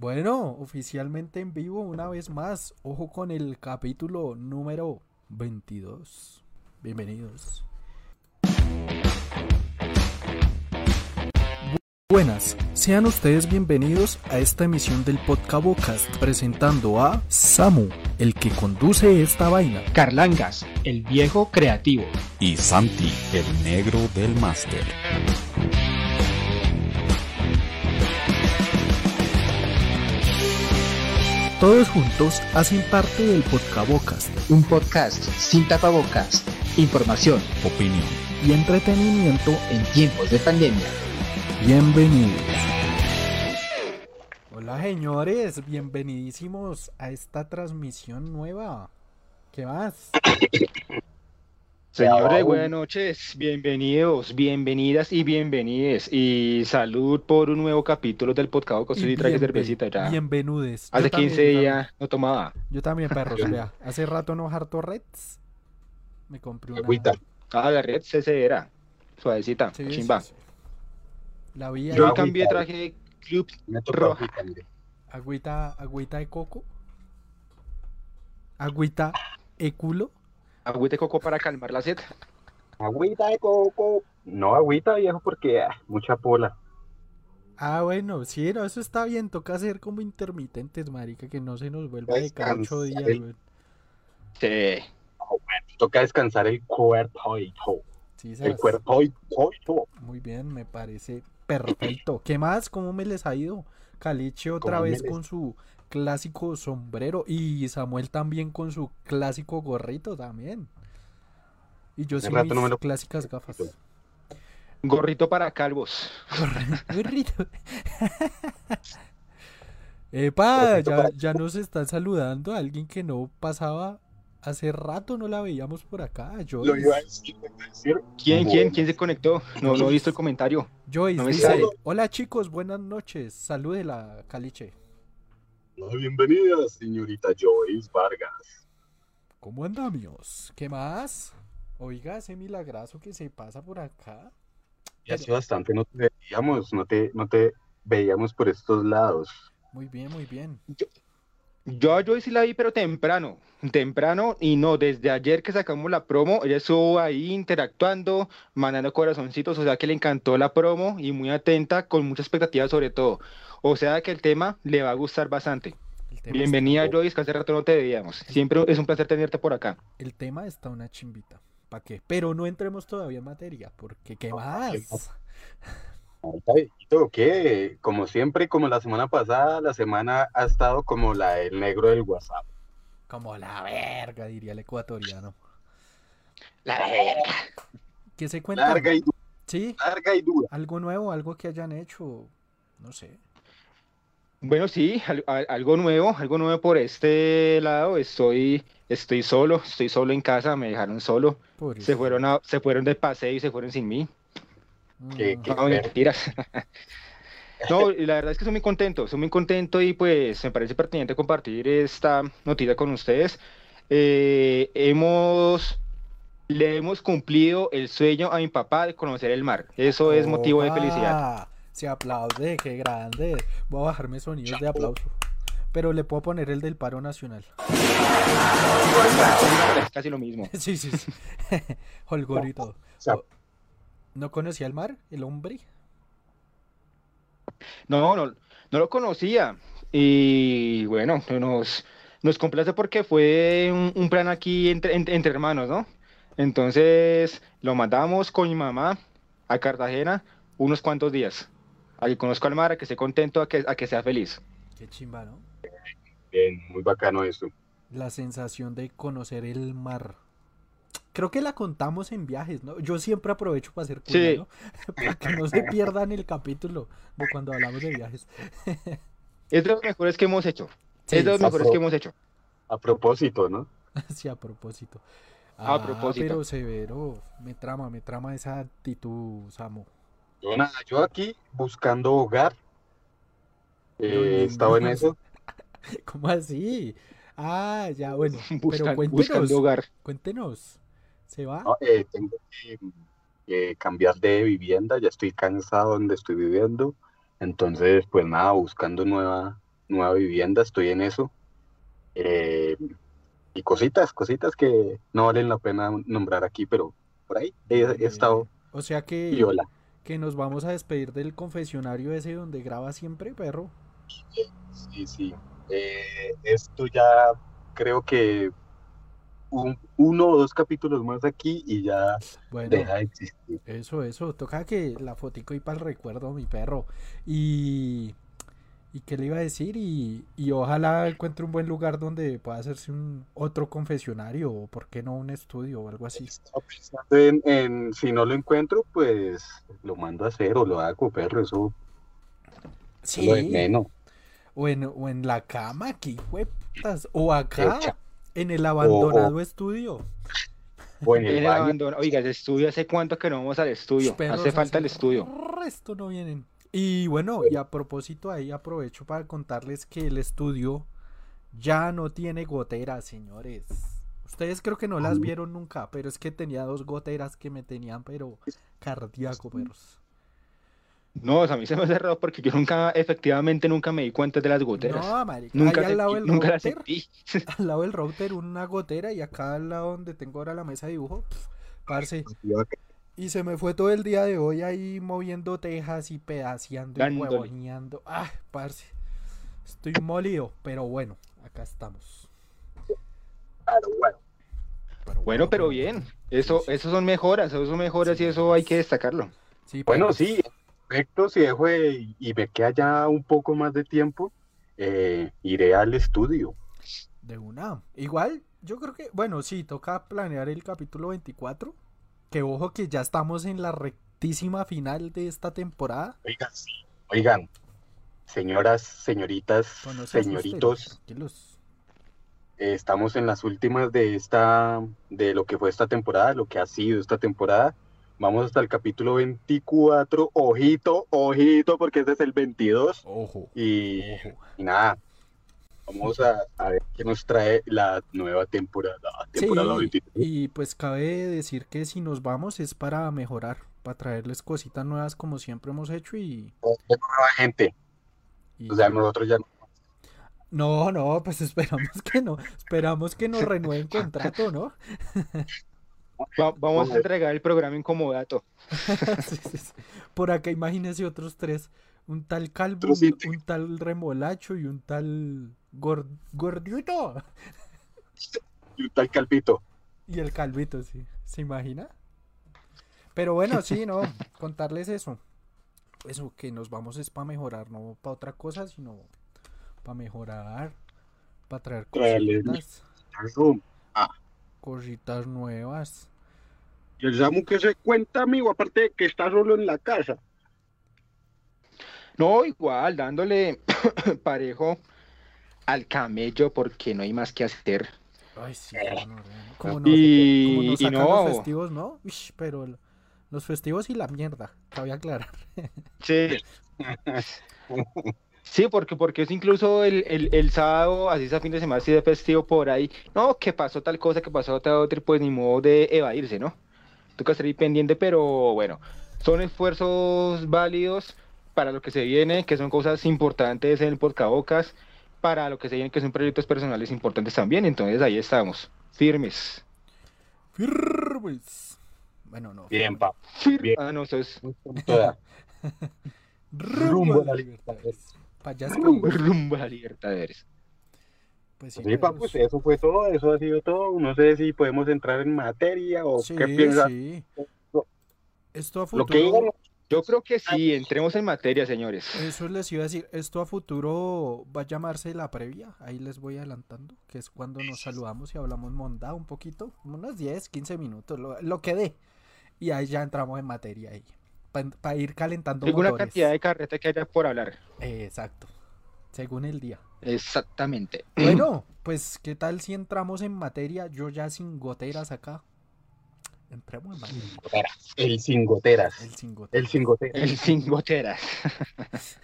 Bueno, oficialmente en vivo una vez más. Ojo con el capítulo número 22. Bienvenidos. Buenas, sean ustedes bienvenidos a esta emisión del Podcast presentando a Samu, el que conduce esta vaina. Carlangas, el viejo creativo. Y Santi, el negro del máster. Todos juntos hacen parte del Podcabocast, un podcast sin tapabocas, información, opinión y entretenimiento en tiempos de pandemia. Bienvenidos. Hola señores, bienvenidísimos a esta transmisión nueva. ¿Qué más? Señores, buenas noches, bienvenidos, bienvenidas y bienvenides. Y salud por un nuevo capítulo del podcast con y traje cervecita ya. Bienvenudes. Hace 15 días no tomaba. Yo también, perros, vea. Hace rato no harto Reds. Me compré una. Agüita. Ah, la Reds ese era. Suavecita, chimba. La vi Yo cambié, traje Club Roja. Agüita, agüita de coco. Agüita de culo. Agüita de coco para calmar la sed. Agüita de coco. No agüita, viejo, porque ah, mucha pola. Ah, bueno, sí, no, eso está bien. Toca hacer como intermitentes, marica, que no se nos vuelva de cada ocho días, güey. Sí. toca descansar el cuerpo y todo. Sí, el cuerpo y todo. Muy bien, me parece perfecto. ¿Qué más? ¿Cómo me les ha ido? Caliche otra vez con su clásico sombrero y Samuel también con su clásico gorrito también. Y yo sí mis clásicas gafas. Gorrito para calvos. Gorrito. Epa, ya, ya nos están saludando a alguien que no pasaba Hace rato no la veíamos por acá, Joyce. Lo iba a decir, ¿Quién, quién, quién se conectó? No, no he visto el comentario. Joyce dice, hola chicos, buenas noches. Salude la bienvenida, señorita Joyce Vargas. ¿Cómo andamos? ¿Qué más? Oiga, ese milagrazo que se pasa por acá. Ya hace bastante no te veíamos, no te, no te veíamos por estos lados. Muy bien, muy bien. Yo a Joy sí la vi, pero temprano, temprano, y no, desde ayer que sacamos la promo, ella estuvo ahí interactuando, mandando corazoncitos, o sea que le encantó la promo y muy atenta, con mucha expectativa sobre todo. O sea que el tema le va a gustar bastante. Bienvenida Joyce, que hace rato no te veíamos. Siempre es un placer tenerte por acá. El tema está una chimbita. ¿Para qué? Pero no entremos todavía en materia, porque ¿qué más? que como siempre, como la semana pasada, la semana ha estado como la del negro del WhatsApp. Como la verga, diría el ecuatoriano. La verga. ¿Qué se cuenta? Larga y dura. Sí. Larga y dura. Algo nuevo, algo que hayan hecho, no sé. Bueno, sí, algo nuevo, algo nuevo por este lado. Estoy, estoy solo, estoy solo en casa, me dejaron solo. Se fueron, a, se fueron de paseo y se fueron sin mí. Que, no, mentiras. no, la verdad es que estoy muy contento, estoy muy contento y pues me parece pertinente compartir esta noticia con ustedes. Eh, hemos, le hemos cumplido el sueño a mi papá de conocer el mar. Eso es motivo de felicidad. Se aplaude, qué grande. Voy a bajarme sonidos de aplauso. Pero le puedo poner el del paro nacional. Es casi lo mismo. sí, sí, sí. Holgorito. ¿No conocía el mar, el hombre? No, no, no lo conocía. Y bueno, nos, nos complace porque fue un, plan aquí entre, entre, hermanos, ¿no? Entonces lo mandamos con mi mamá a Cartagena unos cuantos días. Ahí conozco al mar, a que esté contento, a que, a que sea feliz. Qué chimba, ¿no? Bien, muy bacano eso. La sensación de conocer el mar creo que la contamos en viajes, ¿no? Yo siempre aprovecho para hacer cuña, ¿no? para que no se pierdan el capítulo de cuando hablamos de viajes. es de los mejores que hemos hecho. es de los mejores que hemos hecho. A propósito, ¿no? sí, a propósito. a ah, propósito. Pero severo, me trama, me trama esa actitud, Samo. Yo nada, yo aquí buscando hogar. Eh, estaba en eso. ¿Cómo así? Ah, ya, bueno. pero cuéntenos. Buscando hogar. Cuéntenos. ¿Se va? Eh, tengo que cambiar de vivienda, ya estoy cansado donde estoy viviendo. Entonces, pues nada, buscando nueva, nueva vivienda, estoy en eso. Eh, y cositas, cositas que no valen la pena nombrar aquí, pero por ahí he, he estado O sea que, viola. Que nos vamos a despedir del confesionario ese donde graba siempre, perro. Sí, sí. Eh, esto ya creo que un- uno o dos capítulos más aquí y ya Bueno, deja de existir. eso, eso. Toca que la fotico y para el recuerdo, mi perro. Y... ¿Y qué le iba a decir? Y, y ojalá encuentre un buen lugar donde pueda hacerse un otro confesionario o por qué no un estudio o algo así. En, en si no lo encuentro, pues lo mando a hacer o lo hago, perro, eso es lo de Sí, menos. o en, o en la cama, aquí, hueputas. O acá, Echa. en el abandonado estudio. O en el el abandono. Oiga, ese estudio, ¿hace cuánto que no vamos al estudio? Perros Hace falta el estudio. Resto no vienen. Y bueno, y a propósito ahí aprovecho para contarles que el estudio ya no tiene goteras, señores. Ustedes creo que no las vieron nunca, pero es que tenía dos goteras que me tenían, pero cardíaco, perros. No, o sea, a mí se me ha cerrado porque yo nunca, efectivamente, nunca me di cuenta de las goteras. No, marica. nunca ahí al lado del nunca router, al lado del router una gotera y acá al lado donde tengo ahora la mesa de dibujo, parce. Y se me fue todo el día de hoy ahí moviendo tejas y pedaceando y huevoneando. Ah, parce. Estoy molido, pero bueno, acá estamos. Claro, bueno. Pero Bueno, pero bien. Eso, eso son mejoras, eso son mejoras y eso hay que destacarlo. Sí, Bueno, sí, perfecto, si dejo de- y me queda ya un poco más de tiempo, eh, iré al estudio. De una. Igual, yo creo que, bueno, sí, toca planear el capítulo 24. Que ojo que ya estamos en la rectísima final de esta temporada. Oigan, sí. Oigan, señoras, señoritas, señoritos, eh, estamos en las últimas de esta, de lo que fue esta temporada, lo que ha sido esta temporada. Vamos hasta el capítulo 24. Ojito, ojito, porque este es el 22. Ojo, Y, ojo. y nada, vamos a, a ver qué nos trae la nueva temporada. Temporada Sí, 23. y pues cabe decir que si nos vamos es para mejorar, para traerles cositas nuevas como siempre hemos hecho y... Nueva gente. y O sea, nosotros ya no. No, no, pues esperamos que no, esperamos que nos renueven contrato, ¿no? Va- vamos a entregar el programa incomodato. Sí, sí, sí. Por acá imagínense otros tres, un tal calvo, un tal remolacho y un tal gor- gordito. Y un tal calpito. Y el calvito, sí, ¿se imagina? Pero bueno, sí, no, contarles eso. Eso que nos vamos es para mejorar, no para otra cosa, sino para mejorar, para traer cositas, Eso. cositas nuevas. Y el Samu que se cuenta, amigo, aparte de que está solo en la casa. No, igual, dándole parejo al camello porque no hay más que hacer. Ay, sí, no, no, como no, Y- como no y sacan no. los festivos, ¿no? Uish, pero el- los festivos y la mierda, cabe aclarar. Sí. Sí, porque, porque es incluso el, el, el sábado, así sea fin de semana, así de festivo por ahí. No, que pasó tal cosa, que pasó tal otra, y pues ni modo de evadirse, ¿no? Toca estar ahí pendiente, pero bueno, son esfuerzos válidos para lo que se viene, que son cosas importantes en el podcast, para lo que se viene, que son proyectos personales importantes también. Entonces ahí estamos, firmes. Firmes. Bueno, no. Bien, firmes. pa. Fir- Bien. Ah, no, eso es. Rumbo a la a la libertad. Payasco. rumbo a la Libertadores. Pues sí, Sí, pa, perros. pues eso fue todo, eso ha sido todo. No sé si podemos entrar en materia o Sí, qué piensan. sí. Esto a Lo que futuro, digan, Yo creo que sí, entremos en materia, señores. eso les iba a decir, esto a futuro va a llamarse la previa, ahí les voy adelantando, que es cuando nos saludamos y hablamos mondá un poquito, unos 10, 15 minutos, lo, lo que dé, y ahí ya entramos en materia ahí, para ir calentando Alguna motores. cantidad de carreta que haya por hablar. Exacto, según el día. Exactamente. Bueno, pues qué tal si entramos en materia, yo ya sin goteras acá. Entremos en materia. el sin goteras. El sin goteras. El sin goteras. El sin goteras.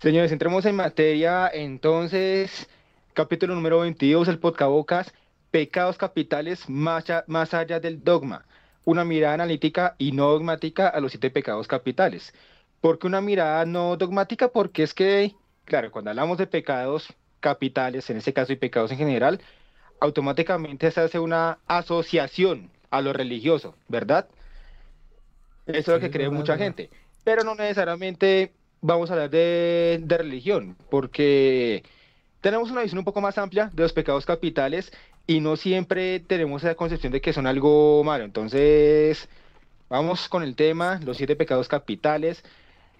Señores, entremos en materia. Entonces, capítulo número 22, el podcabocas, pecados capitales más, a- más allá del dogma. Una mirada analítica y no dogmática a los siete pecados capitales. ¿Por qué una mirada no dogmática? Porque es que claro, cuando hablamos de pecados capitales, en este caso y pecados en general, automáticamente se hace una asociación a lo religioso, ¿verdad? Eso es lo que cree mucha gente. Pero no necesariamente vamos a hablar de, de religión, porque tenemos una visión un poco más amplia de los pecados capitales y no siempre tenemos esa concepción de que son algo malo. Entonces, vamos con el tema, los siete pecados capitales.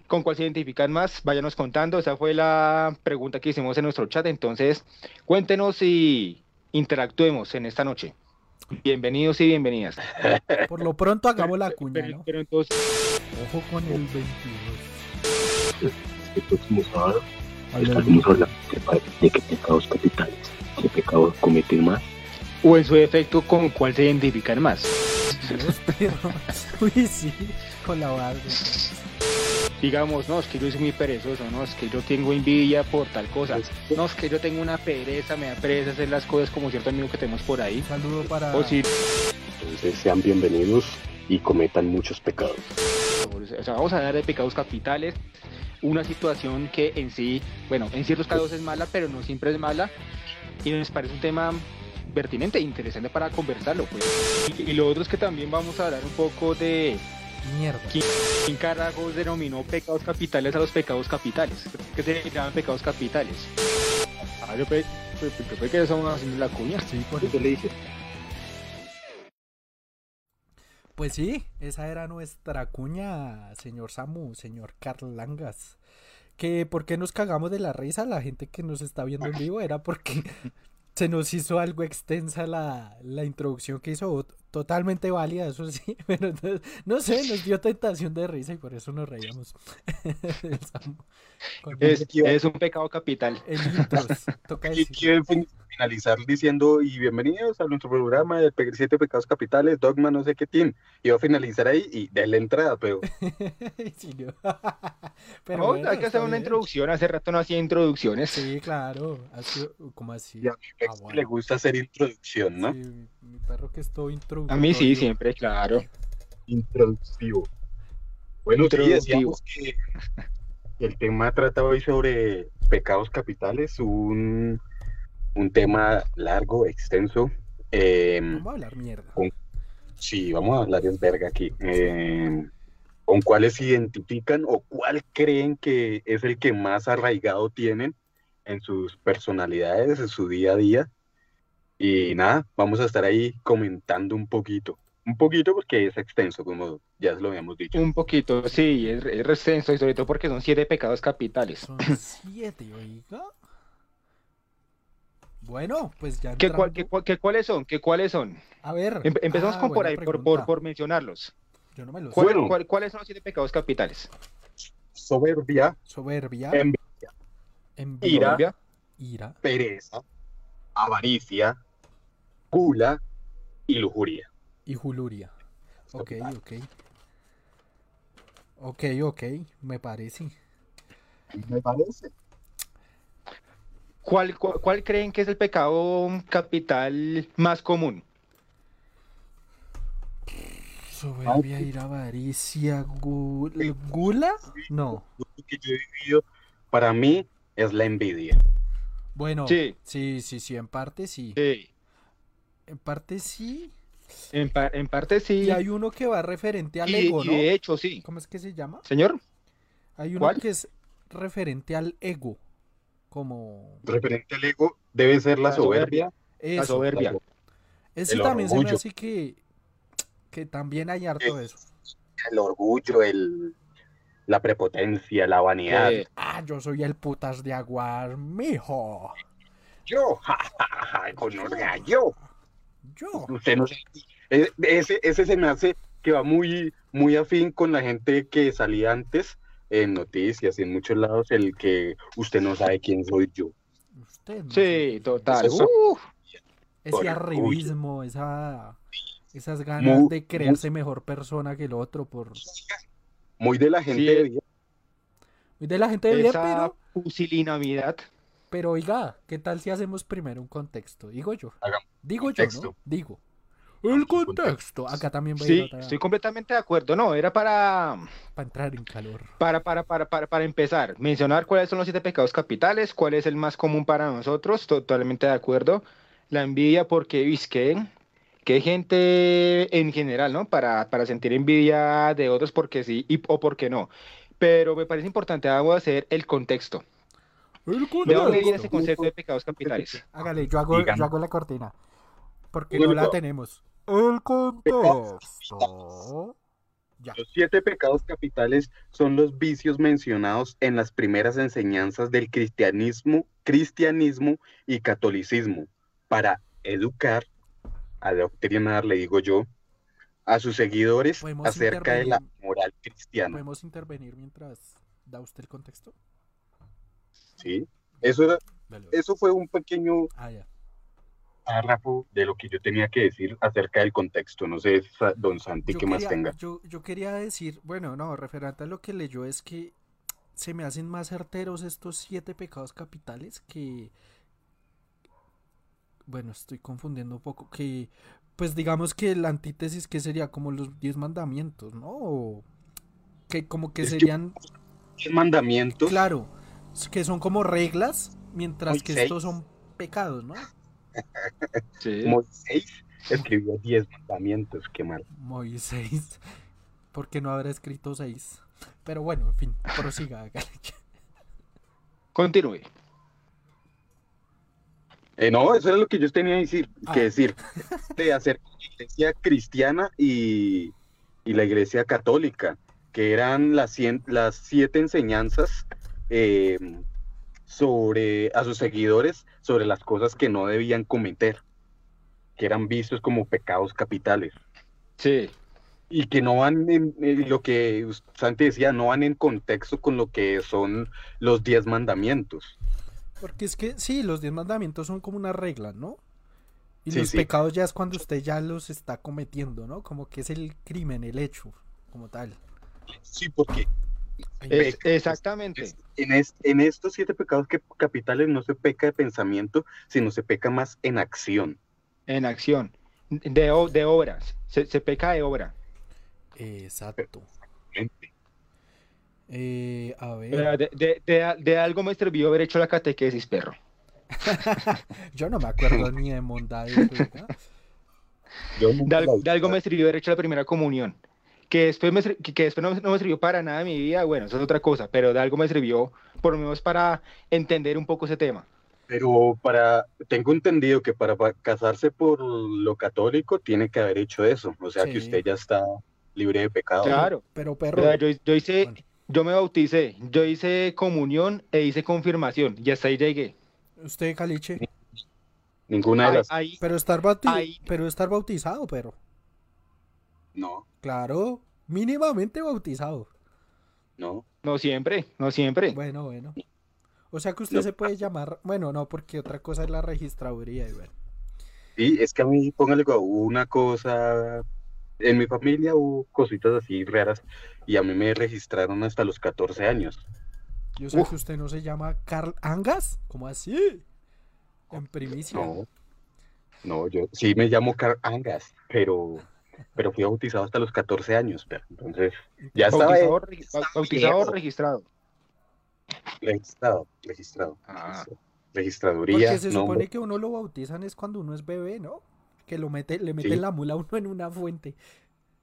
¿Con cuál se identifican más? Váyanos contando. Esa fue la pregunta que hicimos en nuestro chat. Entonces, cuéntenos y interactuemos en esta noche. Bienvenidos y bienvenidas. Por lo pronto hagamos la cuña, Pero, ¿no? pero entonces, Ojo con el 22. el próximo sábado estaremos hablando de, qué pecados capitales, qué pecados cometen más. o en su defecto, ¿con cuál se identifican más? Dios, perro. Uy, sí, con la barba. Digamos, no, es que yo soy muy perezoso, no, es que yo tengo envidia por tal cosa. No, es que yo tengo una pereza, me da pereza hacer las cosas como cierto amigo que tenemos por ahí. Saludo para. O si, Entonces sean bienvenidos y cometan muchos pecados. o sea, vamos a hablar de pecados capitales, una situación que en sí, bueno, en ciertos casos es mala, pero no siempre es mala, y nos parece un tema pertinente e interesante para conversarlo. Pues. Y, y lo otro es que también vamos a hablar un poco de Mierda. quién carajos denominó pecados capitales a los pecados capitales. ¿Qué se llaman pecados capitales? Ah, yo pe- pe- pe- pe- que estamos haciendo la cuña. Sí, por Yo le dije, Pues sí, esa era nuestra cuña, señor Samu, señor Carlangas. Que por qué nos cagamos de la risa la gente que nos está viendo en vivo era porque se nos hizo algo extensa la, la introducción que hizo, totalmente válida, eso sí, pero no, no sé, nos dio tentación de risa y por eso nos reíamos. Es, es un pecado capital. el toca decir. Finalizar diciendo y bienvenidos a nuestro programa de Siete Pecados Capitales, Dogma, no sé qué team. Y voy a finalizar ahí y de la entrada, pero Sí, no. Pero No, bueno, hay que hacer una bien. introducción. Hace rato no hacía introducciones. Sí, claro. sido- ¿Cómo así? ya a mi Ah, bueno. le gusta hacer introducción, ¿no? Sí, mi- perro que es todo A mí sí, siempre, claro. Introductivo. Bueno, sí, Introductivo. decíamos que el tema trata hoy sobre pecados capitales, un, un tema largo, extenso. Eh, Vamos a hablar mierda. sí, vamos a hablar en verga aquí. Eh, ¿Con cuáles se identifican o cuál creen que es el que más arraigado tienen en sus personalidades, en su día a día? Y nada, vamos a estar ahí comentando un poquito. Un poquito porque es extenso, como ya lo habíamos dicho. Un poquito, sí, es, es extenso y sobre todo porque son siete pecados capitales. Son siete, oiga. Bueno, pues ya ¿Qué, cuál- entrando- qué, cuál- qué- ¿Cuáles son? ¿Qué, ¿Cuáles son? A ver. Em- empezamos ah, con por ahí, por, por, pregunta. por mencionarlos. Yo no me lo sé. ¿Cuál- Bueno. cuál- ¿Cuáles son los siete pecados capitales? Soberbia, Soberbia, envidia, envidia, ira. Ira. pereza, avaricia, gula y lujuria. y juluria. Ok, ok. Ok, ok, me parece. Me parece. ¿Cuál, cuál, cuál creen que es el pecado capital más común? Soberbia, ira, avaricia, gu- gula. No. Lo que yo he vivido, para mí, es la envidia. Bueno, Sí. sí, sí, sí, en parte sí. Sí, En parte sí. en, pa- en parte sí. Y hay uno que va referente al Y- ego, y ¿no? de hecho sí. ¿Cómo es que se llama? Señor, Hay uno ¿Cuál? que es referente al ego. Como Referente al ego, debe ser la La soberbia. soberbia. la eso. soberbia. Ese el también se me hace que, que también hay harto de eso. El orgullo, el, la prepotencia, la vanidad. Eh, Ah, yo soy el putas de aguar, mijo. Yo, ja, ja, ja, con orgullo, yo. Yo. Usted no. E- Ese, ese se me hace que va muy, muy afín con la gente que salía antes en noticias y en muchos lados, el que usted no sabe quién soy yo. Usted. no sí, total. Eso- Uf, Ese arribismo, esa, esas ganas de creerse mejor persona que el otro por Muy de la gente Sí. de bien. de la gente de esa pero, pusilinamidad. pero oiga, ¿qué tal si hacemos primero un contexto? Digo yo. Hagamos Digo yo. ¿no? Digo. El contexto. Acá también voy Sí, a ir otra- estoy completamente de acuerdo. No, era para, para entrar en calor. para, para, para, para, para empezar, mencionar cuáles son los siete pecados capitales, cuál es el más común para nosotros, totalmente de acuerdo. La envidia, porque, es que, que gente en general, ¿no? Para, para sentir envidia de otros porque sí y, o porque no. Pero me parece importante, vamos a hacer el contexto. El ¿De dónde viene ese contexto. concepto de pecados capitales? Hágale, yo hago, yo hago la cortina. Porque no la tenemos. El contexto. Ya. Los siete pecados capitales son los vicios mencionados en las primeras enseñanzas del cristianismo, cristianismo y catolicismo para educar, adoctrinar, le digo yo, a sus seguidores acerca de la moral cristiana. ¿Podemos intervenir mientras da usted el contexto? ¿sí? Eso, era- Dale. eso fue un pequeño Ah, ya. Párrafo de lo que yo tenía que decir acerca del contexto. No sé, don Santi, Yo qué más tenga. Yo, yo quería decir, bueno, no, referente a lo que leyó es que se me hacen más certeros estos siete pecados capitales que... Bueno, estoy confundiendo un poco, que pues digamos que la antítesis que sería como los diez mandamientos, ¿no? Que como que Es que- serían, Diez mandamientos. claro, que son como reglas, mientras que estos son pecados, ¿no? Sí. Moisés escribió diez mandamientos, qué mal. Moisés, porque no habrá escrito seis. Pero bueno, en fin, prosiga. Continúe. Eh, no, eso era lo que yo tenía que decir, Ah. que decir de hacer la iglesia cristiana y, y la iglesia católica, que eran las, cien- las siete enseñanzas eh, sobre a sus seguidores sobre las cosas que no debían cometer, que eran vistos como pecados capitales. Sí. y que no van en, en lo que Santi decía, no van en contexto con lo que son los diez mandamientos. Porque es que sí, los diez mandamientos son como una regla, ¿no? Y Sí, los sí. pecados ya es cuando usted ya los está cometiendo, ¿no? Como que es el crimen, el hecho, como tal. Sí, porque Es- exactamente. en, es- en estos siete pecados que- capitales no se peca de pensamiento, sino se peca más en acción. En acción. De, obras. Se, se peca de obra. Exacto. Eh, a ver, De, de- de- de algo me sirvió haber hecho la catequesis, perro. yo no me acuerdo ni de la- de algo me sirvió haber hecho la primera comunión. Que después, me, que que después no, no me sirvió para nada en mi vida, bueno, eso es otra cosa, pero de algo me sirvió, por lo menos para entender un poco ese tema. Pero para, tengo entendido que para, pa- casarse por lo católico tiene que haber hecho eso, o sea que Sí. usted ya está libre de pecado. Claro. Pero O perro, sea, yo, yo hice, Bueno. yo me bauticé, yo hice comunión e hice confirmación, y hasta ahí llegué. usted caliche, Ninguna de las... ahí- pero estar bauti- Ahí. pero estar bautizado, pero No, claro, mínimamente bautizado. no. no siempre, no siempre. Bueno, bueno. O sea que usted se puede llamar, bueno, no, porque otra cosa es la registraduría bueno. Sí, es que a mí, póngale una cosa, en mi familia hubo cositas así raras y a mí me registraron hasta los 14 años. Yo sé Uf. que usted no se llama Carl Angas, ¿cómo así? En primicia. No, no, yo sí me llamo Carl Angas, pero, pero fui bautizado hasta los 14 años, pero entonces ya estaba Bautizado, estaba bautizado registrado. registrado, registrado. Ah. Registraduría, Porque se supone que uno lo bautizan es cuando uno es bebé, ¿no? Que lo mete, le meten Sí. la mula a uno en una fuente.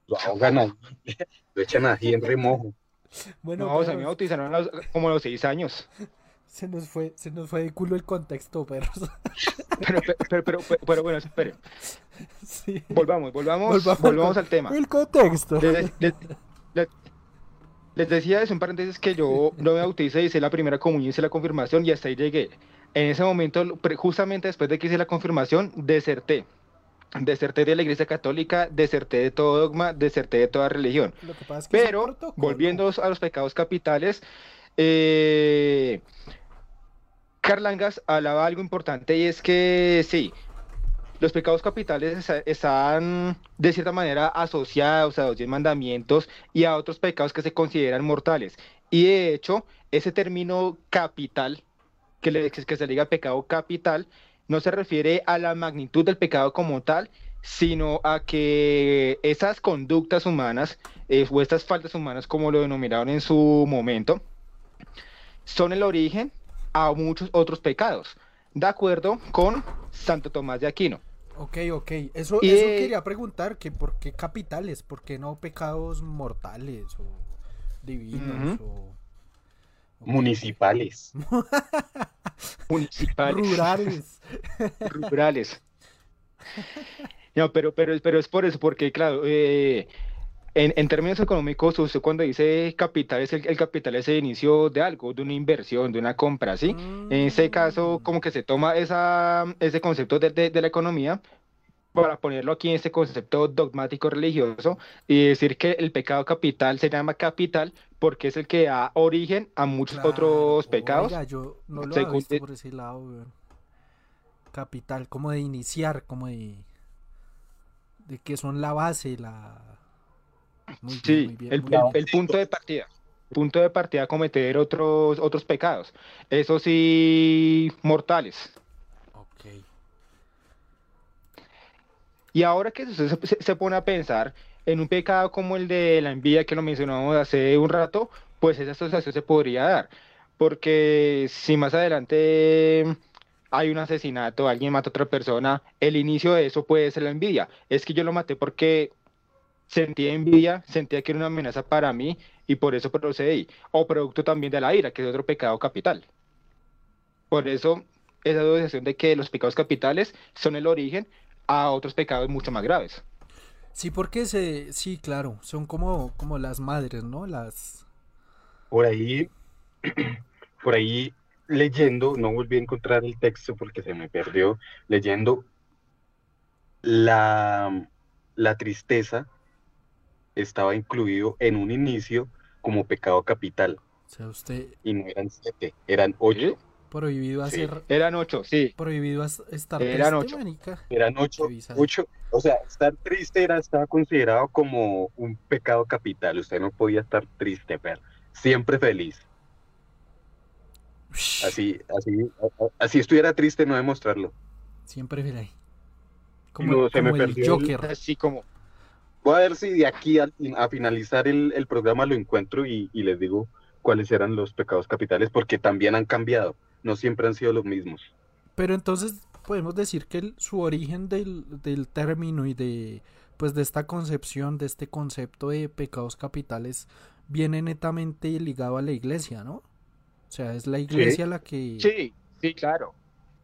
lo ahogan ahí, lo echan ají en remojo. Bueno, No, o sea, me bautizaron a los- como a los seis años. Se nos fue, se nos fue de culo el contexto, perros. Pero, pero, pero, pero, bueno, espere. sí. Volvamos, volvamos, Volvamos volvamos, al tema. El contexto. Les, les- les- les decía eso en paréntesis que yo no me bauticé, hice la primera comunión, hice la confirmación y hasta ahí llegué. En ese momento, justamente después de que hice la confirmación, deserté. Deserté de la iglesia católica, deserté de todo dogma, deserté de toda religión. Lo que pasa es que un Pero, volviendo a los pecados capitales, eh, Carlangas hablaba algo importante y es que sí, los pecados capitales están de cierta manera asociados a los diez mandamientos y a otros pecados que se consideran mortales. Y de hecho, ese término capital, que, le- que se le diga pecado capital, no se refiere a la magnitud del pecado como tal, sino a que esas conductas humanas eh, o estas faltas humanas, como lo denominaron en su momento, son el origen a muchos otros pecados, de acuerdo con Santo Tomás de Aquino. Ok, ok. Eso, Y, eso quería preguntar, que por qué capitales, por qué no pecados mortales o divinos o... Municipales. Municipales. Rurales. rurales. No, pero, pero, pero es por eso, porque claro, eh, en, en términos económicos, usted cuando dice capital, es el, el capital es el inicio de algo, de una inversión, de una compra, ¿sí? En caso, Mm. como que se toma esa, ese concepto de, de- de la economía para ponerlo aquí en este concepto dogmático religioso y decir que el pecado capital se llama capital porque es el que da origen a muchos Claro, otros pecados. Oiga, yo no lo visto te- por ese lado. Capital, como de iniciar, como de... De que son la base, la... Muy bien, Sí, muy bien, el, muy el- bien. el punto de partida. Punto de partida a cometer otros, otros pecados. Eso sí, mortales. Ok. Y ahora que se, se- se pone a pensar en un pecado como el de la envidia que lo mencionamos hace un rato, pues esa asociación se podría dar. Porque si más adelante hay un asesinato, alguien mata a otra persona, el inicio de eso puede ser la envidia. Es que yo lo maté porque sentía envidia, sentía que era una amenaza para mí y por eso procedí. O producto también de la ira, que es otro pecado capital. Por eso, esa asociación de que los pecados capitales son el origen a otros pecados mucho más graves. Sí, porque se... Sí, claro, son como, como las madres, ¿no? Las... Por ahí, por ahí leyendo, no volví a encontrar el texto porque se me perdió, leyendo la, la tristeza estaba incluido en un inicio como pecado capital O sea, usted y no eran siete, eran ocho. prohibido Sí. hacer... Eran ocho, sí. Prohibido estar Eran triste, ocho. manica. Eran ocho, ocho, o sea, estar triste era, estaba considerado como un pecado capital. Usted no podía estar triste, pero siempre feliz. Así, así, así estuviera triste, no demostrarlo. Siempre feliz. Como, No, se me como el perdió el- Joker. Así como, Voy a ver si de aquí a, a finalizar el, el programa lo encuentro y, y les digo cuáles eran los pecados capitales, porque también han cambiado, no siempre han sido los mismos. Pero entonces podemos decir que el- su origen del, del término y de pues de esta concepción, de este concepto de pecados capitales, viene netamente ligado a la iglesia, ¿no? O sea, es la iglesia la que... sí, sí, claro.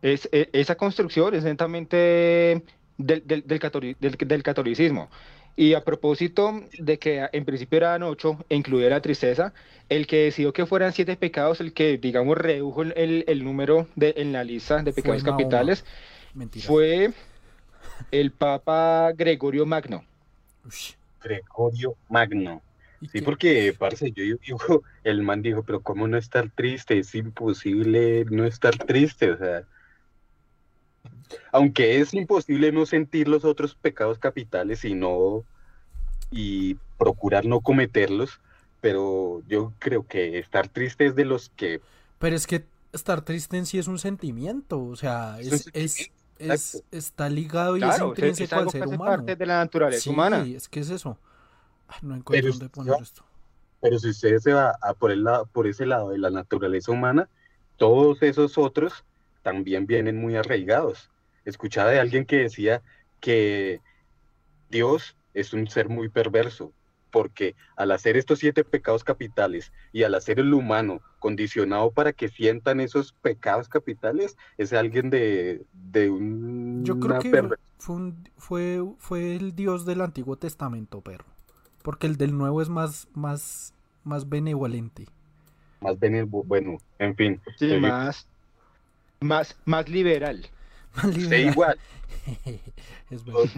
Es, e- esa construcción es netamente del, del, del, catoli- del- del catolicismo. Y a propósito de que en principio eran ocho, e incluía la tristeza, el que decidió que fueran siete pecados, el que, digamos, redujo el, el- número de, en la lista de pecados capitales, fue el Papa Gregorio Magno. Gregorio Magno. ¿Y Sí, qué- porque, parce, yo digo, el man dijo, pero ¿cómo no estar triste? Es imposible no estar triste, o sea. Aunque es imposible no sentir los otros pecados capitales y no, y procurar no cometerlos, pero yo creo que estar triste es de los que Pero es que estar triste en sí es un sentimiento, o sea, Es es, es, está ligado y es Claro, es, intrínseco es al ser humano. parte de la naturaleza Sí, humana. es que es eso. Ay, no encuentro Pero dónde poner esto. Pero si usted se va a por, el lado, por ese lado de la naturaleza humana, todos esos otros también vienen muy arraigados. Escuchaba de alguien que decía que Dios es un ser muy perverso, porque al hacer estos siete pecados capitales y al hacer el humano condicionado para que sientan esos pecados capitales, es alguien de, de un Yo creo que fue, un- fue, fue el Dios del Antiguo Testamento, perro. Porque el del Nuevo es más, más, más benevolente. más benevo- bueno, en fin, Sí, Eh, más, más, más liberal. Usted igual. es verdad.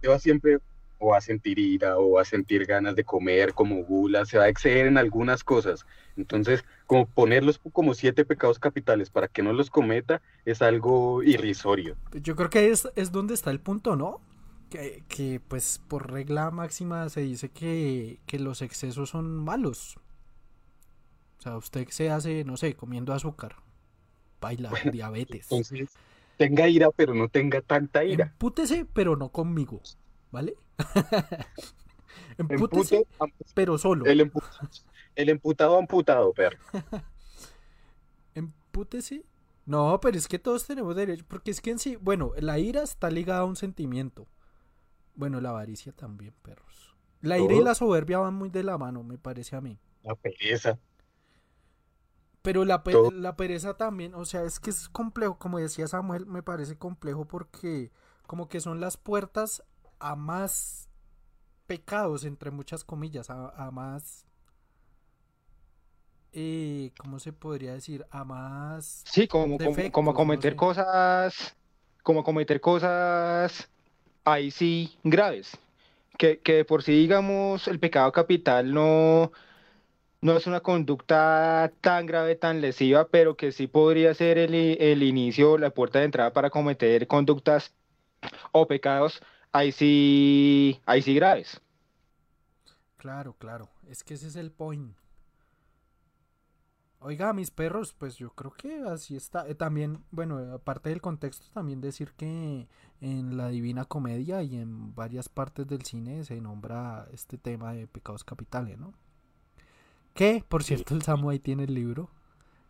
se va siempre o a sentir ira o a sentir ganas de comer como gula, se va a exceder en algunas cosas. Entonces, como ponerlos como siete pecados capitales para que no los cometa es algo irrisorio. Yo creo que es, es donde está el punto, ¿no? Que, que, pues por regla máxima se dice que, que los excesos son malos. O sea, usted se hace, no sé, comiendo azúcar. Baila, diabetes. Entonces, tenga ira, pero no tenga tanta ira. Empútese, pero no conmigo, ¿vale? Empútese, pero solo. El, emputado amputado, perro. Empútese. No, pero es que todos tenemos derecho, porque es que en sí, bueno, la ira está ligada a un sentimiento. Bueno, la avaricia también, perros. La ira y la soberbia van muy de la mano, me parece a mí. La pereza. Pero la, la pereza también, o sea, es que es complejo, como decía Samuel, me parece complejo porque como que son las puertas a más pecados, entre muchas comillas, a, más... Eh, ¿Cómo se podría decir? A más... Sí, como, como, cometer cosas, como cometer cosas ahí sí graves. Que, que por si digamos el pecado capital no no es una conducta tan grave, tan lesiva, pero que sí podría ser el, el inicio, la puerta de entrada para cometer conductas o pecados, ahí sí, ahí sí graves. Claro, claro, es que ese es el point. Oiga, mis perros, pues yo creo que así está. Eh, también, bueno, aparte del contexto, también decir que en la Divina Comedia y en varias partes del cine se nombra este tema de pecados capitales, ¿no? Que, por cierto, el Samu ahí tiene el libro,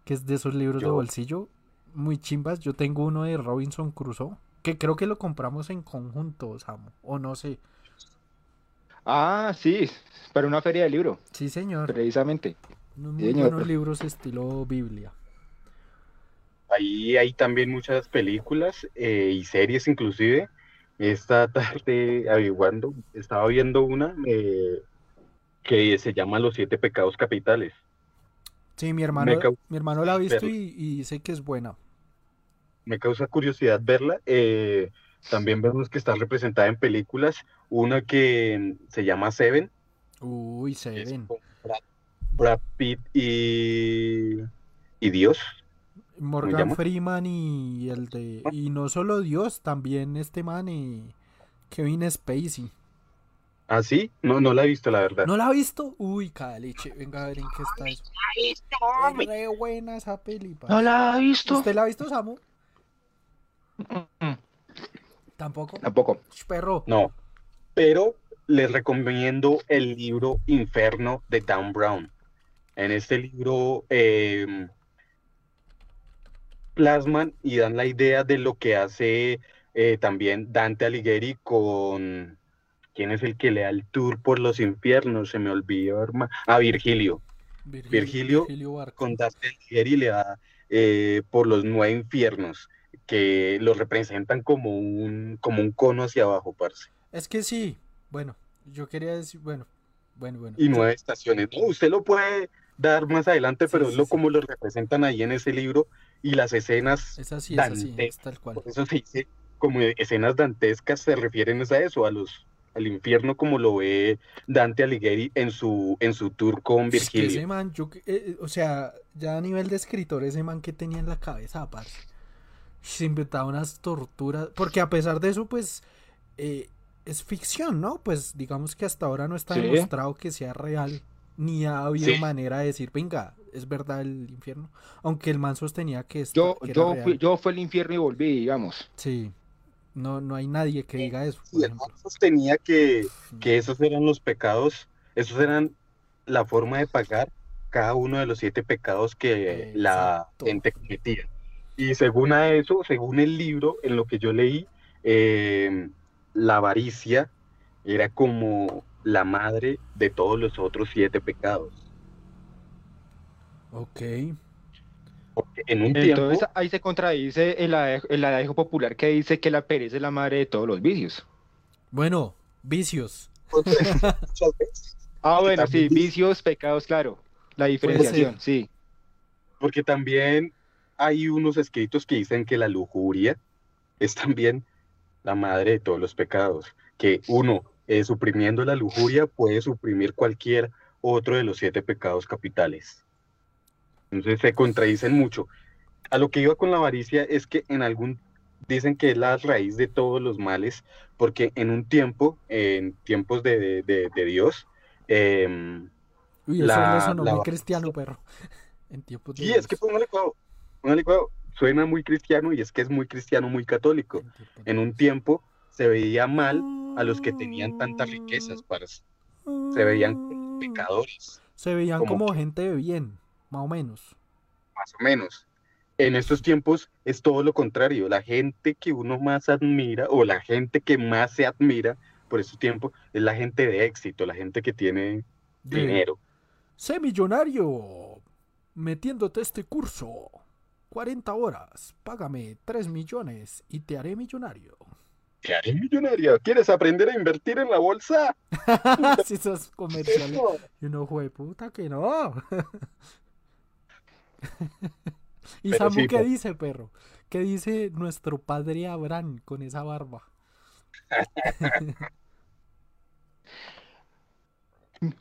que es de esos libros de bolsillo, muy chimbas. Yo tengo uno de Robinson Crusoe, que creo que lo compramos en conjunto, Samu, o no sé. Ah, sí, para una feria de libro. Sí, señor. Precisamente. Unos muy buenos libros estilo Biblia. Ahí hay también muchas películas eh, y series inclusive. Esta tarde averiguando, estaba viendo una, eh, que se llama Los Siete Pecados Capitales. Sí, mi hermano, mi hermano la ha visto y, dice que es buena. Me causa curiosidad verla. Eh, también vemos que está representada en películas. Una que se llama Seven. Uy, Seven. Brad, Pitt y, y Dios. Morgan Freeman y el de. Y no solo Dios, también este man y Kevin Spacey. ¿Ah, sí? No, no la he visto, la verdad. ¿No la ha visto? Uy, leche. Venga a ver en qué está eso. Es re buena esa peli. No la ha visto. ¿Usted la ha visto, Samu? ¿Tampoco? Tampoco. Perro. No. Pero les recomiendo el libro Inferno de Dan Brown. En este libro em, plasman y dan la idea de lo que hace eh, también Dante Alighieri con ¿Quién es el que le da el tour por los infiernos? Se me olvidó, hermano. Ah, Virgilio. Virgilio, con Dante y le da eh, por los nueve infiernos, que los representan como un, como un cono hacia abajo, parce. Es que sí, bueno, yo quería decir, bueno, bueno, bueno. Y nueve estaciones. usted lo puede dar más adelante, pero es lo como lo representan ahí en ese libro y las escenas. Es así, es así, es tal cual. Por eso se dice como escenas dantescas se refieren a eso, a los al infierno como lo ve Dante Alighieri en su, en su tour con Virgilio. ese man, yo, eh, eh, o sea, ya a nivel de escritor, ese man que tenía en la cabeza, aparte, se inventaba unas torturas, porque a pesar de eso, pues, eh, es ficción, ¿no? Pues digamos que hasta ahora no está demostrado que sea real, ni ha habido manera de decir, venga, es verdad el infierno, aunque el man sostenía que, esto, yo, yo, fui, yo fui al infierno y volví, digamos. Sí. No, no hay nadie que diga eso. Y el sostenía que, que esos eran los pecados, esos eran la forma de pagar cada uno de los siete pecados que la gente cometía. Y según a eso, según el libro, en lo que yo leí, em, la avaricia era como la madre de todos los otros siete pecados. Ok en un Entonces ahí se contradice el adagio, popular que dice que la pereza es la madre de todos los vicios. Bueno, vicios. ah, bueno, sí, vicios, pecados, claro. La diferenciación, sí. Porque también hay unos escritos que dicen que la lujuria es también la madre de todos los pecados. Que uno, eh, suprimiendo la lujuria, puede suprimir cualquier otro de los siete pecados capitales. Entonces se contradicen mucho. A lo que iba con la avaricia es que en algún dicen que es la raíz de todos los males, porque en un tiempo, en tiempos de, Dios, eh, Uy, eso la, muy cristiano, perro. En tiempos de sí, es que fue un licuado, un licuado. suena muy cristiano y es que es muy cristiano, muy católico. En un tiempo se veía mal a los que tenían tantas riquezas, parce. Se veían como pecadores, Se veían como- como gente de bien, más o menos. más o menos. En estos tiempos es todo lo contrario. La gente que uno más admira o la gente que más se admira por estos tiempos es la gente de éxito, la gente que tiene De, dinero. Sé millonario metiéndote este curso. 40 horas, págame 3 millones y te haré millonario. ¿Qué haré millonario? ¿Quieres aprender a invertir en la bolsa? si esos comerciales. Eso. Y uno puta que no. y Pero Samu, sí, ¿qué dice, perro? ¿Qué dice nuestro padre Abraham con esa barba?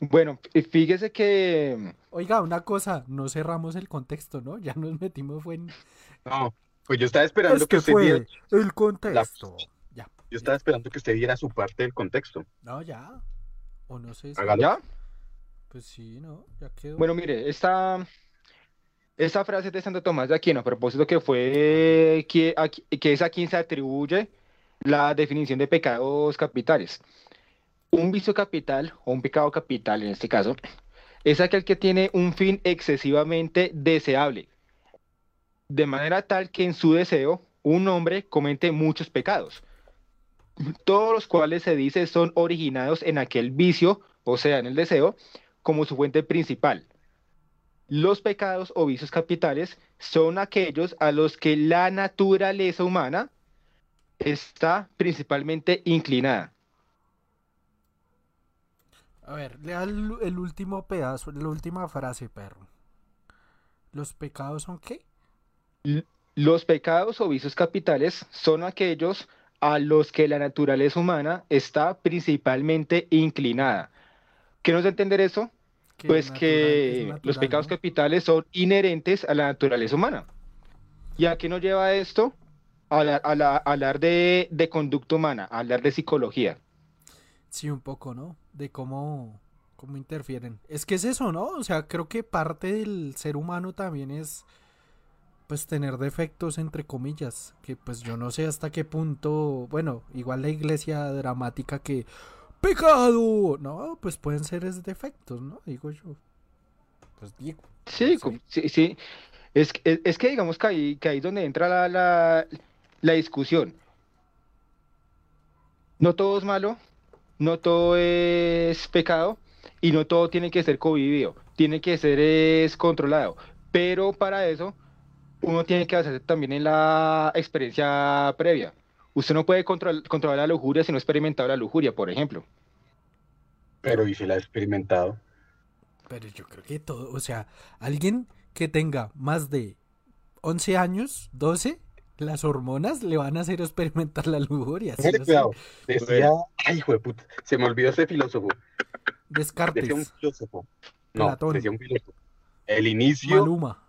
Bueno, y fíjese que Oiga, una cosa, no cerramos el contexto, ¿no? Ya nos metimos fue en... No, pues yo estaba esperando Es que que usted fue diera, el contexto. Ya, yo estaba esperando que usted diera su parte del contexto. no, ya. O no sé si... ¿ya? Pues sí, ¿no? Ya quedó. Bueno, mire, esta, esta frase de Santo Tomás de Aquino, a propósito que fue que, a- que es a quien se atribuye la definición de pecados capitales. Un vicio capital, o un pecado capital en este caso, es aquel que tiene un fin excesivamente deseable, de manera tal que en su deseo un hombre comete muchos pecados, todos los cuales se dice son originados en aquel vicio, o sea, en el deseo, como su fuente principal. Los pecados o vicios capitales son aquellos a los que la naturaleza humana está principalmente inclinada. A ver, lea el, el último pedazo, la última frase, perro. ¿Los pecados son qué? Los pecados o vicios capitales son aquellos a los que la naturaleza humana está principalmente inclinada. ¿Qué nos da a entender eso? Que Pues que los pecados ¿no? capitales son inherentes a la naturaleza humana. ¿Y a qué nos lleva esto? A, la- a la- a hablar de, de conducta humana, a hablar de psicología. Sí, un poco, ¿no? De cómo, cómo interfieren. Es que es eso, ¿no? O sea, creo que parte del ser humano también es, pues, tener defectos, entre comillas. Que, pues, yo no sé hasta qué punto, bueno, igual la iglesia dramática que, ¡pecado! No, pues pueden ser es defectos, ¿no? Digo yo. Pues digo. Sí, sí, sí. Es, que- es, es que digamos que ahí, que ahí es donde entra la, la, la discusión. No todo es malo, no todo es pecado y no todo tiene que ser convivido, tiene que ser es controlado. Pero para eso uno tiene que hacerse también en la experiencia previa. Usted no puede control- controlar la lujuria si no ha experimentado la lujuria, por ejemplo. Pero y si la ha experimentado. Pero yo creo que todo, o sea, alguien que tenga más de 11 años, 12, las hormonas le van a hacer experimentar la lujuria. ¿sí Póngale o sí? cuidado. Decía, ay, hijo de puta, se me olvidó ese filósofo. Descartes, Decía un filósofo. No, Platón. decía un filósofo. El inicio, Maluma.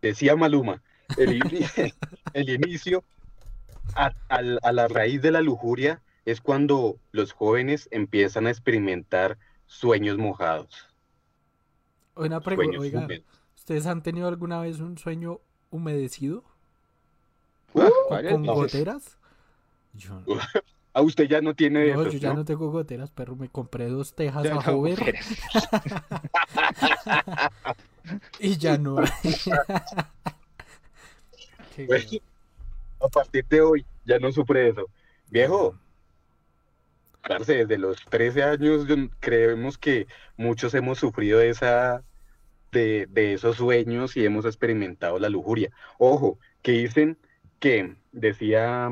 decía Maluma, el inicio a, la raíz de la lujuria es cuando los jóvenes empiezan a experimentar sueños mojados. Una pregunta, oiga. ¿ustedes han tenido alguna vez un sueño humedecido? Ah, ¿Con, veces. goteras? Yo, no, Ah, usted ya no tiene yo esos, ya ¿no? no tengo goteras, perro. Me compré dos tejas Ya a no, Hover y ya no. Qué Bueno, güey. A partir de hoy ya no sufre eso. Viejo, parce, desde los 13 años yo- creemos que muchos hemos sufrido esa de, de esos sueños y hemos experimentado la lujuria. Ojo, que dicen que decía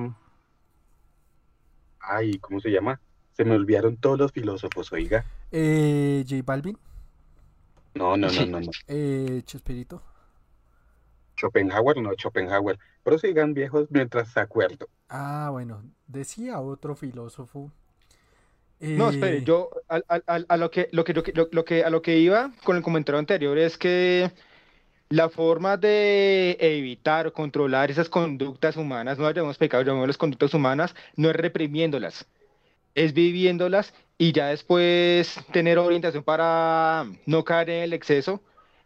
ay, ¿cómo se llama? Se me olvidaron todos los filósofos, oiga. Eh, J Balvin, No, no, no, no, no. eh, Chespirito. Schopenhauer, no, Schopenhauer. Prosigan viejos mientras se acuerdo. Ah, bueno, decía otro filósofo. No, espere, eh, yo a, a- a- a lo que, lo que, yo- lo, lo que, a lo que iba con el comentario anterior es que la forma de evitar o controlar esas conductas humanas, no las llamamos pecados, llamamos las conductas humanas, no es reprimiéndolas, es viviéndolas y ya después tener orientación para no caer en el exceso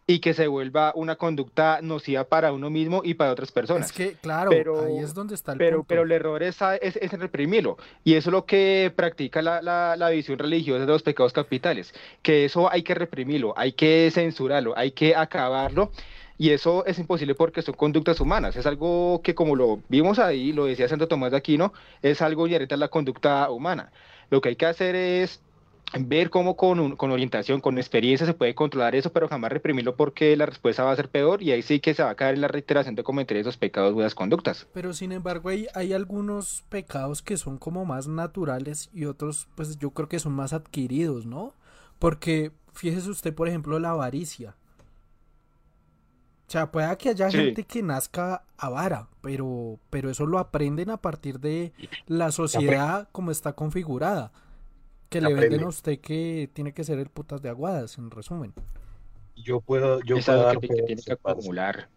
y que se vuelva una conducta nociva para uno mismo y para otras personas. Es que, claro, Pero- ahí es donde está el Pero, punto. pero el error es, es, es reprimirlo. Y eso es lo que practica la, la, la visión religiosa de los pecados capitales. Que eso hay que reprimirlo, hay que censurarlo, hay que acabarlo. Y eso es imposible porque son conductas humanas. Es algo que, como lo vimos ahí, lo decía Santo Tomás de Aquino, es algo inherente a la conducta humana. Lo que hay que hacer es ver cómo con, un- con orientación, con experiencia se puede controlar eso, pero jamás reprimirlo porque la respuesta va a ser peor y ahí sí que se va a caer en la reiteración de cometer esos pecados, buenas conductas. Pero sin embargo hay, hay algunos pecados que son como más naturales y otros pues yo creo que son más adquiridos, ¿no? Porque fíjese usted por ejemplo la avaricia. O sea, pueda que haya Sí. gente que nazca avara, pero, pero eso lo aprenden a partir de la sociedad como está configurada. Que le Aprende. venden a usted que tiene que ser el putas de aguadas, en resumen. Yo puedo, yo es puedo dar que, fe que tiene que eso, acumular.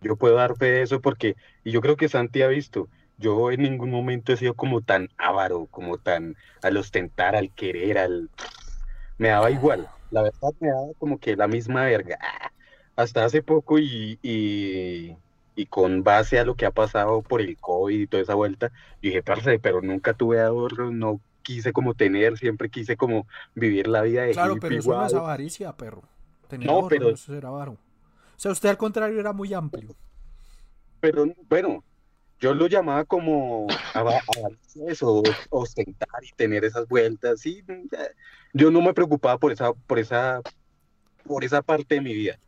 Yo puedo dar fe de eso porque, y yo creo que Santi ha visto, yo en ningún momento he sido como tan avaro, como tan al ostentar, al querer, al... Me daba igual, la verdad me daba como que la misma verga. Ah, Hasta hace poco y, y, y con base a lo que ha pasado por el COVID y toda esa vuelta, yo dije, parce, pero nunca tuve ahorros, no quise como tener, siempre quise como vivir la vida de Claro, hippie pero eso no es avaricia, perro. Tener No, ahorro, pero- eso era avaro. O sea, usted al contrario era muy amplio. Pero bueno, yo lo llamaba como eso, ostentar y tener esas vueltas. Sí, ya. yo no me preocupaba por esa, por esa, por esa parte de mi vida.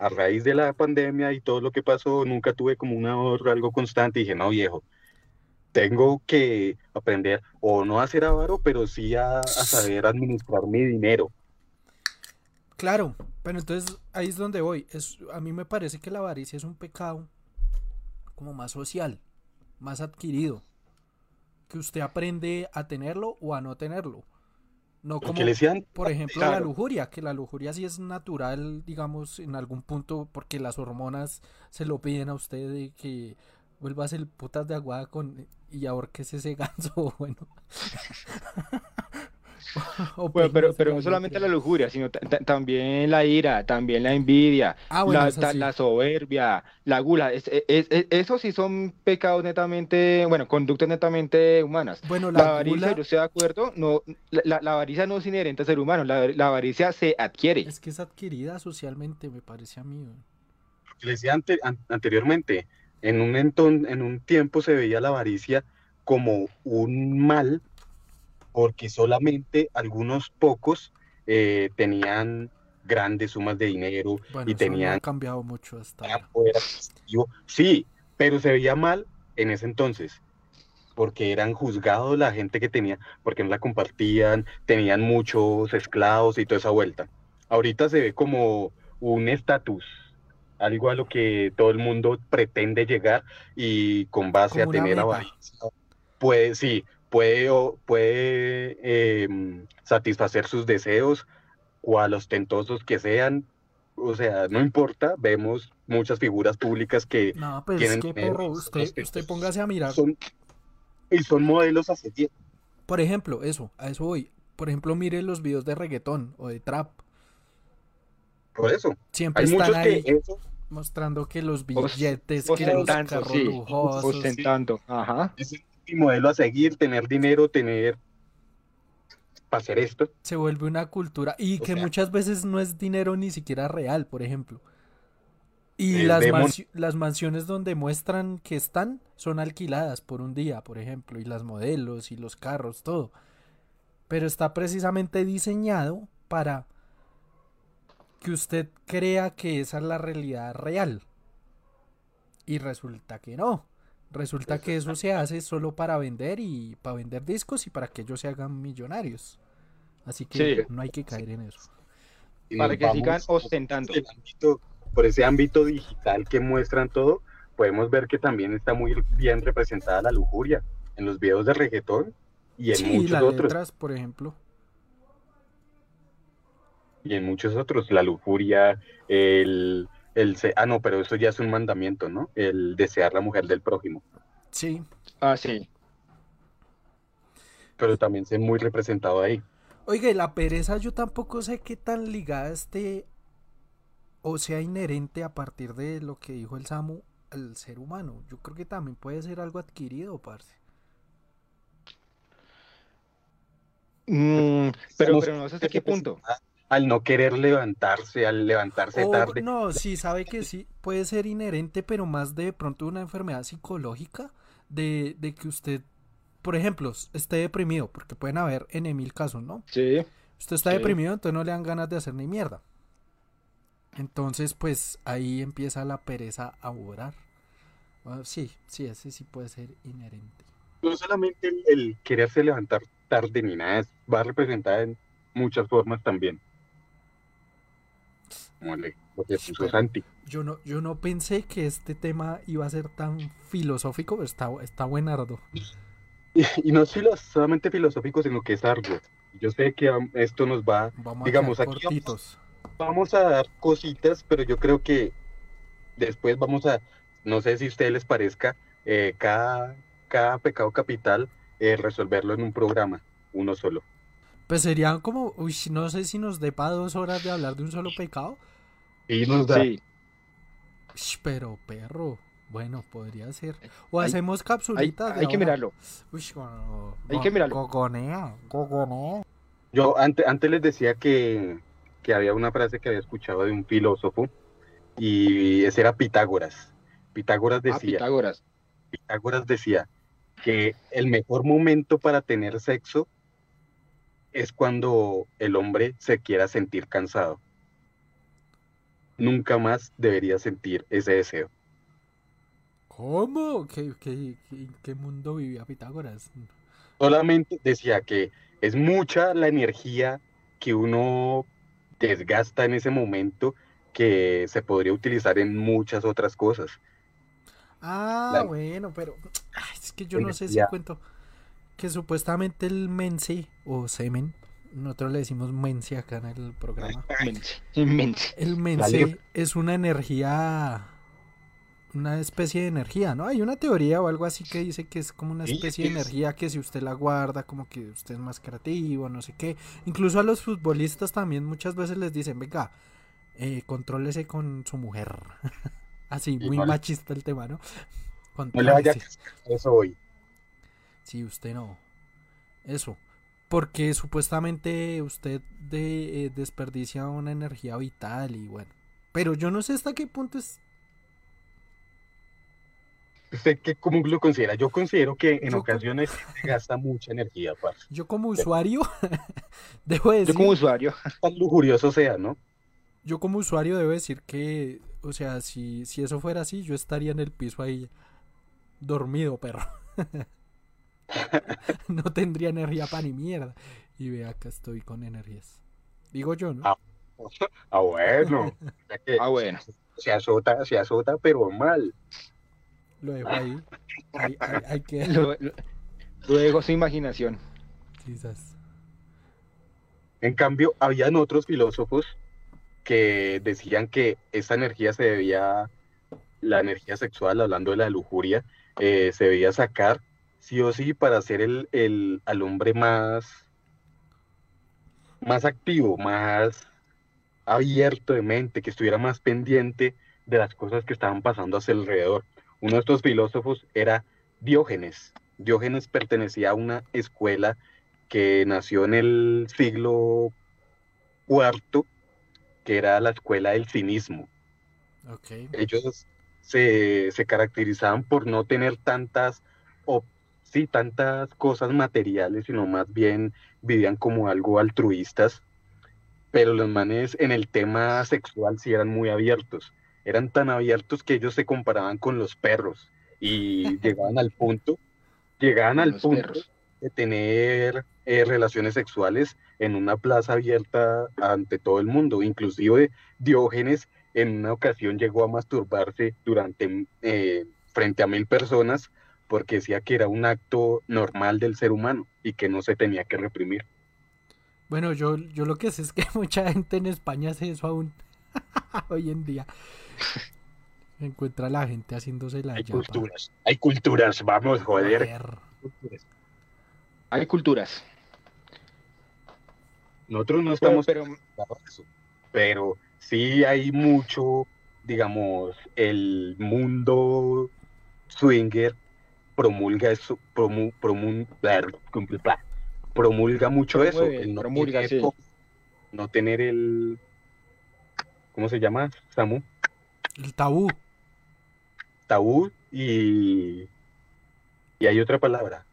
A raíz de la pandemia y todo lo que pasó, nunca tuve como un ahorro, algo constante. Y dije, no, viejo, tengo que aprender o no a ser avaro, pero sí a, a saber administrar mi dinero. Claro, pero entonces ahí es donde voy. Es, a mí me parece que la avaricia es un pecado como más social, más adquirido, que usted aprende a tenerlo o a no tenerlo. No como, decían, por ejemplo, la lujuria, que la lujuria sí es natural, digamos, en algún punto, porque las hormonas se lo piden a usted de que vuelva a ser putas de aguada con y ahorques ese ganso, bueno. O Bueno, pero, pero no solamente la lujuria, sino ta- ta- también la ira, también la envidia, Ah, bueno, la, sí. soberbia, la gula. Es, es- es- esos sí son pecados netamente, bueno, conductas netamente humanas. Bueno, La la avaricia, gula yo estoy de acuerdo, no, la, la- la avaricia no es inherente al ser humano, la, la avaricia se adquiere. es que es adquirida socialmente, me parece a mí. güey. que le decía ante- an- anteriormente, en un, enton- en un tiempo se veía la avaricia como un mal, porque solamente algunos pocos eh, tenían grandes sumas de dinero Bueno, y eso no ha tenían cambiado mucho hasta poder. Sí, pero se veía mal en ese entonces, porque eran juzgados la gente que tenía, porque no la compartían, tenían muchos esclavos y toda esa vuelta. Ahorita se ve como un estatus, algo a lo que todo el mundo pretende llegar y con base Como a tener avaricia, puede, sí, puede, o- puede em, satisfacer sus deseos, cual ostentosos que sean, o sea, no importa, vemos muchas figuras públicas que No, pues tienen es que, son usted, usted póngase a mirar. son, y son modelos a seguir. Por ejemplo, eso, a eso voy. Por ejemplo, mire los videos de reggaetón o de trap. Por eso, Siempre hay están muchos ahí que eso mostrando que los Os- billetes, que los Ostentando, carros sí, lujosos. ostentando, ajá. es mi modelo a seguir, tener dinero, tener para hacer esto. Se vuelve una cultura y O que sea- muchas veces no es dinero ni siquiera real, por ejemplo. Y las, mansi- las mansiones donde muestran que están son alquiladas por un día, por ejemplo, y las modelos y los carros, todo. Pero está precisamente diseñado para que usted crea que esa es la realidad real. Y resulta que no. Resulta que eso se hace solo para vender y para vender discos y para que ellos se hagan millonarios. Así que Sí. no hay que caer en eso. Y Para que sigan ostentando. por el ámbito- por ese ámbito digital que muestran todo, podemos ver que también está muy bien representada la lujuria en los videos de reggaetón y en Sí, muchos las otros. letras, por ejemplo. Y en muchos otros, la lujuria, el, el ah no, pero eso ya es un mandamiento, ¿no? El desear la mujer del prójimo. Sí. Ah, sí. Pero también se muy representado ahí. Oiga, y la pereza yo tampoco sé qué tan ligada esté o sea inherente a partir de lo que dijo el Samu al ser humano. Yo creo que también puede ser algo adquirido, parce. Mm, pero, pero no sé hasta qué punto. Al no querer levantarse, al levantarse tarde. no, sí, sabe que sí, puede ser inherente, pero más de pronto una enfermedad psicológica de, de que usted, por ejemplo, esté deprimido, porque pueden haber en mil casos, ¿no? Sí. Usted está Sí. deprimido, entonces no le dan ganas de hacer ni mierda. Entonces, pues ahí empieza la pereza a orar. Ah, sí, sí, ese sí puede ser inherente. No solamente el, el quererse levantar tarde ni nada, es- va representada en muchas formas también. Como le- lo que puso Pero- Santi. Yo no, yo no pensé que este tema iba a ser tan filosófico, pero está, está buenardo. Y, y no es filo- solamente filosófico, sino que es arduo. Yo sé que um, esto nos va, Vamos a Digamos, quedar aquí vamos a dar cositas, pero yo creo que después vamos a, no sé si a ustedes les parezca, eh, cada, cada pecado capital, eh, resolverlo en un programa, uno solo. Pues serían como, uy, no sé si nos dé para dos horas de hablar de un solo pecado. Y nos da, Sí. Pero perro, bueno, podría ser. O Hay- hacemos Hay, capsulitas. de hay que mirarlo. Uy, go- Hay que mirarlo. Gogonea, gogonea. Yo antes, antes les decía que, que había una frase que había escuchado de un filósofo y ese era Pitágoras. Pitágoras Ah, decía, Pitágoras. Pitágoras decía que el mejor momento para tener sexo es cuando el hombre se quiera sentir cansado. Nunca más debería sentir ese deseo. ¿Cómo? ¿Qué, qué, qué- en qué mundo vivía Pitágoras? Solamente decía que es mucha la energía que uno desgasta en ese momento que se podría utilizar en muchas otras cosas. Ah, La- bueno, pero ay, es que yo no sé si cuento que supuestamente el mense o semen, nosotros le decimos mense acá en el programa. El mense Dale. es una energía, una especie de energía, ¿no? Hay una teoría o algo así que dice que es como una especie de energía que si usted la guarda, como que usted es más creativo, no sé qué. Incluso a los futbolistas también muchas veces les dicen, venga, eh, contrólese con su mujer. Así, muy machista el tema, ¿no? No le vaya a eso hoy. Sí, usted no. Eso. Porque supuestamente usted de, eh, desperdicia una energía vital y bueno. Pero yo no sé hasta qué punto es. ¿Usted qué, cómo lo considera? Yo considero que en Yo ocasiones se gasta mucha energía, parce. Yo como usuario, debo decir, Yo como usuario. Tan lujurioso sea, ¿no? yo como usuario debo decir que, o sea, si, si eso fuera así, yo estaría en el piso ahí dormido, perro. no tendría energía para ni mierda. Y ve acá estoy con energías. Digo yo, ¿no? Ah. Ah, bueno. Que Ah, bueno. se azota, se azota, pero mal. Lo dejo ahí. Lo- lo- Luego su imaginación. Quizás. En cambio, habían otros filósofos que decían que esa energía se debía, la energía sexual, hablando de la lujuria, eh, se debía sacar sí o sí para hacer el, el- al hombre más, más activo, más abierto de mente, que estuviera más pendiente de las cosas que estaban pasando a su alrededor. Uno de estos filósofos era Diógenes. Diógenes pertenecía a una escuela que nació en el siglo IV, que era la escuela del cinismo. Ellos se, se caracterizaban por no tener tantas, o, sí, tantas cosas materiales, sino más bien vivían como algo altruistas. Pero los manes en el tema sexual sí eran muy abiertos. Eran tan abiertos que ellos se comparaban con los perros y llegaban al punto, llegaban al Los punto perros. de tener eh, relaciones sexuales en una plaza abierta ante todo el mundo. Inclusive Diógenes en una ocasión llegó a masturbarse durante eh, frente a mil personas porque decía que era un acto normal del ser humano y que no se tenía que reprimir. Bueno, yo, yo lo que sé es que mucha gente en España hace eso aún. Hoy en día. Encuentra a la gente haciéndose la Hay yapa. culturas, hay culturas, vamos, joder. Joder. Hay culturas. Nosotros no Pero, estamos pero eso, pero sí hay mucho, digamos, el mundo swinger promulga eso, promu, promu, promulga mucho eso, el no, promulga, tener, sí. no tener el, ¿cómo se llama, Samu? El tabú. Tabú y, y hay otra palabra.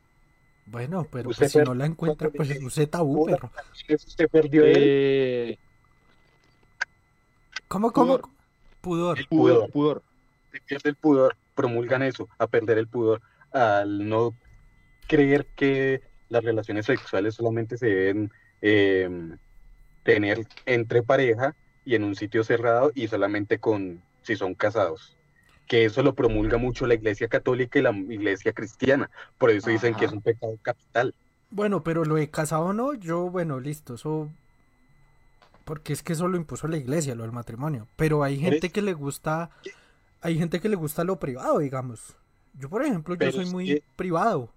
Bueno, pero Usted pues, si no la encuentra, pues usted- use tabú, perro. Se perdió el ¿Cómo, cómo? Pudor. Pudor. El pudor, pudor. pudor. se pierde el pudor, promulgan eso, a perder el pudor, al no creer que las relaciones sexuales solamente se deben eh, tener entre pareja y en un sitio cerrado y solamente con si son casados. Que eso lo promulga mucho la iglesia católica y la iglesia cristiana. Por eso dicen Ajá. que es un pecado capital. Bueno, pero lo de casado no, yo, bueno, listo, eso... Porque es que eso lo impuso la iglesia, lo del matrimonio. Pero hay gente que le gusta... Hay gente que le gusta lo privado, digamos. Yo, por ejemplo, yo soy muy privado.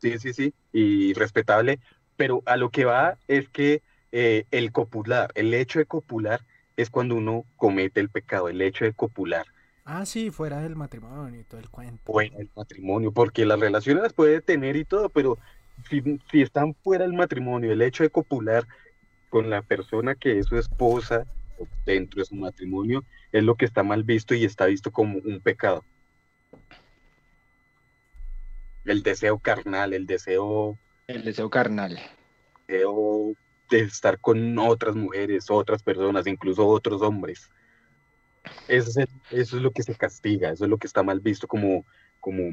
Sí, sí, sí, y respetable, pero a lo que va es que eh, el copular, el hecho de copular es cuando uno comete el pecado, el hecho de copular Ah, sí, fuera del matrimonio y todo el cuento. o en el matrimonio, porque las relaciones las puede tener y todo, pero si, si están fuera del matrimonio, el hecho de copular con la persona que es su esposa dentro de su matrimonio es lo que está mal visto y está visto como un pecado. El deseo carnal, el deseo El deseo carnal. deseo de estar con otras mujeres, otras personas, incluso otros hombres. Eso es, el- eso es lo que se castiga, eso es lo que está mal visto como, como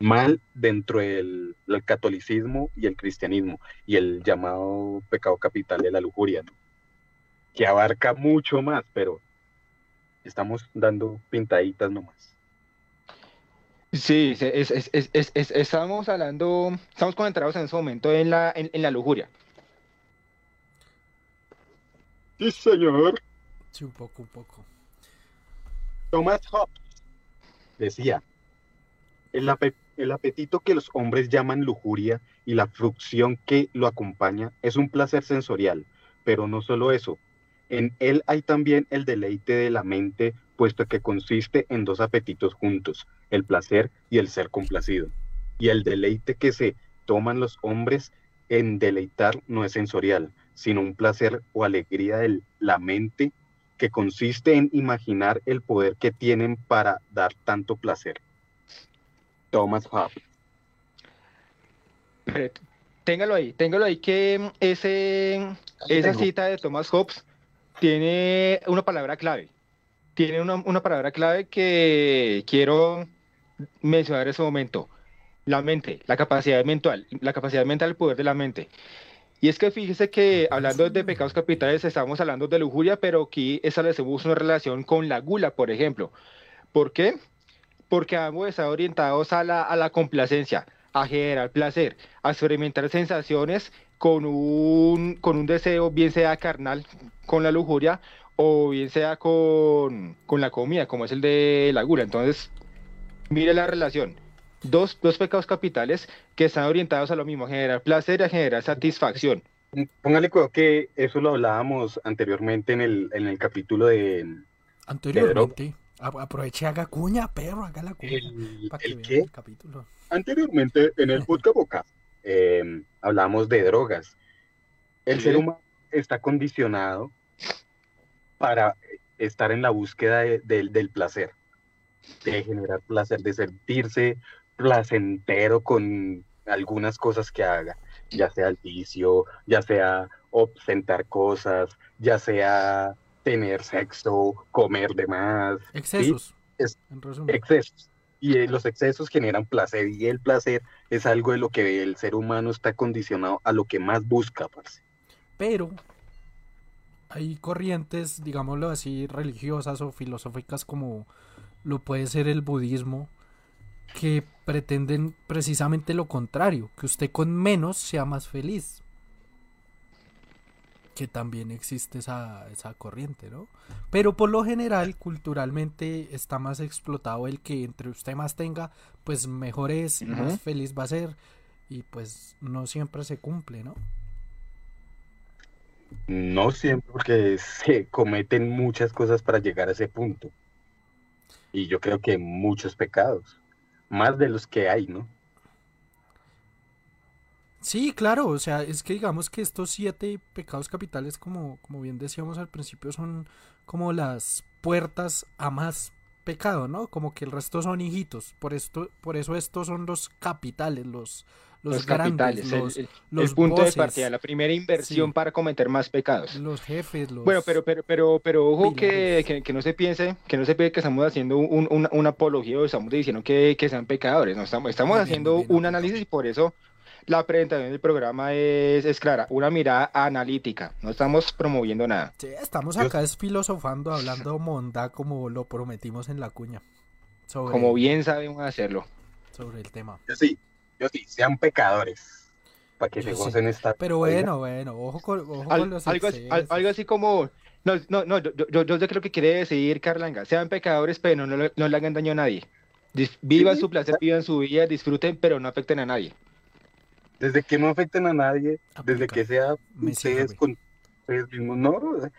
mal dentro del, del catolicismo y el cristianismo y el llamado pecado capital de la lujuria, ¿no? que abarca mucho más, pero estamos dando pintaditas nomás. Sí, se- es, es, es, es, es- estamos hablando, estamos concentrados en ese momento en la, en, en la lujuria. Sí, señor. Sí, un poco, un poco. Thomas Hobbes decía, el, ape- el apetito que los hombres llaman lujuria y la frucción que lo acompaña es un placer sensorial, pero no solo eso. En él hay también el deleite de la mente, puesto que consiste en dos apetitos juntos, el placer y el ser complacido. Y el deleite que se toman los hombres en deleitar no es sensorial, sino un placer o alegría de la mente que consiste en imaginar el poder que tienen para dar tanto placer. Thomas Hobbes. Téngalo ahí, téngalo ahí que mm, ese, esa cita de Thomas Hobbes tiene una palabra clave. Tiene una, una palabra clave que quiero mencionar en ese momento. La mente, la capacidad mental, la capacidad mental, el poder de la mente. Y es que fíjese que hablando de pecados capitales, estamos hablando de lujuria, pero aquí establecemos una relación con la gula, por ejemplo. ¿Por qué? Porque ambos están orientados a la, a la complacencia, a generar placer, a experimentar sensaciones con un, con un deseo, bien sea carnal, con la lujuria, o bien sea con, con la comida, como es el de la gula. Entonces, mire la relación. Dos, dos pecados capitales que están orientados a lo mismo, a generar placer y a generar satisfacción. Póngale cuidado que eso lo hablábamos anteriormente en el, en el capítulo de Anteriormente, aproveche, haga cuña, perro, haga la cuña. el, Para que el vean qué? el capítulo. Anteriormente en el podcast Boca eh, hablamos de drogas. El Sí. ser humano está condicionado para estar en la búsqueda de- del- del placer, de generar placer, de sentirse placentero con algunas cosas que haga, ya sea el vicio, ya sea ostentar cosas, ya sea tener sexo, comer de más, Excesos. es- En resumen. excesos. Y eh, los excesos generan placer y el placer es algo de lo que el ser humano está condicionado a lo que más busca, parce. Pero hay corrientes, digámoslo así, religiosas o filosóficas como lo puede ser el budismo, que pretenden precisamente lo contrario, que usted con menos sea más feliz. Que también existe esa, esa corriente, ¿no? Pero por lo general, culturalmente está más explotado el que entre usted más tenga, pues mejor es, más feliz va a ser. Y pues no siempre se cumple, ¿no? No siempre, porque se cometen muchas cosas para llegar a ese punto. Y yo creo que muchos pecados, más de los que hay, ¿no? Sí, claro, o sea, es que digamos que estos siete pecados capitales, como, como bien decíamos al principio, son como las puertas a más pecado, ¿no? Como que el resto son hijitos. Por esto, por eso estos son los capitales, los, los, Los grandes, capitales, el- los, el, los el punto de partida, la primera inversión Sí. para cometer más pecados. los jefes, los Bueno, pero, pero, pero, pero ojo que, que, que no se piense, que no se piense que estamos haciendo un, un- una apología o estamos diciendo que, que sean pecadores. No estamos, estamos bien, haciendo bien, un análisis y por eso la presentación del programa es, es clara, una mirada analítica. No estamos promoviendo nada. Sí, estamos Yo- acá es filosofando, hablando monda como lo prometimos en la cuña. Sobre, Como bien sabemos hacerlo. sobre el tema. Yo sí, yo sí, sean pecadores. Para que Yo se sí. gocen esta. Pero bueno, bueno, ojo con, ojo Al- con los algo, así, algo así como, no, no, no, yo, yo, yo sé que quiere decir Carlanga, sean pecadores, pero no, le- no le hagan daño a nadie. Dis- Vivan Sí. su placer, vivan su vida, disfruten, pero no afecten a nadie. Desde que no afecten a nadie, desde Aplica. que sea Me ustedes con ustedes mismos, no. o sea,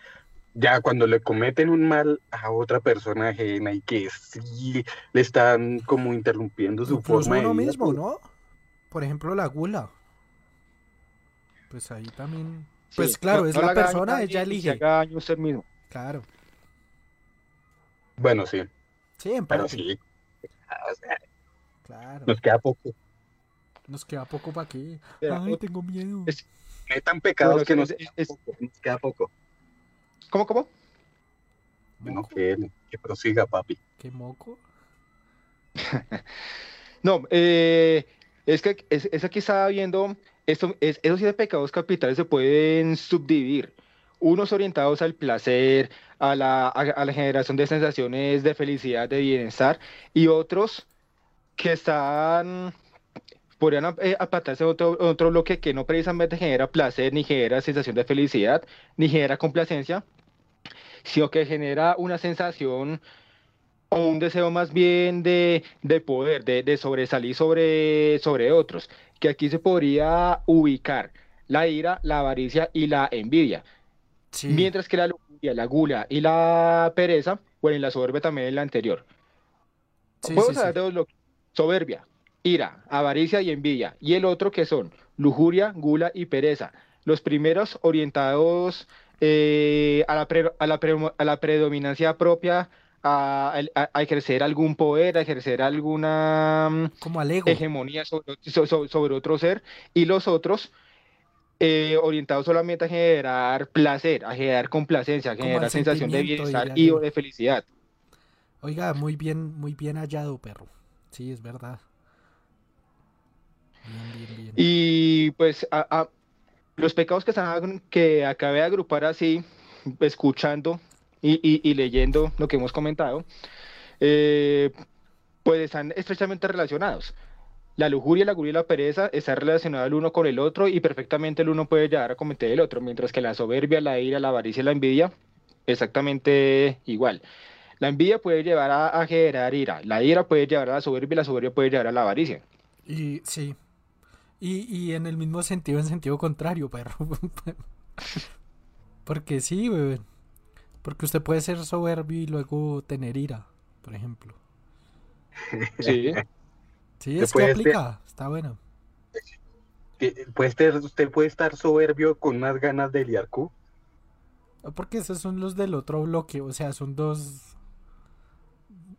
Ya cuando le cometen un mal a otra persona ajena y que sí le están como interrumpiendo su Incluso forma de uno vida, mismo, pues, ¿no? Por ejemplo, la gula. Pues ahí también. Pues Sí, claro, no- es no la daño persona, ella elige. haga daño a usted mismo. Claro. Bueno, sí, Sí, en pero parte. sí. o sea, Claro. nos queda poco. Nos queda poco para aquí. Mira, Ay, tengo miedo. es- Metan pecados Bueno, que es- nos, es- queda es- poco, nos queda poco. ¿Cómo, cómo? Bueno, que, que prosiga, papi. ¿Qué moco? No, eh, es que es, es aquí estaba viendo, esto, es, esos siete pecados capitales se pueden subdividir. Unos orientados al placer, a la, a, a la generación de sensaciones de felicidad, de bienestar, y otros que están, podrían eh, apartarse en otro, otro bloque que no precisamente genera placer, ni genera sensación de felicidad, ni genera complacencia, sino que genera una sensación o un deseo más bien de, de poder, de, de sobresalir sobre, sobre otros, que aquí se podría ubicar la ira, la avaricia y la envidia, Sí. mientras que la lujuria, la gula y la pereza, bueno, y la soberbia también es la anterior. Sí, Podemos sí, hablar sí. de dos bloques, soberbia, ira, avaricia y envidia, y el otro que son lujuria, gula y pereza. Los primeros orientados eh, a, la pre- a, la pre- a la predominancia propia, a, ejercer algún poder, a ejercer alguna mm, Como hegemonía sobre, so- so- sobre otro ser, y los otros eh, orientados solamente a generar placer, a generar complacencia, a generar sensación de bienestar y yo. o de felicidad. Oiga, muy bien, muy bien hallado, perro. Sí, es verdad. Bien, bien, bien. Y pues a- a- los pecados que, están, que acabé de agrupar así, escuchando y, y- y leyendo lo que hemos comentado, eh, pues están estrechamente relacionados. La lujuria, la gula y la pereza están relacionadas el uno con el otro y perfectamente el uno puede llegar a cometer el otro, mientras que la soberbia, la ira, la avaricia y la envidia, exactamente igual. La envidia puede llevar a, a generar ira, la ira puede llevar a la soberbia y la soberbia puede llevar a la avaricia. Y sí. Y, y en el mismo sentido, en sentido contrario, perro. Porque sí, weón. Porque usted puede ser soberbio y luego tener ira, por ejemplo. Sí. Sí, es que ser- aplica. Está bueno. Puede ser- usted puede estar soberbio con unas ganas de liar cu. Porque esos son los del otro bloque. O sea, son dos.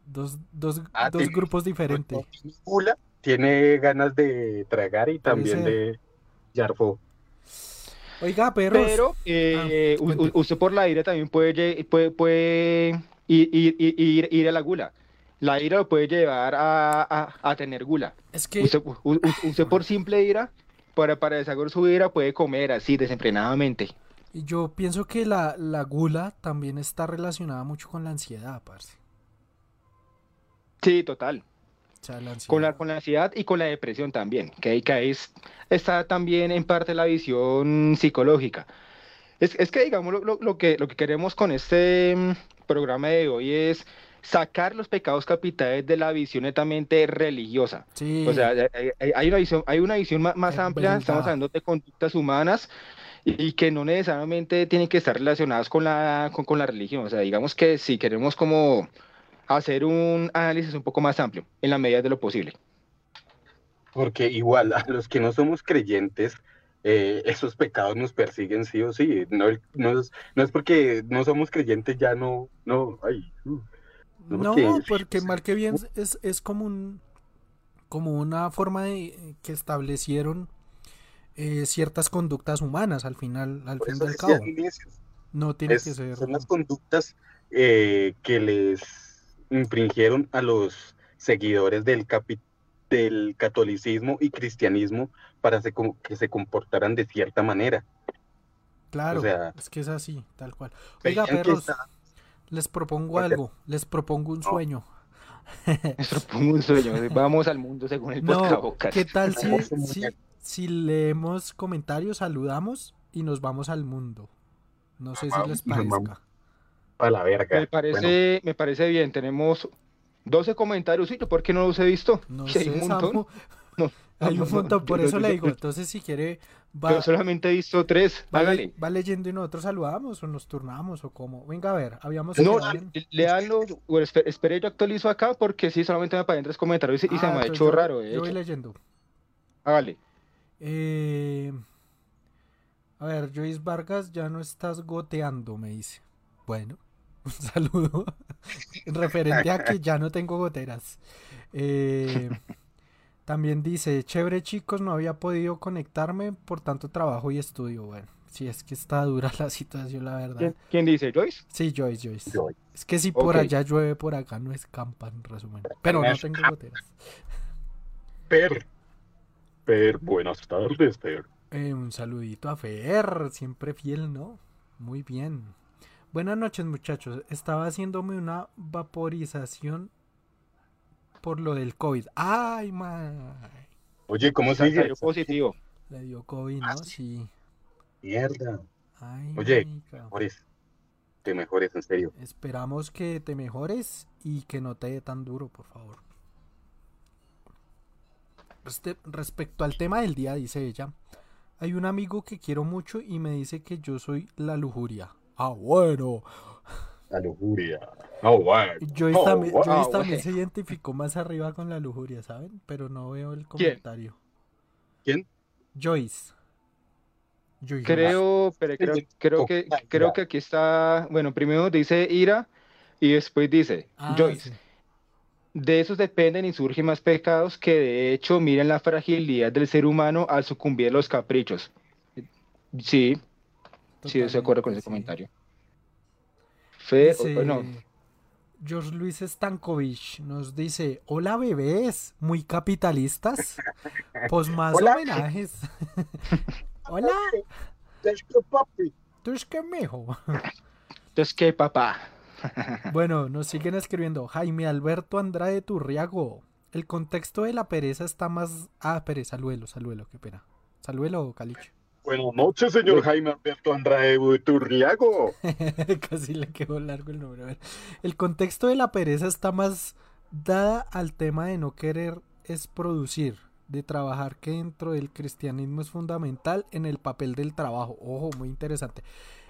Dos, dos, Ah, dos grupos diferentes. Tiene ganas de tragar y también de yarfo. Oiga, perros. Pero eh, Ah, u- u- usted por la ira también puede, puede, puede ir, ir- ir- ir- ir a la gula. La ira lo puede llevar a, a- a tener gula. es que. Usted, u- usted por simple ira, para, para desahogar su ira, puede comer así desenfrenadamente. Y yo pienso que la, la gula también está relacionada mucho con la ansiedad, parce. Sí, total. O sea, la. Con la, con la ansiedad y con la depresión también, que ahí que ahí es- está también en parte la visión psicológica. Es, es que, digamos, lo, lo- que, lo que queremos con este mm, programa de hoy es sacar los pecados capitales de la visión netamente religiosa. Sí. O sea, hay, hay- una visión, hay una visión ma- más, Es amplia, estamos verdad. hablando de conductas humanas y que no necesariamente tienen que estar relacionadas con la, con, con la religión. O sea, digamos que si queremos como hacer un análisis un poco más amplio, en la medida de lo posible. Porque igual a los que no somos creyentes, eh, esos pecados nos persiguen sí o sí. No, no, es, no es porque no somos creyentes, ya no, no, ay, uh, no, porque, porque mal que bien es, es como un como una forma de que establecieron eh, ciertas conductas humanas al final, al fin del cabo. No tiene que ser. Son las conductas eh, que les infringieron a los seguidores del, del catolicismo y cristianismo para que se comportaran de cierta manera. Claro, es que es así, tal cual. Oiga, perros, les propongo algo, les propongo un sueño. Les propongo un sueño, vamos al mundo según el no, ¿Qué tal si, si, leemos comentarios, saludamos y nos vamos al mundo? No sé si les parezca. La verga. Me parece, me parece bien, tenemos 12 comentarios, ¿sí? ¿por qué no los he visto? No sé, hay un montón. hay un montón, por eso le digo, entonces si quiere... Va, Yo solamente he visto tres, va, va leyendo y nosotros saludamos o nos turnamos o cómo. Venga a ver, habíamos... No, leanlo, espere, yo actualizo acá porque sí, solamente me aparecen tres comentarios y, se me ha ah, hecho raro. Yo voy leyendo. Hágale. Eh... A ver, Joyce Vargas, ya no estás goteando, me dice. Bueno, un saludo. Referente a que ya no tengo goteras. Eh... También dice, chévere chicos, no había podido conectarme por tanto trabajo y estudio. Bueno, si es que está dura la situación, la verdad. ¿Quién, dice? ¿Joyce? Sí, Joyce, Joyce. Es que si por allá llueve, por acá no escampa, en resumen. Pero no tengo goteras. Per. Per, buenas tardes, Per. Eh, un saludito a Fer, siempre fiel, ¿no? Muy bien. Buenas noches, muchachos. Estaba haciéndome una vaporización por lo del COVID. ¡Ay, man! Oye, ¿cómo se dice? positivo. Le dio COVID, ¿no? Ah, sí. Mierda. Ay, Oye, te mejores. Te mejores, en serio. Esperamos que te mejores y que no te dé tan duro, por favor. Este, respecto al tema del día, dice ella, hay un amigo que quiero mucho y me dice que yo soy la lujuria. Ah, bueno. La lujuria. Oh, wow. Joyce, oh, también, también se identificó más arriba con la lujuria, ¿saben? Pero no veo el comentario. ¿Quién? Joyce. Creo, pero creo, creo que creo que aquí está, bueno, primero dice ira y después dice ah, Joyce. De esos dependen y surgen más pecados que de hecho miren la fragilidad del ser humano al sucumbir a los caprichos. Sí, sí, estoy de acuerdo con ese comentario. Fe, no. George Luis Stankovic nos dice, hola bebés, muy capitalistas. Pues más homenajes. hola. ¿Tú es que mijo? ¿Tú es que papá? bueno, nos siguen escribiendo. Jaime Alberto Andrade Turriago. El contexto de la pereza está más... Ah, pereza, saluelo, saluelo, qué pena. Saluelo o caliche. Buenas noches, señor Jaime Alberto Andrade Turriago. Casi le quedó largo el nombre. El contexto de la pereza está más dada al tema de no querer es producir, de trabajar que dentro del cristianismo es fundamental en el papel del trabajo. Ojo, muy interesante.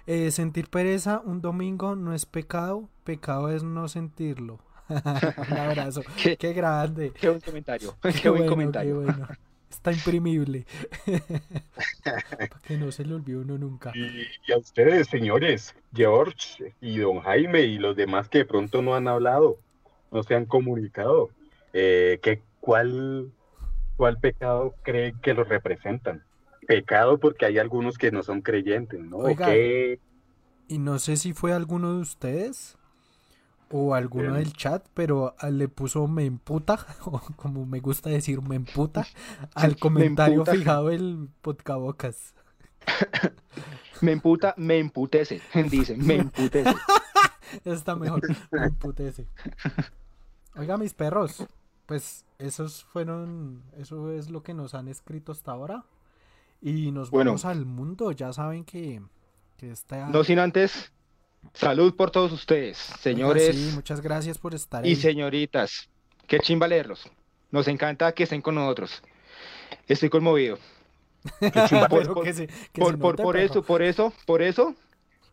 Eh, sentir pereza un domingo no es pecado, pecado es no sentirlo. un abrazo. ¿Qué, grande. Qué buen comentario. Qué, buen comentario. bueno. Está imprimible. Para que no se le olvide uno nunca. Y, a ustedes, señores, George y don Jaime y los demás que de pronto no han hablado, no se han comunicado, eh, cuál, ¿cuál pecado creen que los representan? Pecado porque hay algunos que no son creyentes, ¿no? Y no sé si fue alguno de ustedes o alguno del chat, pero le puso me emputa, o como me gusta decir me emputa, al comentario fijado el podcabocas. me emputa, me emputece, dice, me emputece. Está mejor, me emputece. Oiga, mis perros, pues esos fueron, eso es lo que nos han escrito hasta ahora. Y nos vamos al mundo, ya saben que, que está... No sin antes Salud por todos ustedes, señores. Sí, muchas gracias por estar ahí. Y señoritas, qué chimba leerlos. Nos encanta que estén con nosotros. Estoy conmovido. por, por, eso, por eso, por eso.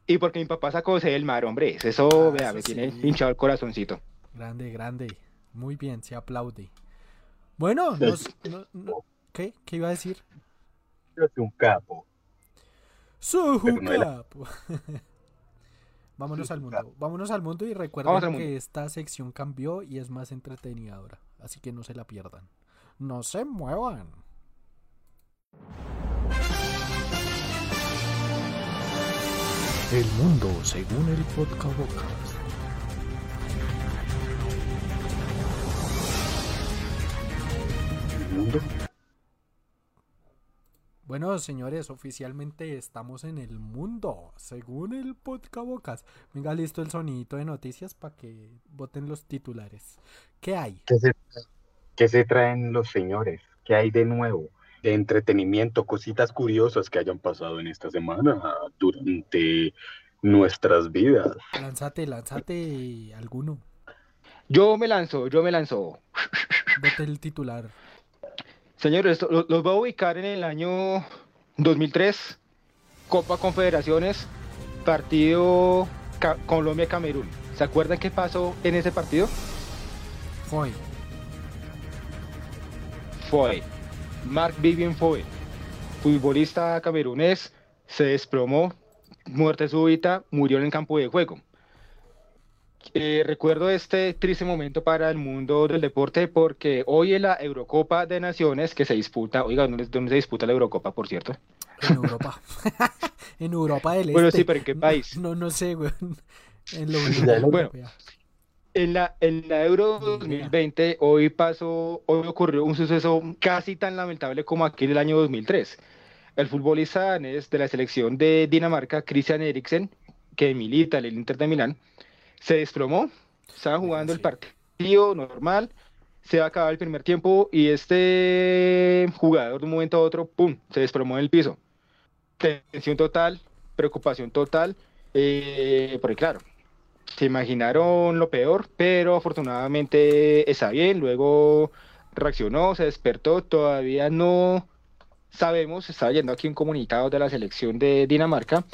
Y porque mi papá sacó ese del mar, hombre. Eso, ah, vea, me tiene hinchado el corazoncito. Grande, grande. Muy bien, se aplaude. Bueno, ¿qué? ¿Qué iba a decir? Yo soy un capo. Soy un capo. Vámonos al mundo. Vámonos al mundo y recuerden que esta sección cambió y es más entretenida ahora. Así que no se la pierdan. No se muevan. El mundo según el podcast. El mundo bueno, señores, oficialmente estamos en el mundo, según el podcast. Venga, listo el sonidito de noticias para que voten los titulares. ¿Qué hay? ¿Qué se, traen los señores? ¿Qué hay de nuevo? De entretenimiento, cositas curiosas que hayan pasado en esta semana durante nuestras vidas. Lánzate, lánzate alguno. Yo me lanzo, yo me lanzo. Vote el titular. Señores, los, voy a ubicar en el año 2003, Copa Confederaciones, partido Colombia-Camerún. ¿Se acuerdan qué pasó en ese partido? Fue. Fue. Mark Vivian Foy, futbolista camerunés, se desplomó, muerte súbita, murió en el campo de juego. Eh, recuerdo este triste momento para el mundo del deporte porque hoy en la Eurocopa de Naciones que se disputa, oiga, ¿dónde, se disputa la Eurocopa, por cierto? En Europa. en Europa del Este. Bueno, sí, pero ¿en qué país? No, no sé, güey. En lo bueno, en la, en la Euro 2020 hoy pasó, hoy ocurrió un suceso casi tan lamentable como aquel del año 2003. El futbolista danés de la selección de Dinamarca, Christian Eriksen, que milita en el Inter de Milán, se desplomó, estaba jugando el partido normal, se va a acabar el primer tiempo y este jugador de un momento a otro, ¡pum!, se desplomó en el piso. Tensión total, preocupación total, eh, porque claro, se imaginaron lo peor, pero afortunadamente está bien, luego reaccionó, se despertó, todavía no sabemos, estaba yendo aquí un comunicado de la selección de Dinamarca,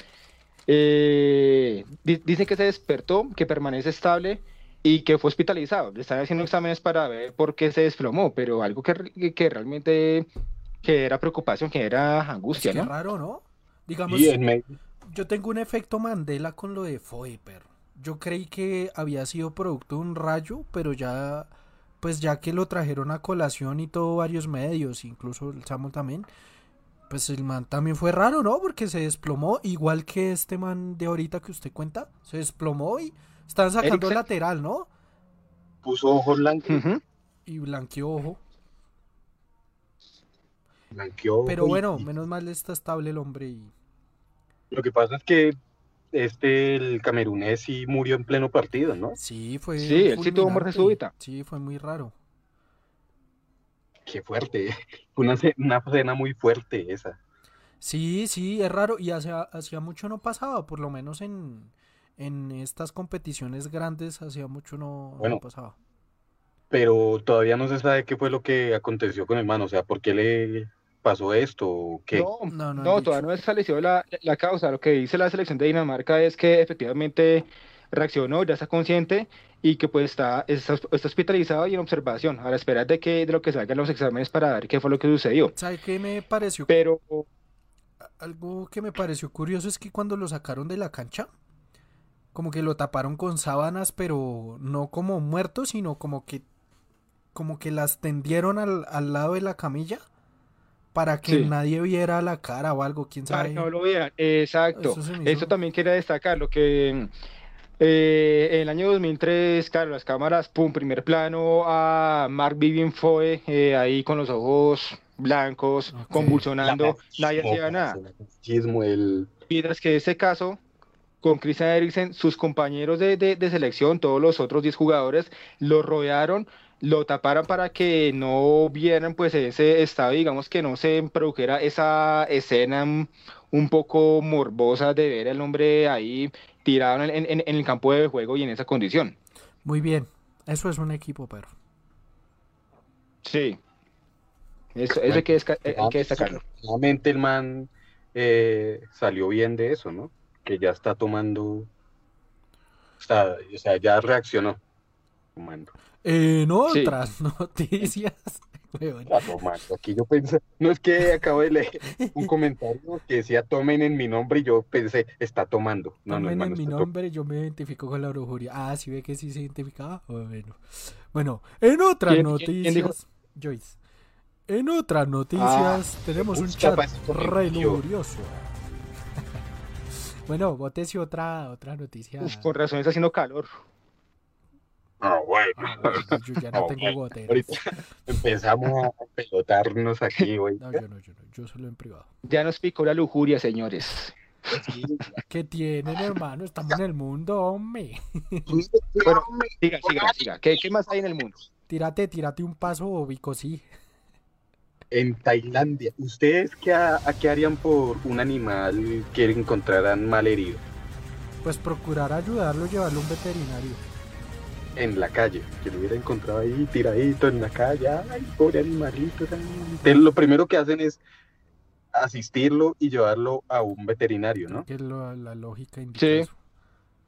eh, dice que se despertó, que permanece estable y que fue hospitalizado. Le están haciendo exámenes para ver por qué se desplomó, pero algo que, que realmente que era preocupación, que era angustia, es ¿no? raro, ¿no? Digamos, yo tengo un efecto Mandela con lo de Foiper. Yo creí que había sido producto de un rayo, pero ya, pues ya que lo trajeron a colación y todo varios medios, incluso el Samuel también, pues el man también fue raro, ¿no? Porque se desplomó, igual que este man de ahorita que usted cuenta, se desplomó y están sacando lateral, ¿no? Puso ojo blanco. Y blanqueó ojo. Blanqueó Pero bueno, menos mal está estable el hombre y... Lo que pasa es que este, el camerunés sí murió en pleno partido, ¿no? Sí, fue... Sí, él sí tuvo muerte súbita. Sí, fue muy raro. Qué fuerte. Una, una escena muy fuerte esa. Sí, sí, es raro. Y hacía, hacía mucho no pasaba, por lo menos en, en estas competiciones grandes, hacía mucho no, pasaba. Pero todavía no se sabe qué fue lo que aconteció con el man, o sea, ¿por qué le pasó esto? ¿Qué? No, no, no, todavía no es establecido la, la causa. Lo que dice la selección de Dinamarca es que efectivamente reaccionó, ya está consciente y que pues está, está, hospitalizado y en observación a la espera de que de lo que salgan los exámenes para ver qué fue lo que sucedió. ¿Sabe qué me pareció? Pero algo que me pareció curioso es que cuando lo sacaron de la cancha, como que lo taparon con sábanas, pero no como muerto, sino como que como que las tendieron al, al lado de la camilla para que nadie viera la cara o algo, quién sabe. Para que no lo vieran, exacto. Eso, también quería destacar, lo que eh, en el año 2003, claro, las cámaras, pum, primer plano a Mark Vivian Foe eh, ahí con los ojos blancos, convulsionando, nadie hacía nada. Mientras que en este caso, con Christian Eriksen, sus compañeros de, de, selección, todos los otros 10 jugadores, lo rodearon, lo taparon para que no vieran pues ese estado, digamos que no se produjera esa escena un poco morbosa de ver al hombre ahí tirado en, el campo de juego y en esa condición. Muy bien, eso es un equipo, pero. Sí. Eso, eso hay, que eh, hay que destacarlo. Nuevamente el man eh, salió bien de eso, ¿no? Que ya está tomando, o sea, o sea, ya reaccionó tomando. En Sí. otras noticias, Está tomando. Aquí yo pensé, no es que acabo de leer un comentario que decía tomen en mi nombre y yo pensé, está tomando. No, no, tomen hermano, en mi nombre, yo me identifico con la brujería. Ah, sí ve que sí se identificaba. Bueno, bueno en otras ¿Quién- quién- noticias, quién dijo? Joyce. En otras noticias tenemos un chat re lujurioso. bueno, botese otra otra noticia. Uf, con razón está haciendo calor. Ah, bueno. Ah, bueno, yo ya no No, tengo bueno, goteras. Ahorita empezamos a pelotarnos aquí, güey. No, yo no, yo no, yo solo en privado. Ya nos picó la lujuria, señores. ¿Qué tienen, hermano? Estamos en el mundo, hombre. Bueno, siga, siga, siga. ¿Qué, qué más hay en el mundo? Tírate, tírate un paso, Vico, sí. En Tailandia, ¿ustedes qué, ha- a qué harían por un animal que encontraran mal herido Pues procurar ayudarlo, llevarlo a un veterinario. En la calle? Que lo hubiera encontrado ahí tiradito en la calle. Ay, pobre animalito. Entonces, lo primero que hacen es asistirlo y llevarlo a un veterinario, ¿no? Que lo- la lógica Sí. eso.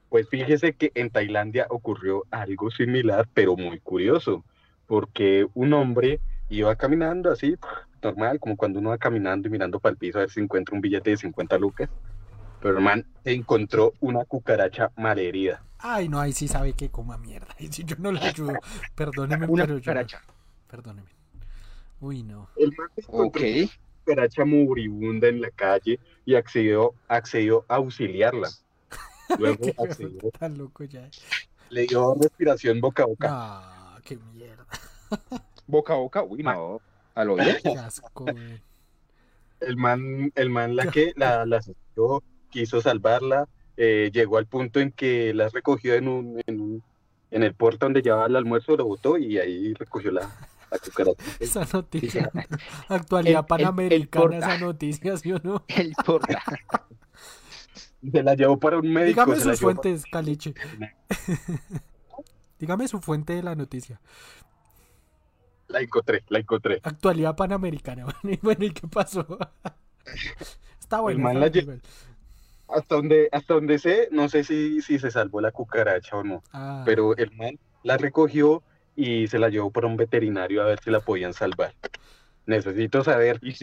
Pues fíjese que en Tailandia ocurrió algo similar, pero muy curioso, porque un hombre iba caminando así, normal, como cuando uno va caminando y mirando para el piso a ver si encuentra un billete de 50 lucas, pero el man encontró una cucaracha malherida. Ay, no, ahí sí sabe que coma mierda. Y si yo no le ayudo, perdóneme, Una pero yo. cucaracha. Perdóneme. Uy, no. El man encontró Ok. una cucaracha moribunda en la calle y accedió, accedió a auxiliarla. Luego Qué accedió, tan loco ya. le dio respiración boca a boca. Ah, qué mierda. Boca a boca. Uy, no. Al oído. Qué asco, güey. El man, el man la que la, la asistió, quiso salvarla, eh, llegó al punto en que la recogió en un, en un- en el puerto donde llevaba el almuerzo, lo botó y ahí recogió la, la cucaracha. Esa noticia. Actualidad El- el- el panamericana, esa noticia, ¿sí o no? El porta. Se la llevó para un médico. Dígame sus llevó para- fuentes, Caliche. Dígame su fuente de la noticia. La encontré, la encontré. Actualidad panamericana. Bueno, y bueno, ¿y qué pasó? Está bueno. man está la bueno. Hasta donde, hasta donde sé, no sé si, si se salvó la cucaracha o no, Ah, pero el man la recogió y se la llevó para un veterinario a ver si la podían salvar. Necesito saber, Y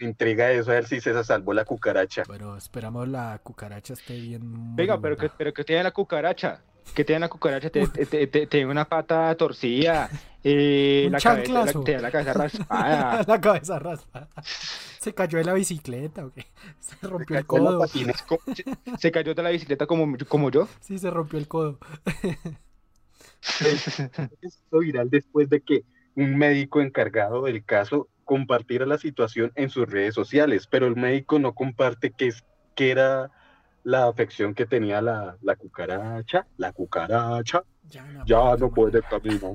me intriga eso, a ver si se salvó la cucaracha. Bueno, esperamos la cucaracha esté bien. Venga, pero que, pero que tiene la cucaracha. Que tiene la cucaracha, te- te- te- te- tiene una pata torcida, eh, Un la, cabeza, la, chanclazo. tiene la cabeza raspada. la cabeza raspa. Se cayó de la bicicleta, ¿o qué? Se rompió el codo. patina. Se, se cayó de la bicicleta como, como yo. Sí, se rompió el codo. Esto viral después de que un médico encargado del caso compartiera la situación en sus redes sociales, pero el médico no comparte qué es, qué era la afección que tenía la, la cucaracha. La cucaracha Ya no, ya no puede caminar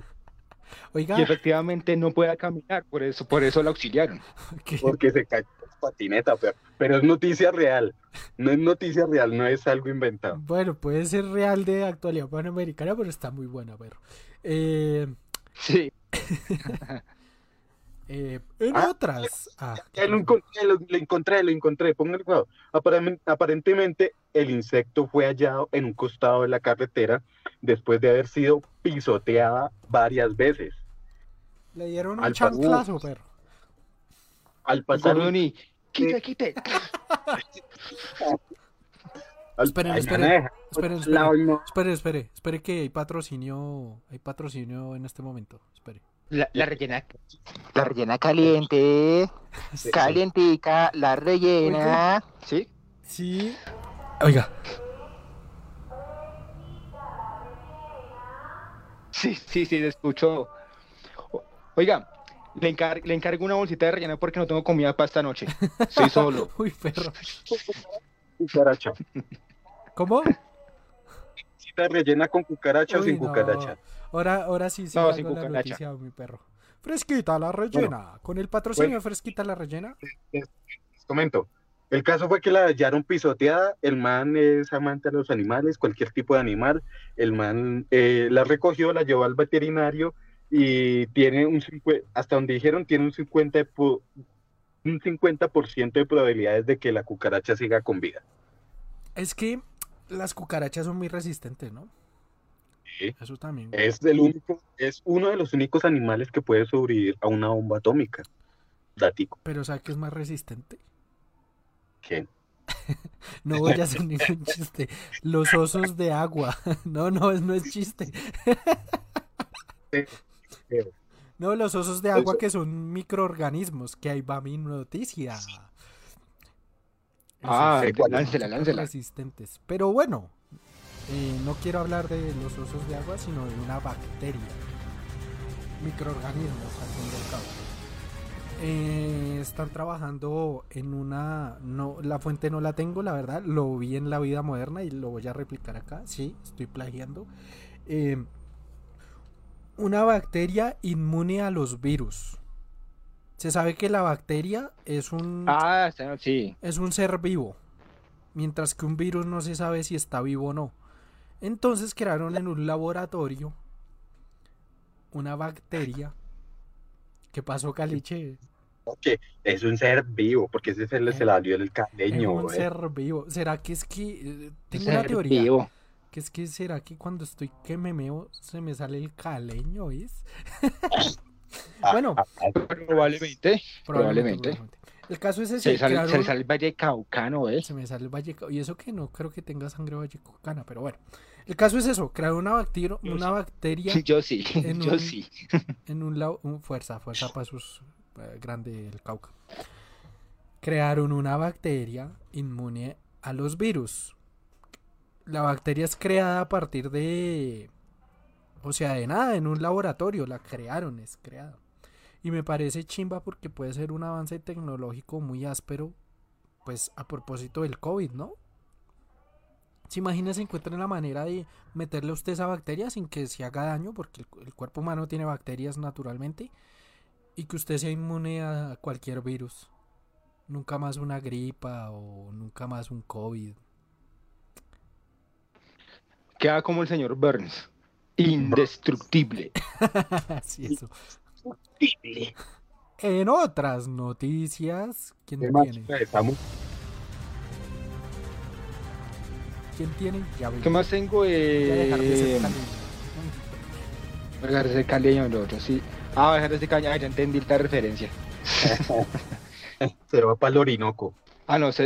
Oiga, Y efectivamente no puede caminar, por eso, por eso la auxiliaron. ¿qué? porque se cayó en patineta, pero, pero es noticia real. No es noticia real, no es algo inventado. bueno, puede ser real de actualidad panamericana, pero está muy buena, perro. Eh, Sí. eh, en Ah, otras. Ah, Ya lo encontré, lo, lo encontré, lo encontré. Ponga el cuidado. Aparem- Aparentemente, el insecto fue hallado en un costado de la carretera después de haber sido pisoteada varias veces. le dieron un al chanclazo, perro. Al pasar, Gordon y quite, quite. al- Esperen, Ay, esperen, maneja. esperen, que hay patrocinio, hay patrocinio en este momento. Espere. La, la rellena. La rellena caliente, calientica, la rellena. ¿Sí? Sí. Oiga, Sí, sí, sí, le escucho. Oiga, le, encar- le encargo una bolsita de rellena porque no tengo comida para esta noche. Soy solo. uy, perro. Cucaracha. ¿Cómo? ¿Cita rellena con cucaracha o sin no. cucaracha? Ahora, ahora sí, sí, No, sin la noticia, mi perro. Fresquita la rellena. Con el patrocinio Fresquita la rellena. Les comento. El caso fue que la hallaron pisoteada. El man es amante de los animales, cualquier tipo de animal. El man eh, la recogió, la llevó al veterinario y tiene un 50, hasta donde dijeron, tiene un 50 de pu- un 50% de probabilidades de que la cucaracha siga con vida. Es que las cucarachas son muy resistentes, ¿no? Sí. Eso también. Es el único, es uno de los únicos animales que puede sobrevivir a una bomba atómica. Datico. Pero ¿sabe qué es más resistente? ¿Qué? No voy a hacer ningún chiste. Los osos de agua. No, no, es- no es chiste. No, los osos de agua que son microorganismos. Que ahí va mi noticia. Ah, ¿cuál? láncela, láncela. resistentes. Pero bueno, eh, no quiero hablar de los osos de agua, sino de una bacteria. Microorganismos, al fin y al cabo. Eh, están trabajando en una... No, la fuente no la tengo, la verdad. Lo vi en la vida moderna y lo voy a replicar acá. Sí, estoy plagiando. Eh, una bacteria inmune a los virus. Se sabe que la bacteria es un Ah, sí. es un ser vivo, mientras que un virus no se sabe si está vivo o no. Entonces crearon en un laboratorio una bacteria. ¿Qué pasó, Caliche? Ok, es un ser vivo, porque ese se le, se le salió el Es caleño, un güey. ser vivo. ¿Será que es que eh, tengo una teoría? vivo. Que es que será que cuando estoy que me meo se me sale el caleño, ¿es? Ah, bueno, ah, ah, Probablemente. Probablemente. El caso es ese. Se le sale, se crearon- sale el Valle Caucano, ¿eh? Se me sale el valleca. Y eso que no creo que tenga sangre vallecana, pero bueno. El caso es eso, crear una bacteria, una sí. bacteria Yo sí, En yo un- sí. en un lado, un- fuerza, fuerza para sus eh, grande el Cauca. Crearon una bacteria inmune a los virus. La bacteria es creada a partir de o sea, de nada, en un laboratorio la crearon, es creada. Y me parece chimba porque puede ser un avance tecnológico muy áspero, pues a propósito del COVID, ¿no? ¿Se imagina si encuentran la manera de meterle a usted esa bacteria sin que se haga daño? Porque el, el cuerpo humano tiene bacterias naturalmente. Y que usted sea inmune a cualquier virus. Nunca más una gripa o nunca más un COVID. Queda como el señor Burns. Indestructible. Así eso. En otras noticias, ¿quién tiene? Estamos ¿Quién tiene? Ya. ¿Qué más tengo? Voy a dejar de ser Eh, ese caleño el otro, sí. Ah, dejar ese caña, ah, ya entendí la referencia. se va para el Orinoco. Ah, no, es,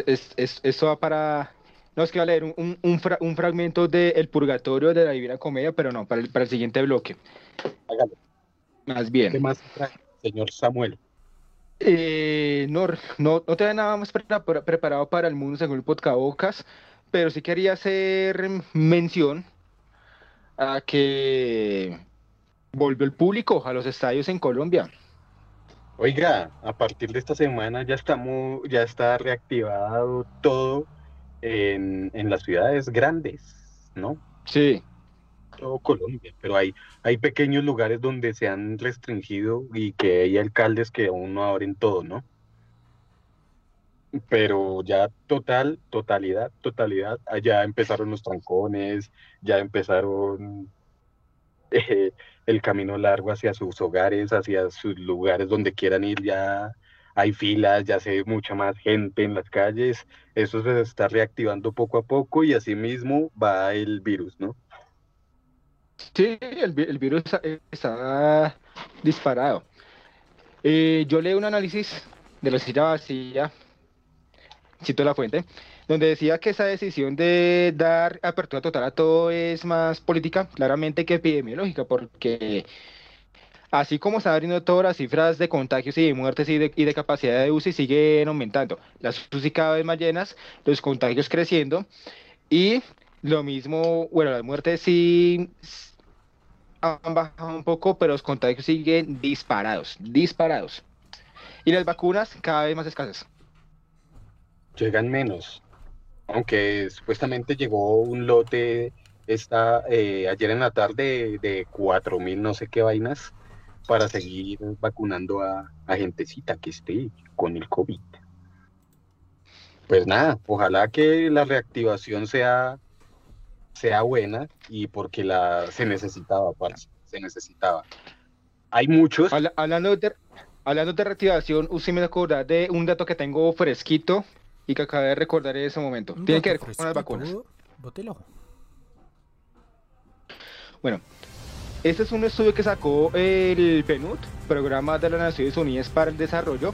va para... No, es que va a leer un, un, un fra- un fragmento de El Purgatorio de la Divina Comedia, pero no, para el, para el siguiente bloque. Hágalo. Más ¿Qué bien. más trae, señor Samuel? Eh, no, no, no tengo nada más pre- pre- preparado para el mundo según el podcabocas, pero sí quería hacer mención a que volvió el público a los estadios en Colombia. Oiga, a partir de esta semana ya estamos, ya está reactivado todo en, en las ciudades grandes, ¿no? Sí, Todo Colombia, pero hay, hay pequeños lugares donde se han restringido y que hay alcaldes que aún no abren todo, ¿no? Pero ya total, totalidad, totalidad, ya empezaron los trancones, ya empezaron eh, el camino largo hacia sus hogares, hacia sus lugares donde quieran ir, ya hay filas, ya se ve mucha más gente en las calles, eso se está reactivando poco a poco y así mismo va el virus, ¿no? Sí, el, vi- el virus está, está disparado. Eh, yo leí un análisis de la silla vacía, cito la fuente, donde decía que esa decisión de dar apertura total a todo es más política, claramente, que epidemiológica, porque así como están abriendo todas las cifras de contagios y de muertes y de, y de capacidad de UCI siguen aumentando, las UCI cada vez más llenas, los contagios creciendo y lo mismo, bueno, las muertes sí han bajado un poco, pero los contagios siguen disparados, disparados. Y las vacunas cada vez más escasas. Llegan menos, aunque supuestamente llegó un lote esta, eh, ayer en la tarde de cuatro mil no sé qué vainas para seguir vacunando a, a gentecita que esté con el COVID. Pues nada, ojalá que la reactivación sea, sea buena y porque la se necesitaba, parce, se necesitaba. hay muchos. Habla- hablando, de, hablando de reactivación, usted me acordar de un dato que tengo fresquito y que acabé de recordar en ese momento. Tiene que ver con las vacunas. bótelo. Bueno, este es un estudio que sacó el PNUD, Programa de las Naciones Unidas para el Desarrollo,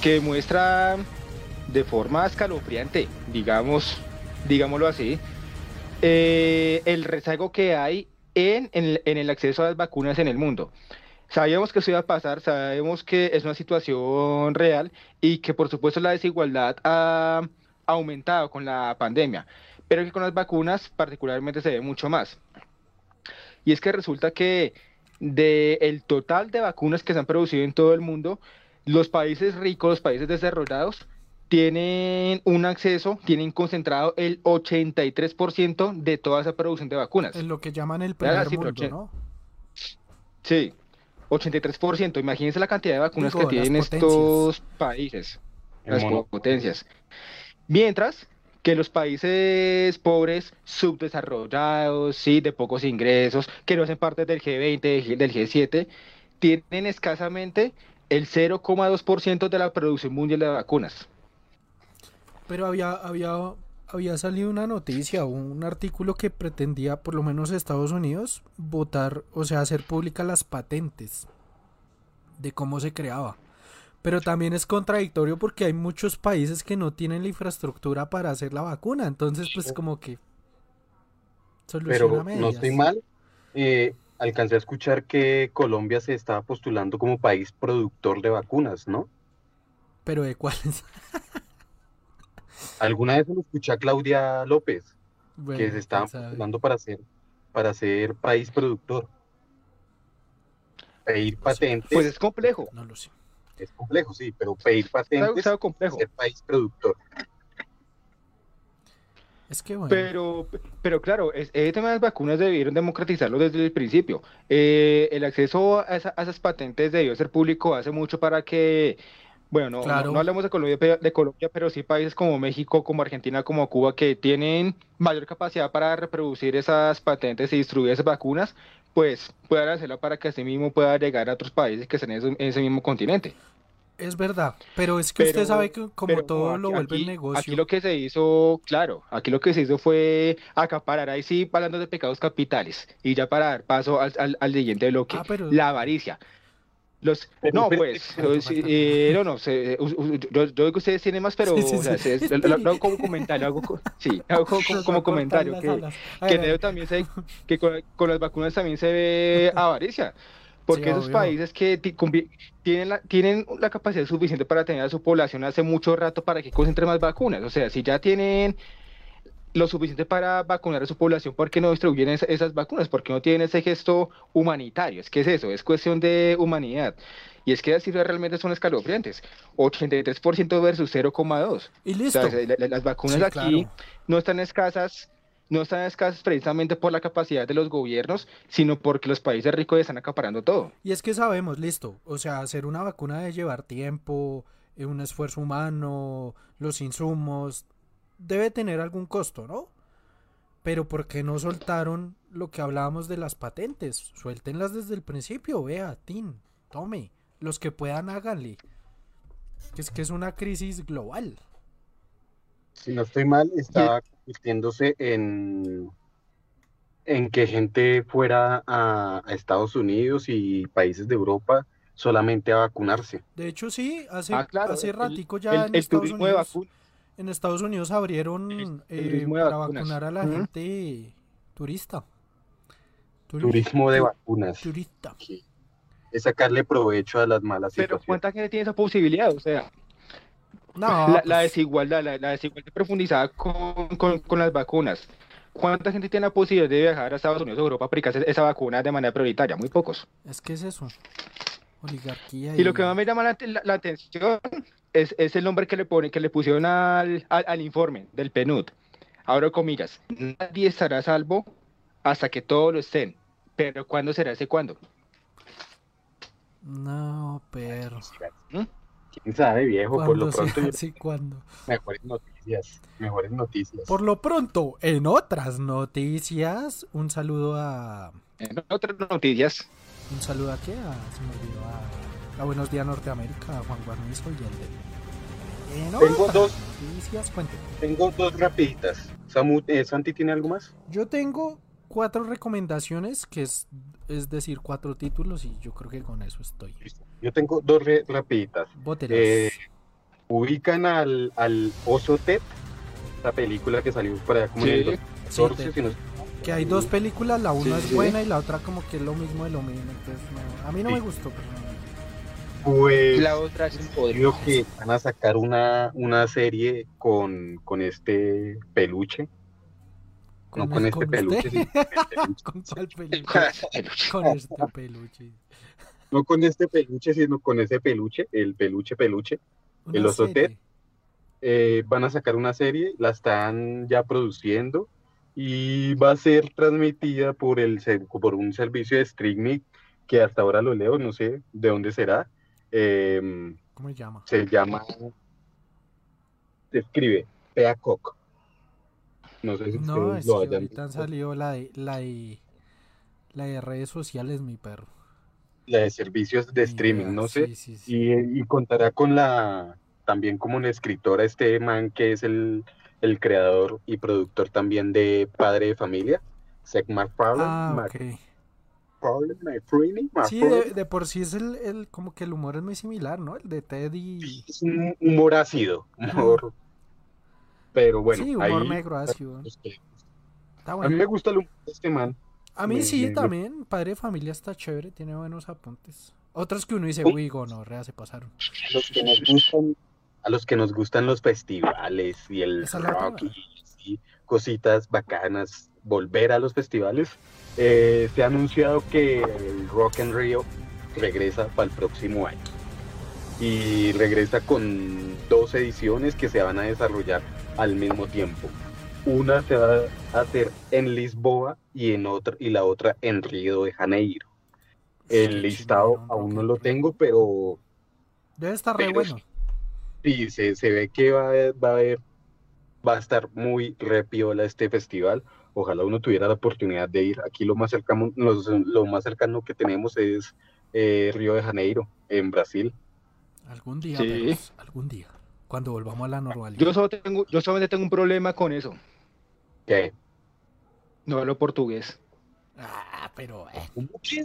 que muestra de forma escalofriante, digamos, digámoslo así, eh, el rezago que hay en, en- en el acceso a las vacunas en el mundo. Sabíamos que eso iba a pasar, sabemos que es una situación real y que por supuesto la desigualdad ha aumentado con la pandemia, pero que con las vacunas particularmente se ve mucho más. Y es que resulta que de el total de vacunas que se han producido en todo el mundo, los países ricos, los países desarrollados, tienen un acceso, tienen concentrado el 83% de toda esa producción de vacunas. Es lo que llaman el primer sí, mundo, ¿no? Sí, 83%. Imagínense la cantidad de vacunas Digo, que tienen estos países, El las mono- potencias. Mientras que los países pobres, subdesarrollados, sí, de pocos ingresos, que no hacen parte del G20, del del G7, tienen escasamente el 0,2% de la producción mundial de vacunas. Pero había, había, había salido una noticia, un artículo que pretendía, por lo menos Estados Unidos, votar, o sea, hacer públicas las patentes de cómo se creaba. Pero también es contradictorio porque hay muchos países que no tienen la infraestructura para hacer la vacuna. Entonces, pues como que... Pero no estoy mal. eh, alcancé a escuchar que Colombia se estaba postulando como país productor de vacunas, ¿no? Pero de cuáles. Alguna vez lo escuché a Claudia López, que se estaba postulando para ser, para ser país productor. Pedir patentes Pues es complejo, No lo sé. es complejo, sí, pero pedir patentes es complejo. ser país productor. Es que bueno. Pero, pero claro, es- el tema de las vacunas debieron democratizarlo desde el principio. Eh, el acceso a, esa- a esas patentes debió ser público hace mucho para que, bueno, no, no- Claro. no hablamos de Colombia, de Colombia, pero sí países como México, como Argentina, como Cuba, que tienen mayor capacidad para reproducir esas patentes y distribuir esas vacunas, pues puedan hacerlo para que así mismo pueda llegar a otros países que estén en ese, mismo continente. Es verdad, pero es que usted sabe que como todo no, lo vuelve aquí- negocio. Aquí lo que se hizo, claro, aquí lo que se hizo fue acaparar, ahí sí, hablando de pecados capitales, y ya para dar paso al, al, al siguiente bloque, Ah, pero- la avaricia. Los, no, pues, eh, eh, no, no, se- u- yo, yo digo que ustedes tienen más, pero, Sí, sí, o sea, sí. se- lo, hago como comentario, hago, sí, hago como cortar comentario, que, que ello también se, que con, con las vacunas también se ve avaricia. Porque esos obvio. países que tienen la, tienen la capacidad suficiente para tener a su población hace mucho rato para que concentre más vacunas. O sea, si ya tienen lo suficiente para vacunar a su población, ¿por qué no distribuyen esa- esas vacunas? ¿Por qué no tienen ese gesto humanitario? Es que es eso, es cuestión de humanidad. Y es que las cifras realmente son escalofriantes. 83% versus 0,2. Y O listo. sea, las vacunas Sí, aquí claro. no están escasas, no están escasas precisamente por la capacidad de los gobiernos, sino porque los países ricos están acaparando todo. Y es que sabemos, listo, o sea, hacer una vacuna debe llevar tiempo, eh, un esfuerzo humano, los insumos, debe tener algún costo, ¿no? Pero ¿por qué no soltaron lo que hablábamos de las patentes? Suéltenlas desde el principio, vea, Tin, tome, los que puedan háganle. Que es que es una crisis global. Si no estoy mal, estaba convirtiéndose en, en que gente fuera a, a Estados Unidos y países de Europa solamente a vacunarse. De hecho, sí, hace, Ah, claro, hace el- ratico ya el, en el Estados turismo de Unidos. vacunas. En Estados Unidos abrieron El eh, para vacunas. vacunar a la Ujú. gente turista. Turi- Turismo de vacunas. Turista. que Es sacarle provecho a las malas Pero. ¿cuánta gente tiene esa posibilidad? O sea, No, la, la pues, desigualdad, la, la desigualdad profundizada con, con, con las vacunas. ¿Cuánta gente tiene la posibilidad de viajar a Estados Unidos o Europa a aplicarse esa vacuna de manera prioritaria? Muy pocos. es que es eso. Oligarquía Y lo que más me llama la, la- la atención es, es el nombre que le pone, que le pusieron al, al, al informe del PNUD. Abro comillas. Nadie estará a salvo hasta que todos lo estén. Pero ¿cuándo será ese cuándo? No, perro. ¿Mm? ¿Quién sabe, viejo? Por lo ¿Cuándo pronto, yo- así? ¿Cuándo? mejores noticias. Mejores noticias. Por lo pronto, en otras noticias, un saludo a En otras noticias, Un saludo aquí a, se me olvidó, a, a Buenos Días Norteamérica, a Juan Guarnizo y el de... Eh, no, Tengo para- dos. noticias, cuente. Tengo dos rapiditas. Samu, eh, ¿Santi tiene algo más? Yo tengo cuatro recomendaciones, que es, es decir, cuatro títulos y yo creo que con eso estoy. Yo tengo dos re- rapiditas. Eh, ubican al, al Oso Ted, la película que salió por allá como en el Sí. 2014, Sí, si no- que hay dos películas, la una Sí, es sí. buena y la otra como que es lo mismo de lo mismo. Entonces, no, a mí no Sí. me gustó. Pero. Pues La otra es un que van a sacar una, una serie con, con este peluche. no con el- este peluche, usted. con el peluche. con cuál peluche. con este peluche. No con este peluche, sino con ese peluche, el peluche peluche. El oso serie. Ted. Eh, van a sacar una serie, la están ya produciendo y va a ser transmitida por, el, por un servicio de streaming que hasta ahora lo leo, no sé de dónde será. Eh, ¿Cómo se llama? se llama, se escribe Peacock. No sé si No, es lo que hayan ahorita han salido la de, la de, la de redes sociales, mi perro. La de servicios de streaming, no sé. sí, sí, sí. Y, y contará con la, también como una escritora, este man que es el, el creador y productor también de Padre de Familia, Seth MacFarlane. Ah, Mac- ok. MacFarlane, McFarlane, Sí, MacFarlane. de, de por sí es el, el, como que el humor es muy similar, ¿no? El de Ted y... Es un humor ácido, humor. Pero bueno, sí, humor ahí- negro ácido. Está A mí bueno. me gusta el humor de este man. A mí me- sí, me- también. Padre de familia está chévere, tiene buenos apuntes. Otros que uno dice, Uy. gonorrea, se pasaron. Los que nos gustan, a los que nos gustan los festivales y el rock y cositas bacanas, volver a los festivales. eh, se ha anunciado que el Rock en Rio regresa para el próximo año y regresa con dos ediciones que se van a desarrollar al mismo tiempo. Una se va a hacer en Lisboa y en otra y la otra en Río de Janeiro. El listado aún no lo tengo, pero Debe estar re pero bueno. Sí, se, se ve que va va a haber, va a estar muy re piola este festival. Ojalá uno tuviera la oportunidad de ir. Aquí lo más cercano, los- lo más cercano que tenemos es eh, Río de Janeiro, en Brasil. Algún día, Sí. algún día. Cuando volvamos a la Yo normalidad. solo tengo, yo solamente tengo un problema con eso. ¿Qué? No hablo portugués. Ah, pero... Eh, ¿Cómo que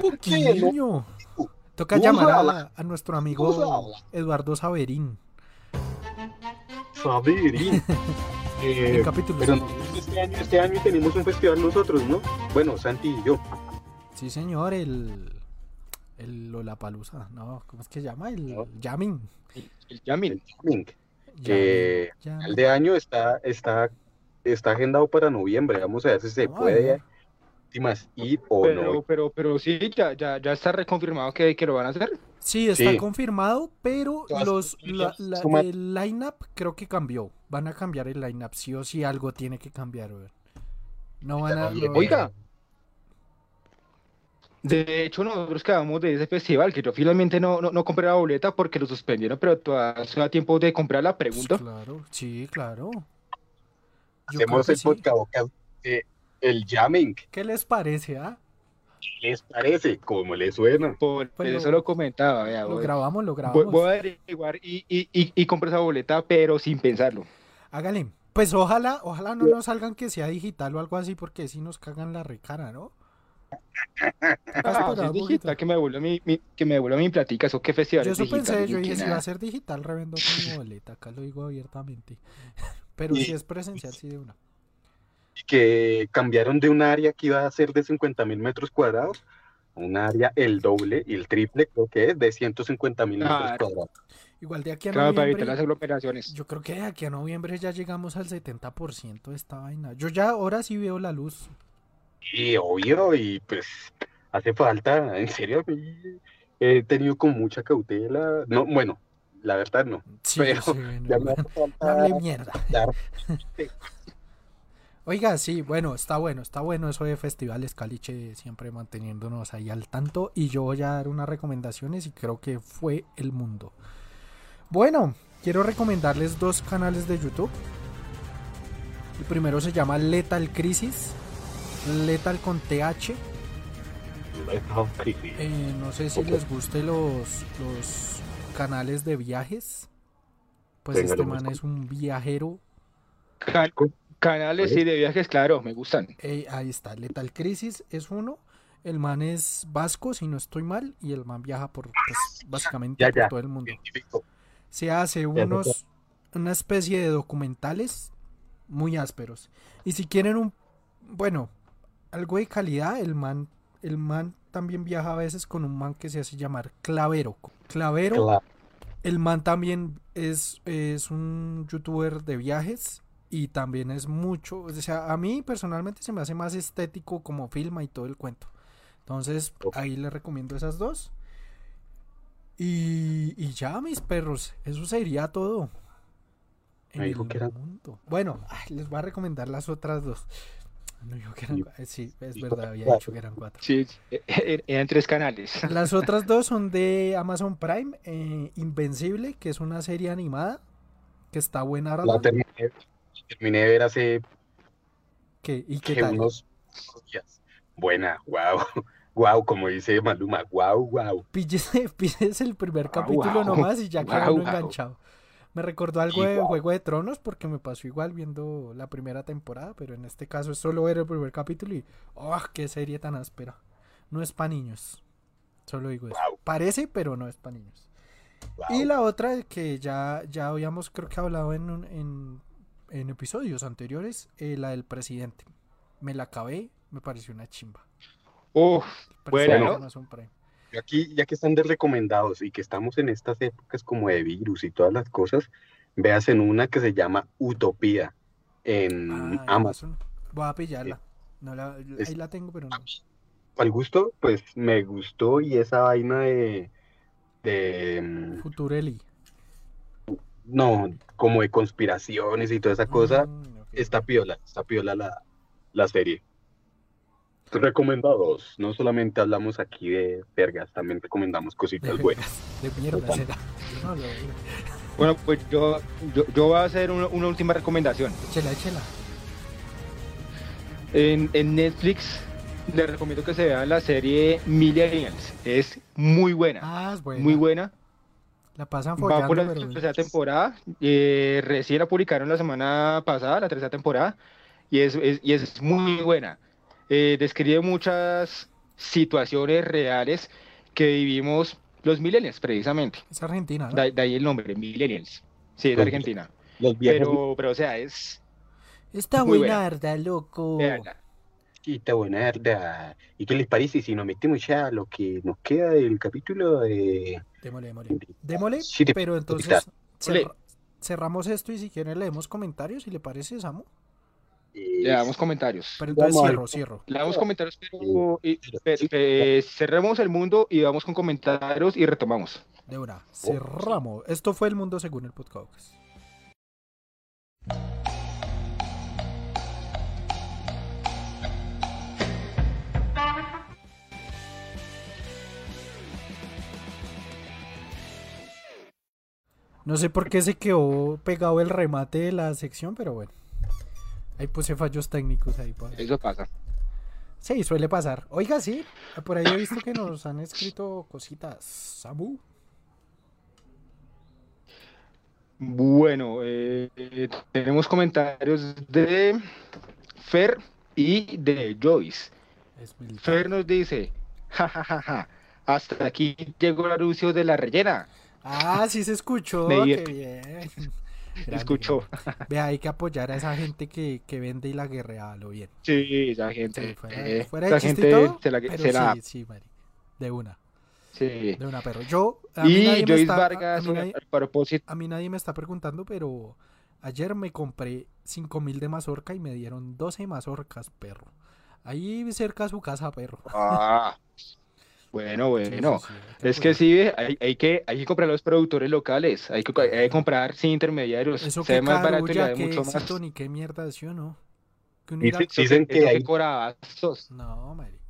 un poquillo. Toca ¿Cómo llamar a, a nuestro ¿Cómo amigo? Eduardo Saberín. Saberín. Eh, pero no, este año, este año tenemos un festival nosotros, ¿no? Bueno, Santi y yo. Sí, señor, el... El Lollapalooza. No, ¿cómo es que se llama? El No. Jamming. El Yamin. el Jamming. Que El de año está, está, está agendado para noviembre. Vamos a ver si se puede ya. Últimas ir o Pero, no. pero, pero sí, ya, ya, ya está reconfirmado que, que lo van a hacer. Sí, está Sí. confirmado, pero los, la- la- suma- el line-up creo que cambió. Van a cambiar el line-up, sí o sí algo tiene que cambiar. weón. No van a... Oiga. De hecho, nosotros quedamos de ese festival, que yo finalmente no, no, no compré la boleta porque lo suspendieron, pero todavía da tiempo de comprar la pregunta. Claro, sí, claro. Yo Hacemos el sí. podcast de el jamming. ¿Qué les parece, ah? ¿Qué les parece? ¿Cómo les suena? Por Pues eso lo- lo comentaba, vea, Lo voy, grabamos, lo grabamos. voy a averiguar y, y, y, y compro esa boleta, pero sin pensarlo. Hágale. Pues ojalá, ojalá no nos salgan que sea digital o algo así, porque si nos cagan la recara, ¿no? Ah, si es digital, que me devuelva mi, mi- que me devuelva mi platica, eso qué festival Yo es eso digital, pensé, yo dije, si va a ser digital, revendo mi boleta, acá lo digo abiertamente. Pero si es presencial, sí de una. Que cambiaron de un área que iba a ser de 50 mil metros cuadrados a un área el doble y el triple, creo que es, de 150 mil metros Claro. cuadrados. Igual de aquí a Claro, para evitar noviembre, las aglomeraciones. yo creo que de aquí a noviembre ya llegamos al 70% de esta vaina. Yo ya ahora sí veo la luz. Y obvio, y pues hace falta, en serio, a mí he tenido con mucha cautela. No, bueno, la verdad no. Sí, Pero sí, no, Ya me hace no falta hable mierda. Oiga, sí, bueno, está bueno, está bueno eso de festivales Caliche, siempre manteniéndonos ahí al tanto. Y yo voy a dar unas recomendaciones y creo que fue el mundo. Bueno, quiero recomendarles dos canales de YouTube. El primero se llama Lethal Crisis, Lethal con TH. Eh, no sé si les guste los, los canales de viajes. Pues Venga, este man es un viajero. Can- canales y de viajes, claro, me gustan. Eh, ahí está, Letal Crisis es uno. El man es vasco, si no estoy mal, y el man viaja por, pues, básicamente Ya, por todo el mundo. Se hace unos, una especie de documentales muy ásperos. Y si quieren un, bueno, algo de calidad, el man, el man también viaja a veces con un man que se hace llamar Clavero. Clavero, Claro. el man también es, es un youtuber de viajes y también es mucho, o sea, a mí personalmente se me hace más estético como filma y todo el cuento. Entonces, ahí les recomiendo esas dos. Y, y ya, mis perros, eso sería todo. En Me dijo el que mundo. Bueno, ay, les voy a recomendar las otras dos. No dijo que eran Dijo- cua- eh, Sí, es verdad, había cuatro. dicho que eran cuatro. Sí, eh, eh, eran tres canales. Las otras dos son de Amazon Prime. eh, Invencible, que es una serie animada que está buena. La terminé, terminé de ver hace ¿Qué? ¿Y qué que tal? unos días. Buena, wow. Wow, como dice Maluma, wow, wow. Píllese, píllese el primer capítulo nomás y ya uno guau. enganchado. Me recordó algo de. Juego de Tronos porque me pasó igual viendo la primera temporada, pero en este caso es solo ver el primer capítulo y ¡oh, qué serie tan áspera! No es para niños. Solo digo eso. Parece, pero no es para niños. wow. Y la otra que ya, ya habíamos creo que hablado en, un- en, en episodios anteriores, eh, la del presidente. Me la acabé, me pareció una chimba. Uf, El Buena, presidente ¿no? de Amazon Prime. Yo Aquí, ya que están de recomendados y que estamos en estas épocas como de virus y todas las cosas, veas en una que se llama Utopía en Ah, Amazon. Voy a pillarla. No la, Es- ahí la tengo, pero no. Al gusto, pues me gustó y esa vaina de, de mm, Futurelli. No, como de conspiraciones y toda esa cosa, Mm, está piola, está piola la, la serie. Recomendados, no solamente hablamos aquí de vergas, también recomendamos de, cositas buenas. de mierda no bueno, pues yo, yo, yo voy a hacer una, una última recomendación. Échela, échela. En, en Netflix les recomiendo que se vean la serie Millennials. Es muy buena, Ah, es buena. muy buena. La pasan Va follando, por la pero... tercera temporada. eh, recién la publicaron la semana pasada, la tercera temporada. Y es, es- y es muy buena. Eh, describe muchas situaciones reales que vivimos los millennials, precisamente. Es argentina, ¿no? De, de ahí el nombre, millennials. Sí, es Argentina. Los viejos Pero, pero, o sea, es... Está muy buenarda, loco. véanla. Quita buenarda. ¿Y qué les parece si nos metemos ya a lo que nos queda del capítulo de... Démosle, démosle. Démosle, Sí, te- pero entonces cerra- cerramos esto y si quieren leemos comentarios, si le parece, Samu. Le damos comentarios. Pero entonces cierro, cierro. Le damos comentarios, pero, y- Pero- cerremos el mundo y vamos con comentarios y retomamos. De una, cerramos. Esto fue El Mundo Según el Podcast. No sé por qué se quedó pegado el remate de la sección, pero bueno. Ahí puse fallos técnicos ahí. Eso pasa. Sí, suele pasar. Oiga, sí, por ahí he visto que nos han escrito cositas. Samu. Bueno, eh, eh, tenemos comentarios de Fer y de Joyce. Fer nos dice, jajajaja, hasta aquí llegó el anuncio de la rellena. Ah, sí se escuchó. Qué bien. Grande, Escuchó. Vea, hay que apoyar a esa gente que, que vende y la guerrea, lo bien. Sí, esa Sí, gente, fuera, eh, fuera de esa gente todo, se la, pero se la- sí, sí, Mari. De una, sí. de una, perro. Yo, a mí, nadie Y me Joyce está, Vargas, a, mí nadie, propósito, a mí nadie me está preguntando, pero ayer me compré 5000 de mazorca y me dieron 12 mazorcas, perro. Ahí cerca a su casa, perro. ah, bueno, Sí, sí, bueno. sí, hay que Es que sí, hay, hay que, hay que comprar los productores locales, hay que, hay que comprar sin intermediarios, Eso se ve que más barato y qué mucho más. ni qué mierda, ¿sí o no? Que Dicen que hay-. No, marica.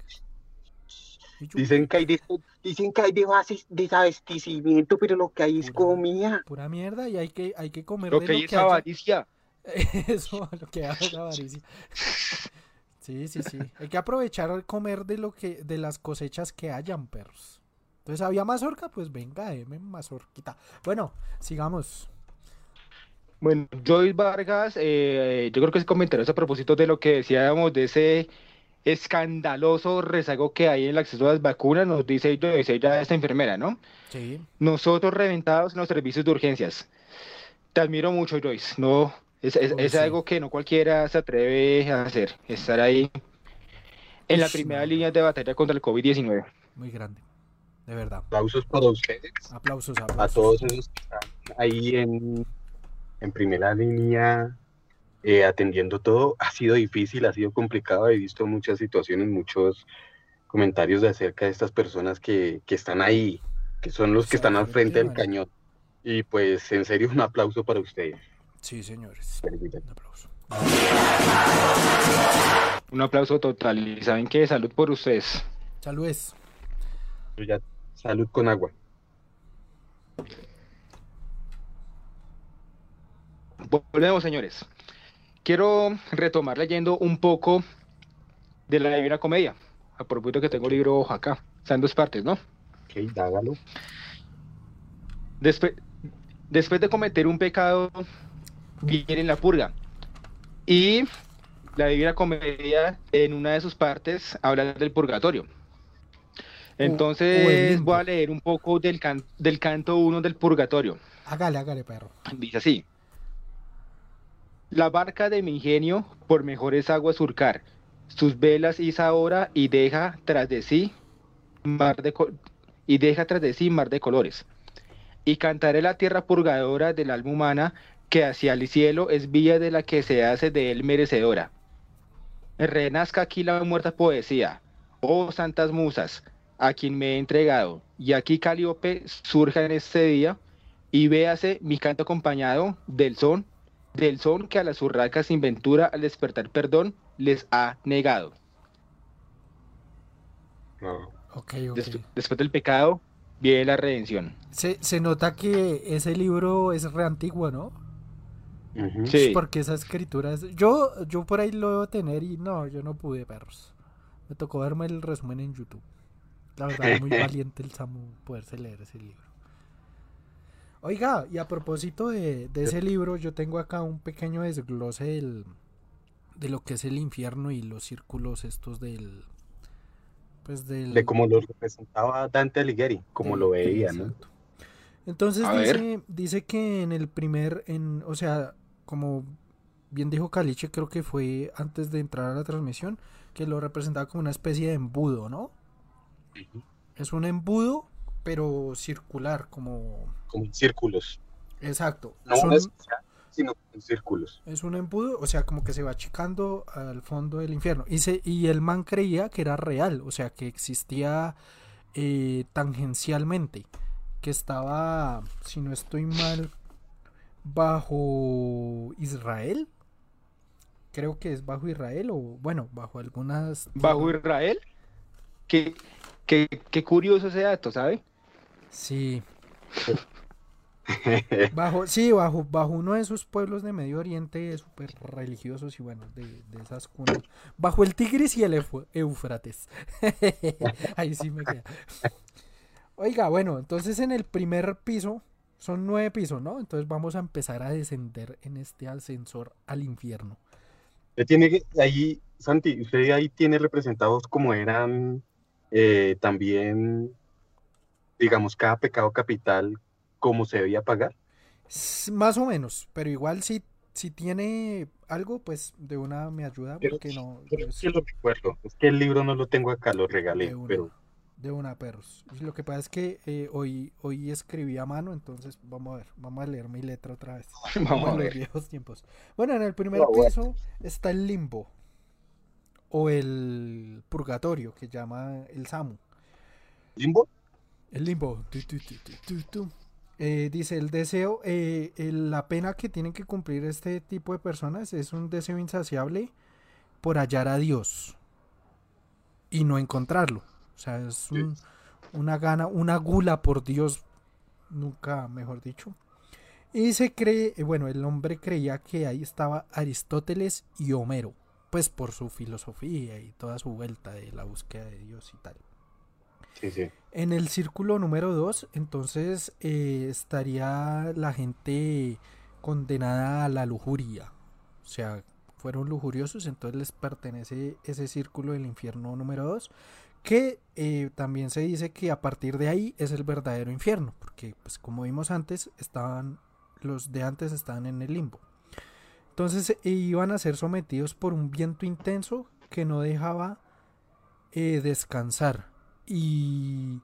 Dicen que hay, de- dicen que hay desaves- desabastecimiento, pero lo que hay es Pura- comida. Pura mierda y hay que, hay que comer Lo de que lo es que haya. avaricia. Eso, lo que hace la avaricia. Sí, sí, sí. Hay que aprovechar comer de lo que, de las cosechas que hayan, perros. Entonces había mazorca, pues venga, deme mazorquita. Bueno, sigamos. Bueno, Joyce Vargas, eh, yo creo que ese comentario es a propósito de lo que decíamos de ese escandaloso rezago que hay en el acceso a las vacunas, nos dice Joyce, ella esta enfermera, ¿no? Sí. Nosotros reventados en los servicios de urgencias. Te admiro mucho, Joyce. No, es, es- Uy, es sí. algo que no cualquiera se atreve a hacer, estar ahí en la primera línea de batalla contra el COVID-19. Muy grande. De verdad. Aplausos para ustedes, Aplausos, a aplausos. todos esos que están ahí en, en primera línea eh, atendiendo todo. Ha sido difícil, ha sido complicado. He visto muchas situaciones, muchos comentarios de acerca de estas personas que, que están ahí, que son los que están al frente del cañón. Y pues en serio un aplauso para ustedes. Sí, señores. Un aplauso. Un aplauso total. Y saben que salud por ustedes. Saludes. Yo ya- salud con agua. Volvemos, señores. Quiero retomar leyendo un poco de la Divina Comedia. A propósito que tengo el libro acá. Está en dos partes, ¿no? Ok, dágalo. Después, después de cometer un pecado, viene la purga. Y la Divina Comedia, en una de sus partes, habla del purgatorio. Entonces, voy a leer un poco del, can- del canto 1 del purgatorio. Hágale, hágale, perro. Dice así. La barca de mi ingenio por mejores aguas surcar, sus velas iza ahora y deja tras de sí mar de y deja tras de sí mar de colores. Y cantaré la tierra purgadora del alma humana que hacia el cielo es vía de la que se hace de él merecedora. Renazca aquí la muerta poesía, oh santas musas, a quien me he entregado, y aquí Calíope surja en este día y véase mi canto acompañado del son, del son que a las urracas sin ventura al despertar perdón les ha negado. No. Ok, ok. Des- después del pecado viene la redención. Se, se nota que ese libro es re antiguo, ¿no? Sí. Porque esa escritura es... Yo, yo por ahí lo debo tener y no, yo no pude, perros. Me tocó verme el resumen en YouTube. La verdad, es muy valiente el Samu poderse leer ese libro. Oiga, y a propósito de, de ese libro, yo tengo acá un pequeño desglose del, de lo que es el infierno y los círculos estos del... Pues del... De cómo lo representaba Dante Alighieri, como del- lo veía, ¿no? exacto. Entonces dice, dice que en el primer, en, o sea, como bien dijo Caliche, creo que fue antes de entrar a la transmisión, que lo representaba como una especie de embudo, ¿no? Es un embudo, pero circular, como... Como en círculos. Exacto. No es, un, sino en círculos. es un embudo, o sea, como que se va achicando al fondo del infierno. Y, se, y el man creía que era real, o sea, que existía eh, tangencialmente, que estaba, si no estoy mal, bajo Israel. Creo que es bajo Israel o, bueno, bajo algunas... Bajo Israel, qué, qué, qué curioso ese dato, ¿sabe? Sí. Bajo, sí, bajo, bajo uno de esos pueblos de Medio Oriente súper religiosos y bueno, de, de esas cunas. Bajo el Tigris y el Éufrates. Ahí sí me queda. Oiga, bueno, entonces en el primer piso, son nueve pisos, ¿no? Entonces vamos a empezar a descender en este ascensor al infierno. Usted tiene ahí, Santi, usted ahí tiene representados como eran eh, también, digamos, cada pecado capital, cómo se debía pagar. Más o menos, pero igual si, si tiene algo, pues de una me ayuda Pero porque no... Yo sí lo recuerdo. Es que el libro no lo tengo acá, lo regalé, pero de una, perros. Lo que pasa es que eh, hoy, hoy escribí a mano, entonces vamos a ver, vamos a leer mi letra otra vez. Vamos a los ver. viejos tiempos. Bueno, en el primer No, bueno. piso está el limbo o el purgatorio que llama el Samu. limbo. El limbo. tu, tu, tu. Eh, dice el deseo, eh, el- la pena que tienen que cumplir este tipo de personas es un deseo insaciable por hallar a Dios y no encontrarlo. O sea, es un- una gana, una gula por Dios, nunca mejor dicho. Y se cree, eh, bueno, el hombre creía que ahí estaba Aristóteles y Homero, pues por su filosofía y toda su vuelta de la búsqueda de Dios y tal. Sí, sí. En el círculo número 2, entonces eh, estaría la gente condenada a la lujuria. O sea, fueron lujuriosos, entonces les pertenece ese círculo del infierno número 2, que eh, también se dice que a partir de ahí es el verdadero infierno, porque pues como vimos antes, estaban los de antes estaban en el limbo. Entonces eh, iban a ser sometidos por un viento intenso que no dejaba eh, descansar y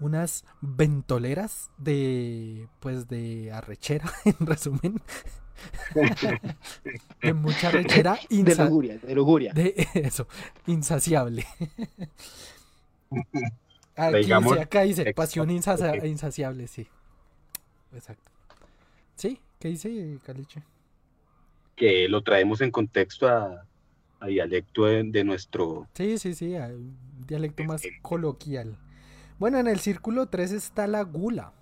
unas ventoleras de pues de arrechera en resumen de mucha arrechera De lujuria, de lujuria. de eso insaciable aquí Digamos, dice, acá dice exacto, pasión insacia- insaciable sí exacto sí qué dice Caliche Que lo traemos en contexto a, a dialecto de, de nuestro. Sí, sí, sí, a un dialecto más Excelente. coloquial. Bueno, en el círculo 3 está la gula.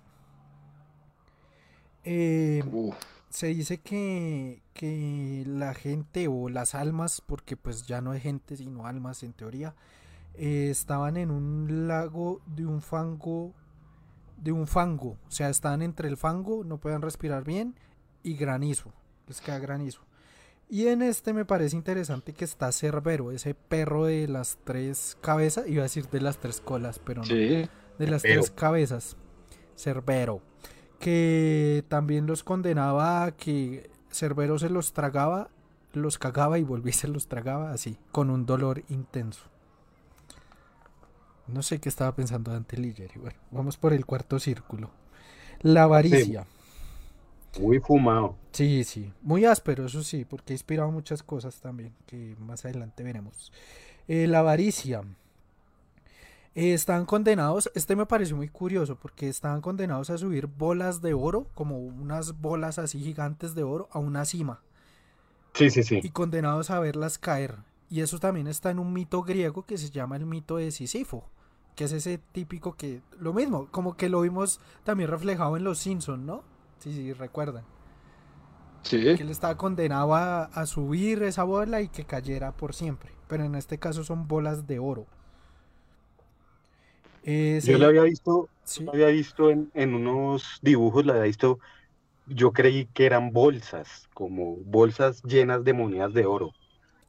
Eh, se dice que, que la gente o las almas, porque pues ya no es gente sino almas en teoría, eh, estaban en un lago de un fango, de un fango, o sea, estaban entre el fango, no pueden respirar bien, y granizo, les queda granizo. Y en este me parece interesante que está Cerbero, ese perro de las tres cabezas, iba a decir de las tres colas, pero no sí. de las tres cabezas, Cerbero, que también los condenaba a que Cerbero se los tragaba, los cagaba y volvía y se los tragaba así, con un dolor intenso. No sé qué estaba pensando Dante Ligieri. Bueno, vamos por el cuarto círculo. La avaricia. Muy fumado. Sí, sí, muy áspero, eso sí, porque ha inspirado muchas cosas también, que más adelante veremos. Eh, la avaricia. Eh, estaban condenados, este me pareció muy curioso, porque estaban condenados a subir bolas de oro, como unas bolas así gigantes de oro, a una cima, Sí, sí, sí. y condenados a verlas caer. Y eso también está en un mito griego que se llama el mito de Sísifo, que es ese típico que, lo mismo, como que lo vimos también reflejado en los Simpsons, ¿no? Sí, sí, recuerdan Sí. que él estaba condenado a, a subir esa bola y que cayera por siempre. Pero en este caso son bolas de oro. Eh, Yo lo había visto, sí. había visto en, en unos dibujos, lo había visto. Yo creí que eran bolsas, como bolsas llenas de monedas de oro.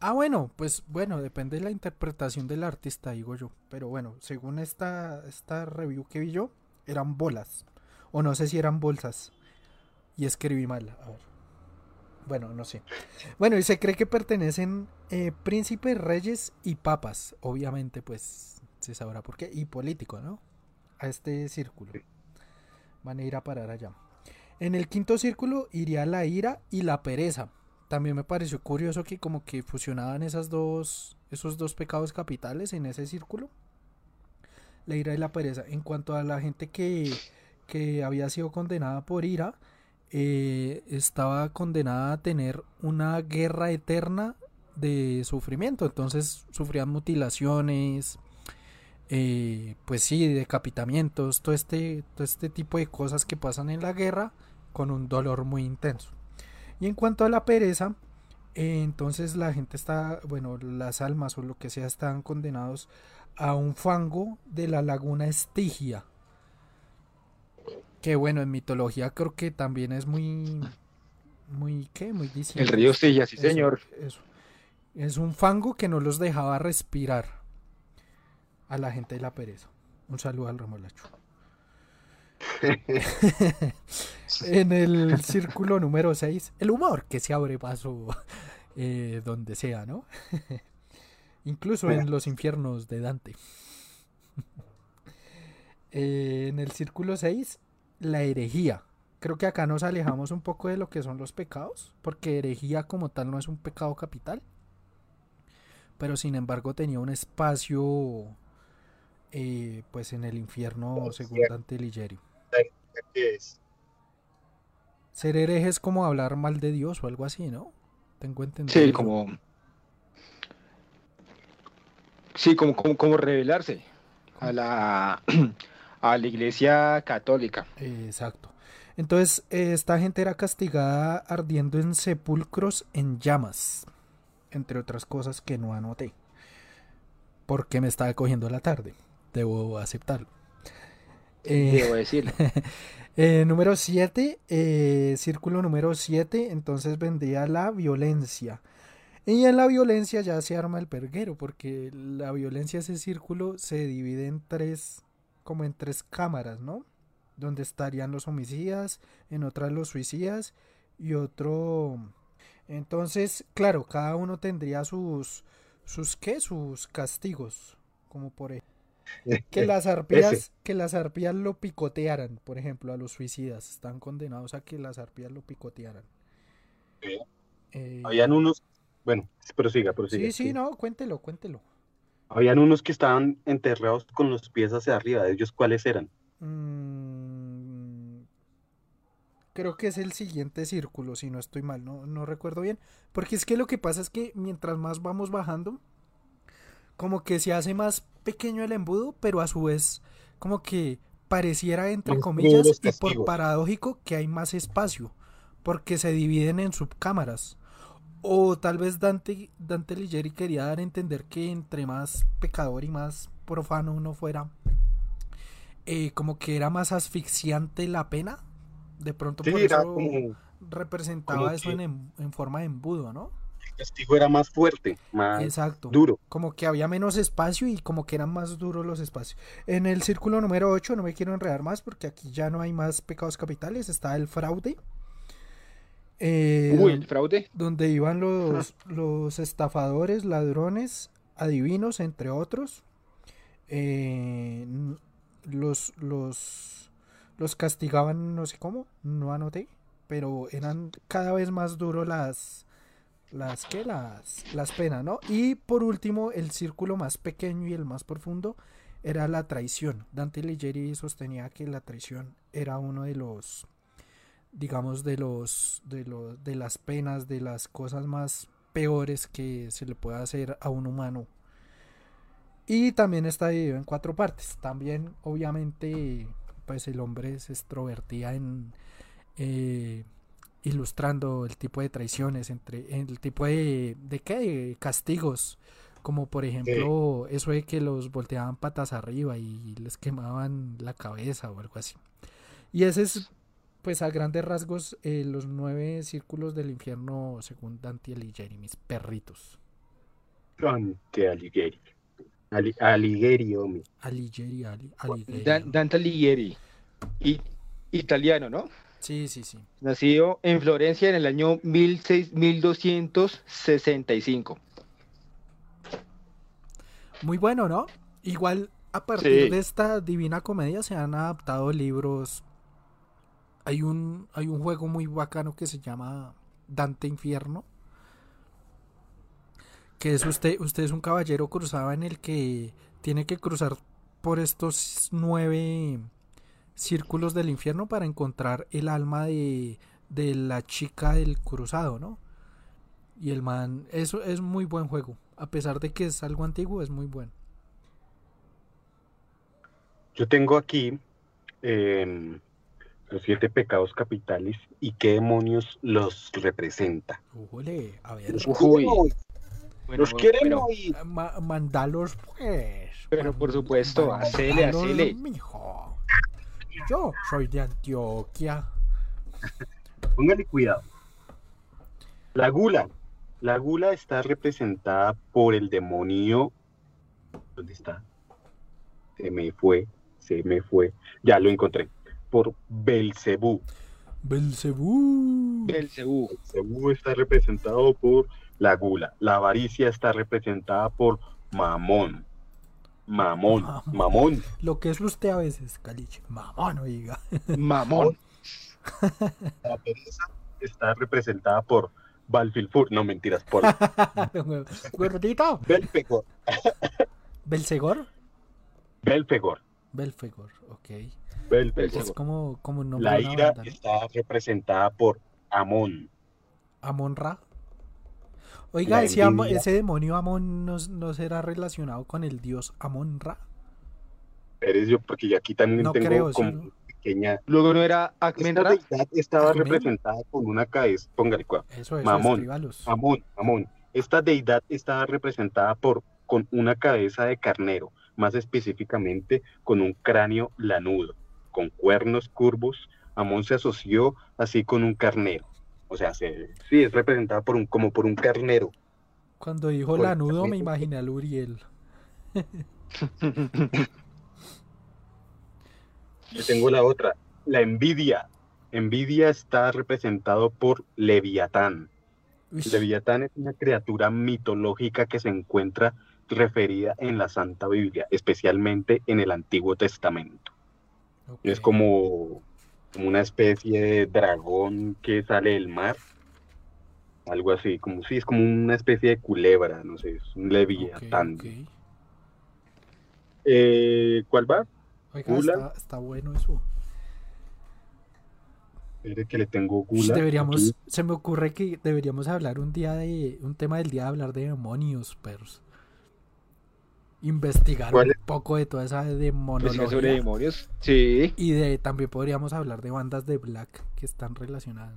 Ah, bueno, pues bueno, depende de la interpretación del artista, digo yo. Pero bueno, según esta, esta review que vi yo, eran bolas. O no sé si eran bolsas. Y escribí mal. A ver. Bueno, no sé. Bueno, y se cree que pertenecen eh, príncipes, reyes y papas. Obviamente, pues se sabrá por qué. Y político, ¿no? A este círculo. Van a ir a parar allá. En el quinto círculo iría la ira y la pereza. También me pareció curioso que como que fusionaban esas dos, esos dos pecados capitales en ese círculo. La ira y la pereza. En cuanto a la gente que, que había sido condenada por ira, eh, estaba condenada a tener una guerra eterna de sufrimiento. Entonces sufrían mutilaciones, eh, pues sí, decapitamientos, todo este, todo este tipo de cosas que pasan en la guerra con un dolor muy intenso. Y en cuanto a la pereza, eh, entonces la gente está, bueno, las almas o lo que sea están condenados a un fango de la laguna Estigia. Que bueno, en mitología creo que también es muy, muy, ¿qué? Muy El diciente. río Silla, sí, Eso, señor. eso. Es un fango que no los dejaba respirar a la gente de la pereza. Un saludo al remolacho. en el círculo número 6, el humor que se abre paso eh, donde sea, ¿no? Incluso en los infiernos de Dante. Eh, en el círculo 6, la herejía. Creo que acá nos alejamos un poco de lo que son los pecados, porque herejía como tal no es un pecado capital. Pero sin embargo tenía un espacio eh, pues en el infierno según Dante Ligerio. ¿Qué es? Ser hereje es como hablar mal de Dios o algo así, ¿no? Tengo entendido. Sí, como. Sí, como, como, como rebelarse a la, a la iglesia católica. Exacto. Entonces, eh, esta gente era castigada ardiendo en sepulcros en llamas. entre otras cosas que no anoté. Porque me estaba cogiendo la tarde, debo aceptarlo. Eh, Debo decirlo. eh, número 7, eh, círculo número 7, entonces vendría la violencia. Y en la violencia ya se arma el perguero, porque la violencia, ese círculo, se divide en tres, como en tres cámaras, ¿no? Donde estarían los homicidas, en otras los suicidas y otro... Entonces, claro, cada uno tendría sus, sus, ¿qué? Sus castigos, como por ejemplo. Que las arpías, Ese. que las arpías lo picotearan, por ejemplo, a los suicidas. Están condenados a que las arpías lo picotearan. Sí. Eh, Habían unos, bueno, prosiga, prosiga. sí, sí, no, cuéntelo, cuéntelo. Habían unos que estaban enterrados con los pies hacia arriba. ¿Ellos cuáles eran? Mm, creo que es el siguiente círculo, si no estoy mal, no, no recuerdo bien. Porque es que lo que pasa es que mientras más vamos bajando, como que se hace más pequeño el embudo, pero a su vez, como que pareciera, entre comillas, y por paradójico, que hay más espacio, porque se dividen en subcámaras. O tal vez Dante, Dante Alighieri quería dar a entender que entre más pecador y más profano uno fuera, eh, como que era más asfixiante la pena. De pronto Sí, por eso como representaba como eso que- en, en forma de embudo, ¿no? Castigo era más fuerte, más Exacto. duro. Como que había menos espacio y como que eran más duros los espacios. En el círculo número 8, no me quiero enredar más porque aquí ya no hay más pecados capitales, está el fraude. Eh, Uy, el fraude. donde iban los, los estafadores, ladrones, adivinos, entre otros. Eh, los, los, los castigaban, no sé cómo, no anoté, pero eran cada vez más duros las, las, ¿qué? Las, las penas, ¿no? Y por último, el círculo más pequeño y el más profundo era la traición. Dante Alighieri sostenía que la traición era uno de los digamos de los de los de las penas de las cosas más peores que se le puede hacer a un humano y también está dividido en cuatro partes también obviamente pues el hombre se extrovertía en eh, ilustrando el tipo de traiciones entre el tipo de de qué de castigos como por ejemplo eso de que los volteaban patas arriba y les quemaban la cabeza o algo así y ese es pues a grandes rasgos eh, los nueve círculos del infierno según Dante Alighieri, mis perritos. Dante Alighieri. Ali- Alighieri, hombre. Alighieri, Ali- Alighieri. Dan- Dante Alighieri. I- italiano, ¿no? Sí, sí, sí. Nacido en Florencia en el año 16 1265. Muy bueno, ¿no? Igual a partir Sí. de esta Divina Comedia se han adaptado libros. Hay un, hay un juego muy bacano que se llama Dante Infierno. Que es usted, usted es un caballero cruzado en el que tiene que cruzar por estos nueve círculos del infierno para encontrar el alma de, de la chica del cruzado, ¿no? Y el man, eso es muy buen juego. A pesar de que es algo antiguo, es muy bueno. Yo tengo aquí em, los siete pecados capitales y qué demonios los representa. Ujole, a ver. Los Uy. quieren oír, Bueno, los quieren bueno, oír. Ma- mandalos, pues. Pero por supuesto, hacele, hacele. mijo. Yo soy de Antioquia. Póngale cuidado. La gula. La gula está representada por el demonio. ¿Dónde está? Se me fue, se me fue. Ya lo encontré. Por Belcebú. Belcebú. Belcebú. Belcebú está representado por la gula. La avaricia está representada por Mamón. Mamón. Mamón. Mamón. Lo que es usted a veces, Caliche. Mamá, no diga. Mamón. La pereza está representada por Balfilfur. No mentiras, por Gordito. Belfegor. ¿Belcegor? Belfegor. Belfegor, ok. Belfegor. Es como, como nombre La ira banda, ¿no? está representada por Amón. Amon-Ra. Oiga, ese, Amo- envidia. ese demonio Amon no, no será relacionado con el dios Amon-Ra. Eres yo, porque yo aquí también No tengo creo, sí, como ¿no? pequeña. Luego no era Esta Acmenra. deidad estaba representada con una cabeza. Póngale cuidado. Eso, eso, Mamón. Amón, Amón. Esta deidad está representada por con una cabeza de carnero, más específicamente con un cráneo lanudo, con cuernos curvos. Amón se asoció así con un carnero. O sea, se, sí, es representada por un, como por un carnero. Cuando dijo Por- lanudo me imaginé al Uriel. Yo tengo la otra, la envidia. Envidia está representado por Leviatán. Uy, Leviatán es una criatura mitológica que se encuentra referida en la Santa Biblia, especialmente en el Antiguo Testamento. Es como, como una especie de dragón que sale del mar, algo así, como si es como una especie de culebra, no sé, es un Leviatán. Eh, ¿Cuál va? Oiga, Gula. está, está bueno eso. Espere que le tengo gula. deberíamos, aquí. se me ocurre que deberíamos hablar un día de, un tema del día de hablar de demonios, perros. Investigar ¿Cuál un poco de toda esa Investigar demonología. sobre demonios. Sí. Y de, también podríamos hablar de bandas de black que están relacionadas.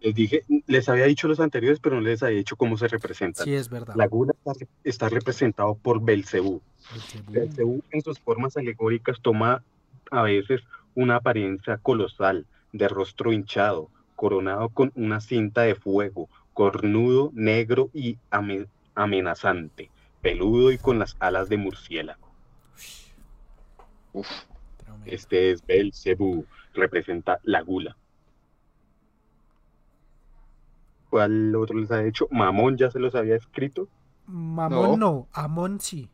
Les dije, les había dicho los anteriores, pero no les había dicho cómo se representan. Sí, es verdad. La gula está, está representado por Belcebú. Belcebú. Belcebú en sus formas alegóricas toma a veces una apariencia colosal, de rostro hinchado, coronado con una cinta de fuego, cornudo, negro y ame- amenazante, peludo y con las alas de murciélago. Uf. Este es Belcebú, representa la gula. ¿Cuál otro les ha hecho? Mamón ya se los había escrito. Mamón no, Amón sí.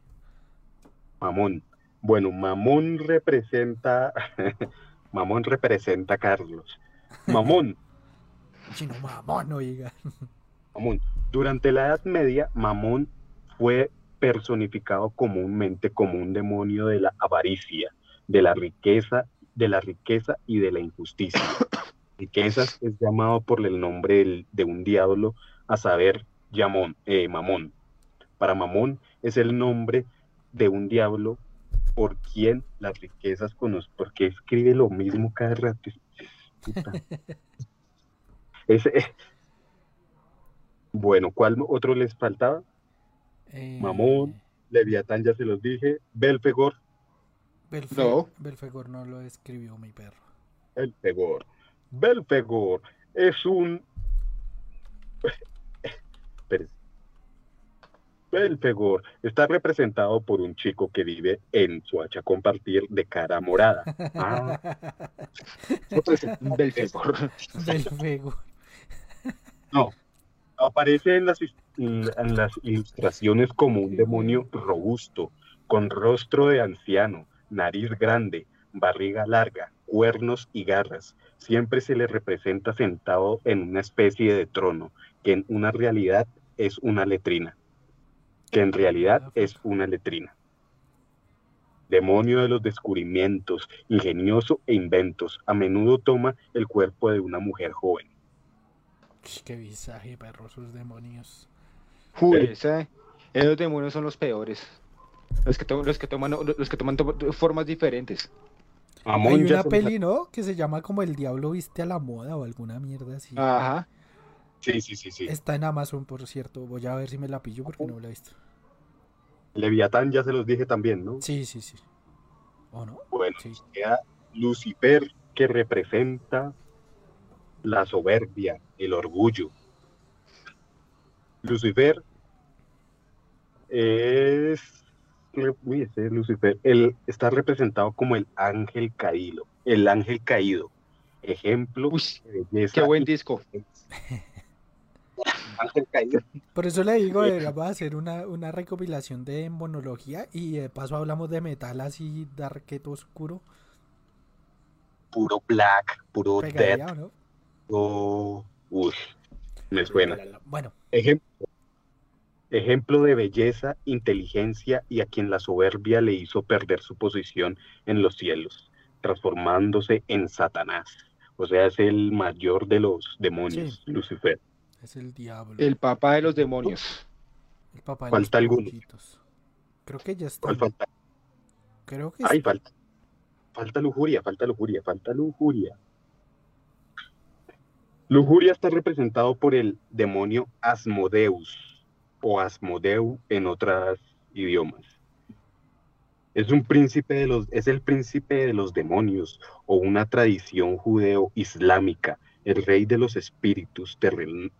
Mamón. Bueno, Mamón representa. Mamón representa a Carlos. Mamón, Chino mamón, oiga. Mamón. Durante la Edad Media, Mamón fue personificado comúnmente como un demonio de la avaricia, de la riqueza, de la riqueza y de la injusticia. Riquezas es llamado por el nombre del- de un diablo, a saber, Yamón, eh, Mamón. Para Mamón es el nombre de un diablo por quien las riquezas conoce, porque escribe lo mismo cada rato. Ese, bueno, ¿cuál otro les faltaba? Eh, Mamón. Leviatán ya se los dije. Belfegor, Belfe- No. Belfegor no lo escribió mi perro. Belfegor. Belfegor es un. Belfegor está representado por un chico que vive en Suacha compartir de cara morada. Ah, Belfegor. Belfegor. No. Aparece en las, ilustraciones como un demonio robusto, con rostro de anciano, nariz grande, barriga larga, cuernos y garras. Siempre se le representa sentado en una especie de trono, que en una realidad es una letrina. Que en realidad es una letrina. Demonio de los descubrimientos, ingenioso e inventos, a menudo toma el cuerpo de una mujer joven. Qué visaje, perro, esos demonios. Uy, esa- esos demonios son los peores. Los que, to- los que toman, los que toman to- formas diferentes. Hay una peli, ¿no? Que se llama como El Diablo Viste a la Moda o alguna mierda así. Ajá. Sí, sí, sí, sí. Está en Amazon, por cierto. Voy a ver si me la pillo porque no me la he visto. Leviatán ya se los dije también, ¿no? Sí, sí, sí. ¿O no? Bueno, Sí. queda Lucifer que representa la soberbia, el orgullo. Lucifer es uy, ese es Lucifer, él está representado como el ángel caído, el ángel caído. Ejemplo Uy, de belleza qué buen disco. ángel caído. Por eso le digo, deberíamos hacer una, una recopilación de monología y de paso hablamos de metal así, darketo oscuro. Puro black, puro Pegaría, death, ¿o ¿no? Uy, me suena. Bueno, Ejemplo, ejemplo de belleza, inteligencia y a quien la soberbia le hizo perder su posición en los cielos, transformándose en Satanás. O sea, es el mayor de los demonios, Sí. Lucifer. es el diablo. El papá de los demonios. El papá de falta los alguno. Creo que ya está. ¿Cuál falta? Creo que Ay, está. falta. Falta lujuria, falta lujuria, falta lujuria. Lujuria está representado por el demonio Asmodeus o Asmodeu en otros idiomas. Es un príncipe de los, es el príncipe de los demonios o una tradición judeo-islámica, el rey de los espíritus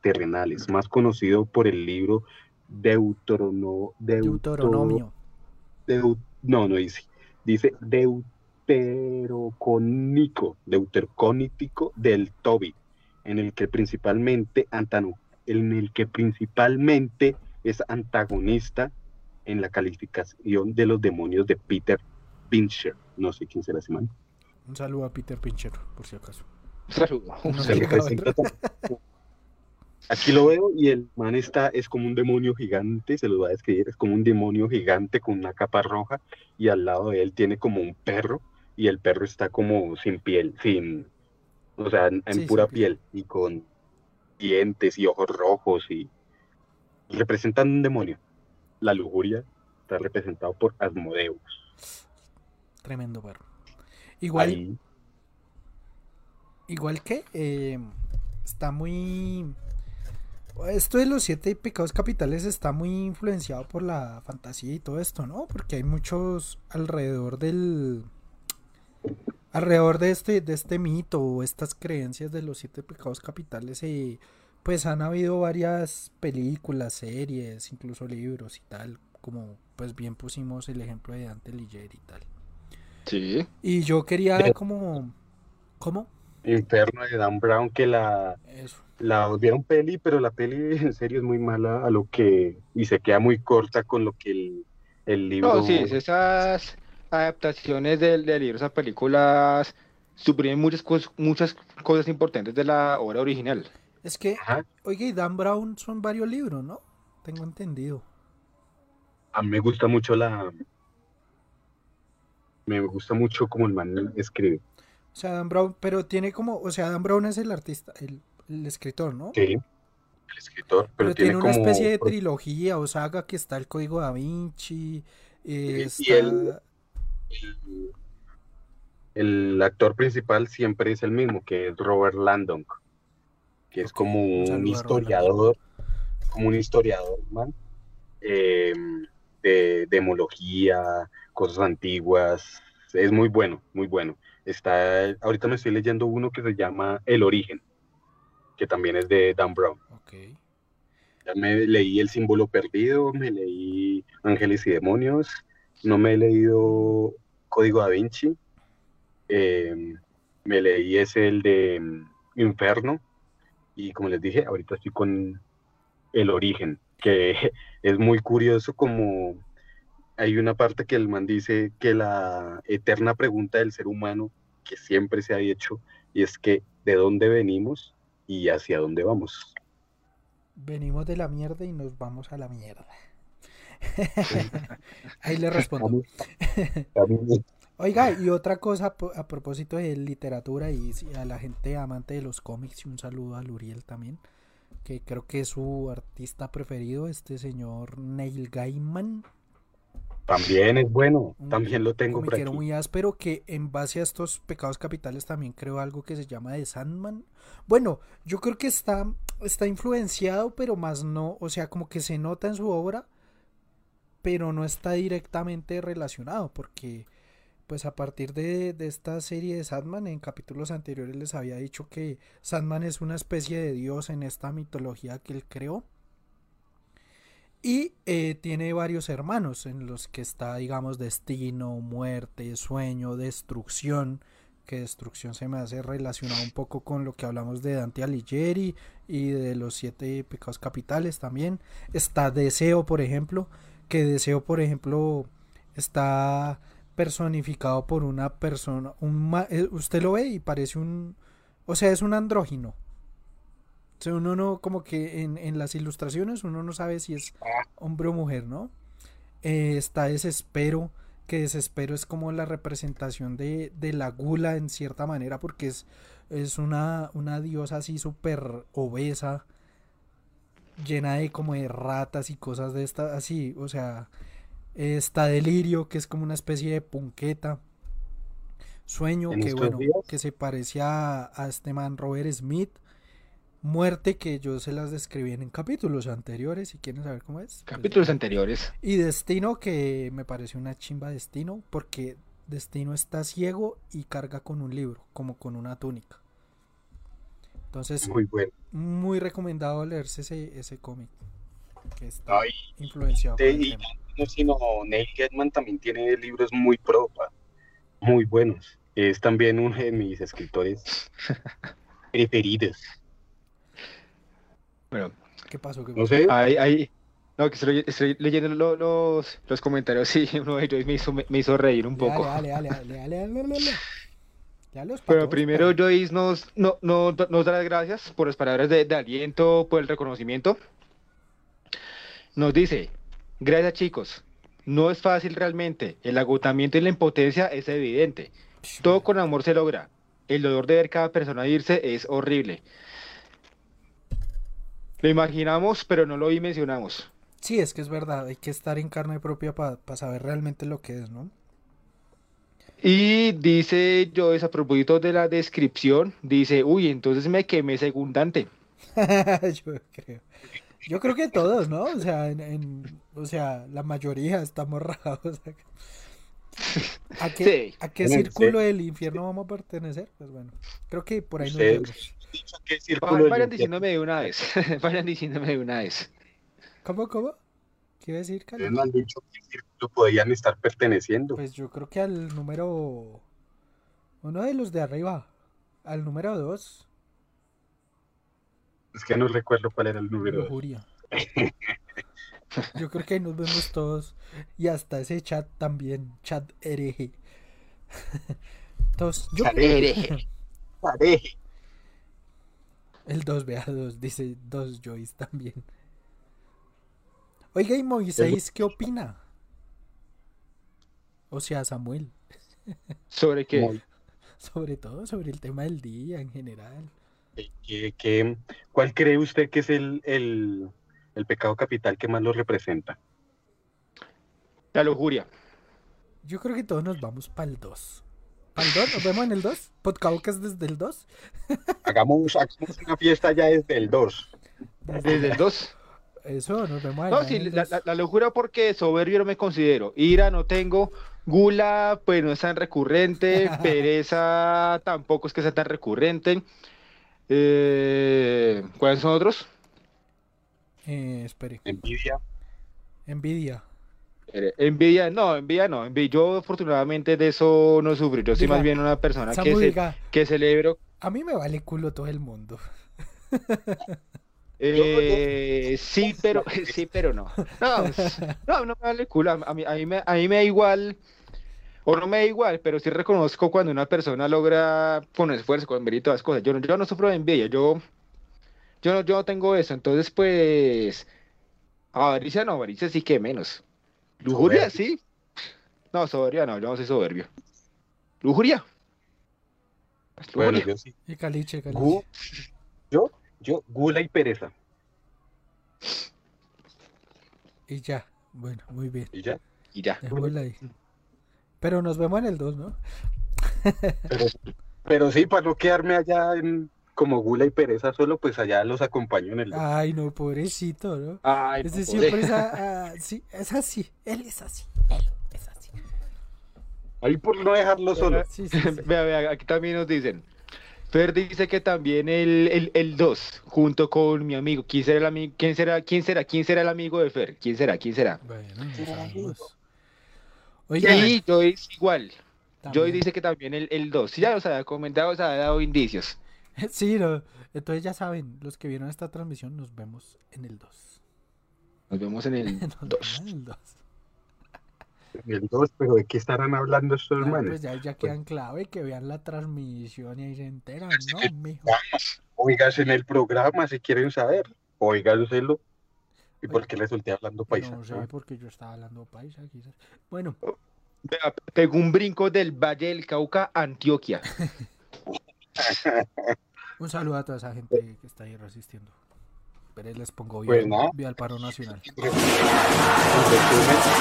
terrenales, más conocido por el libro Deuterono, Deuteronomio. no, no dice, dice Deuterocónico, Deuterocónico del Tobi, en el que principalmente en el que principalmente es antagonista en la calificación de los demonios de Peter Pincher. No sé quién será ese man. Un saludo a Peter Pincher, por si acaso. Un saludo. Aquí lo veo y el man está, es como un demonio gigante, se lo va a describir, es como un demonio gigante con una capa roja y al lado de él tiene como un perro y el perro está como sin piel, sin, o sea, en, pura piel y con dientes y ojos rojos y representan un demonio la lujuria está representado por Asmodeus. Tremendo perro. Igual. Igual que eh, está muy. Esto de los siete pecados capitales está muy influenciado por la fantasía y todo esto, ¿no? Porque hay muchos alrededor del. Alrededor de este, de este mito o estas creencias de los siete pecados capitales. Eh, pues han habido varias películas, series, incluso libros y tal, como pues bien pusimos el ejemplo de Dante Alighieri y tal. Sí. Y yo quería como ¿cómo? Inferno de Dan Brown que la la volvieron peli, pero la peli en serio es muy mala a lo que y se queda muy corta con lo que el, el libro No, sí, esas adaptaciones del, del libro, esas películas suprimen muchas cosas, muchas cosas importantes de la obra original. Es que, oye, y Dan Brown son varios libros, ¿no? Tengo entendido. A mí me gusta mucho la. Me gusta mucho como el man escribe. O sea, Dan Brown, pero tiene como. O sea, Dan Brown es el artista, el, escritor, ¿no? Sí, el escritor. Pero, tiene, una especie de trilogía o saga que está el Código Da Vinci. y el, el actor principal siempre es el mismo, que es Robert Landon que es como un, historiador, como un historiador, man, em, de demología, cosas antiguas. Es muy bueno, muy bueno. Está, ahorita me estoy leyendo uno que se llama El Origen, que también es de Dan Brown. Ya me leí El símbolo perdido, me leí Ángeles y Demonios, no me he leído Código da Vinci, em, me leí ese el de em, Inferno, y como les dije, ahorita estoy con el origen, que es muy curioso como hay una parte que el man dice que la eterna pregunta del ser humano que siempre se ha hecho y es que de dónde venimos y hacia dónde vamos. Venimos de la mierda y nos vamos a la mierda. Ahí le respondo. Oiga, y otra cosa a propósito de literatura y a la gente amante de los cómics, y un saludo a Luriel también, que creo que es su artista preferido, este señor Neil Gaiman. También es bueno, también lo tengo por aquí. muy áspero que en base a estos pecados capitales también creo algo que se llama The Sandman. Bueno, yo creo que está, está influenciado, pero más no, o sea, como que se nota en su obra, pero no está directamente relacionado, porque pues a partir de, esta serie de Sandman, en capítulos anteriores les había dicho que Sandman es una especie de dios en esta mitología que él creó. Y eh, tiene varios hermanos en los que está, digamos, destino, muerte, sueño, destrucción. Que destrucción se me hace relacionado un poco con lo que hablamos de Dante Alighieri y de los siete pecados capitales también. Está deseo, por ejemplo. Que deseo, por ejemplo, está personificado por una persona. Un eh, usted lo ve y parece un. O sea, es un andrógino. O sea, uno no, como que en, en las ilustraciones uno no sabe si es hombre o mujer, ¿no? Eh, está desespero, que desespero es como la representación de, de la gula en cierta manera, porque es, es una, una diosa así súper obesa, llena de como de ratas y cosas de esta, así, o sea, Está Delirio, que es como una especie de punqueta. Sueño, que bueno, que se parecía a, este man Robert Smith. Muerte que yo se las describí en capítulos anteriores, si quieren saber cómo es. pues, Capítulos anteriores. Y Destino, que me pareció una chimba Destino, porque Destino está ciego y carga con un libro, como con una túnica. Entonces, Muy bueno. Muy recomendado leerse ese, ese cómic. Que está Ay, influenciado por de- el y tema. no sino Neil Gaiman también tiene libros muy propa, muy buenos. Es también uno de mis escritores preferidos. Bueno, ¿Qué pasó? ¿Qué No sé, ahí, ahí. No, que estoy, estoy leyendo lo- los, los comentarios y uno de ellos me hizo, me hizo reír un poco. Dale, dale, dale, dale, dale, dale, dale. Ya los Pero primero pero- Joyce nos, no, no- nos da las gracias por las palabras de, de aliento, por el reconocimiento. Nos dice, gracias chicos, no es fácil realmente, el agotamiento y la impotencia es evidente. Todo con amor se logra. El dolor de ver cada persona irse es horrible. Lo imaginamos, pero no lo dimensionamos. Sí, es que es verdad, hay que estar en carne propia para saber realmente lo que es, ¿no? Y dice Joyce a propósito de la descripción, dice, uy, entonces me quemé segundante. Yo creo. Yo creo que todos, ¿no? O sea, en, en- o sea, la mayoría estamos rajados. ¿A qué, Sí. a qué Sí. círculo del infierno vamos a pertenecer? Pues bueno, creo que por ahí nos Va- círculo del Vayan diciéndome de una vez, vayan diciéndome de una vez. ¿Cómo, cómo? ¿Qué iba a decir, Cali? No han dicho qué círculo podían estar perteneciendo. Pues yo creo que al número... Uno de los de arriba. Al número dos. Es que no recuerdo cuál era el número. Lujuria. Yo creo que ahí nos vemos todos. Y hasta ese chat también. Chat hereje. Todos. Yo, Hereje. Pareje. el 2 vea 2, dice 2 Joyce también. Oiga, ¿y Moisés qué opina? O sea, Samuel. Sobre Muy- Sobre todo sobre el tema del día en general. ¿Qué- qué- cuál cree usted que es el, el, el pecado capital que más lo representa? la lujuria. Yo creo que todos nos vamos para el 2. ¿Para el 2? ¿Nos vemos en el 2? ¿Podcaucas desde el 2? Hagamos, hagamos una fiesta ya desde el 2. Desde el 2. Eso, nos vemos No, sí, la, 2. la- la lujuria porque soberbio no me considero. Ira no tengo. Gula, pues no es tan recurrente. Pereza tampoco es que sea tan recurrente. Eh, ¿Cuáles son otros? Eh, espere. Envidia. Envidia. Eh, Envidia, no, envidia no. envidia- Yo afortunadamente de eso no sufro. Yo soy Diga, más bien una persona que celebro. a mí me vale culo todo el mundo. Eh, sí, pero sí, pero no. No, pues, no, no me vale culo. A mí, a mí me, a mí me da igual, o no me da igual, pero sí reconozco cuando una persona logra con esfuerzo, con mérito las cosas. Yo, no- yo no sufro de envidia, yo, yo, no, yo no tengo eso. Entonces, pues, avaricia no, avaricia sí que menos. Lujuria, sí. No, soberbia no, yo no soy soberbio. Lujuria. Es Bueno, lujuria. yo sí. Y caliche, caliche. Yo, yo, gula y pereza. Y ya. Bueno, muy bien. Y ya. Y ya. Dejémosla ahí. Pero nos vemos en el 2, ¿no? Pero, pero sí, para no quedarme allá en, como gula y pereza solo, pues allá los acompaño en el 2. Ay, no, pobrecito, ¿no? Ay, no, siempre es, a- a- sí, es así. Él es así. Él es así. Ahí por no dejarlo solo. Sí, sí, sí. Vea, vea, aquí también nos dicen. Fer dice que también el, el, el 2, junto con mi amigo. ¿Quién será el amigo? ¿Quién será? ¿Quién será? ¿Quién será el amigo de Fer? ¿Quién será? ¿Quién será? Bueno. Oiga, Y Joyce igual. también- Joyce dice que también el, el 2. Ya nos había comentado, nos había dado indicios. Sí, no. Entonces ya saben, los que vieron esta transmisión, nos vemos en el 2. Nos vemos en el Nos vemos 2. En el 2. El 2, pero ¿de qué estarán hablando estos Ah, manes? pues ya, ya quedan clave que vean la transmisión y ahí se enteran, ¿no, mijo? Oigas en el programa si quieren saber. Óiganselo. ¿Y por qué le solté hablando paisa? No sé, porque yo estaba hablando paisa, quizás. Bueno, Vea, Pegó un brinco del Valle del Cauca, Antioquia. un saludo a toda esa gente que está ahí resistiendo. Les pongo Pues bien, nada. bien al paro nacional.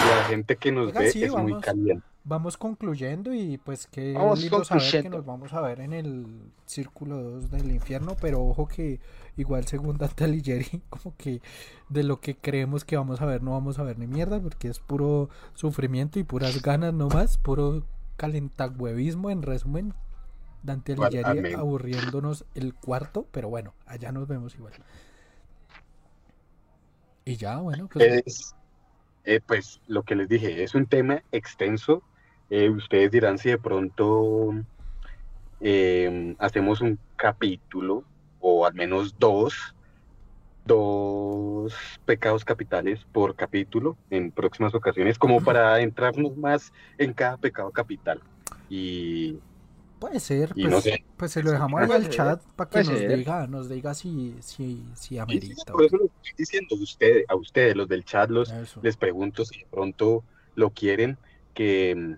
La gente que nos Oiga, ve sí, es muy vamos. caliente. Vamos concluyendo y pues qué Vamos lindo saber que nos vamos a ver en el Círculo 2 del infierno, pero ojo que igual según Dante Alighieri, como que de lo que creemos que vamos a ver no vamos a ver ni mierda, porque es puro sufrimiento y puras ganas nomás, puro calentagüevismo en resumen. Dante Alighieri aburriéndonos el cuarto, pero bueno, allá nos vemos igual. Y ya, bueno, pues Es, eh, pues lo que les dije, es un tema extenso. Eh, ustedes dirán si de pronto eh, hacemos un capítulo o al menos dos, dos pecados capitales por capítulo en próximas ocasiones, como para adentrarnos más en cada pecado capital. Y, puede ser, pues, no sé, pues se lo dejamos ahí al chat para que nos diga, nos diga si, si, si sí, amerita. por eso lo estoy diciendo a ustedes, a ustedes, los del chat, los, Eso. les pregunto si de pronto lo quieren que,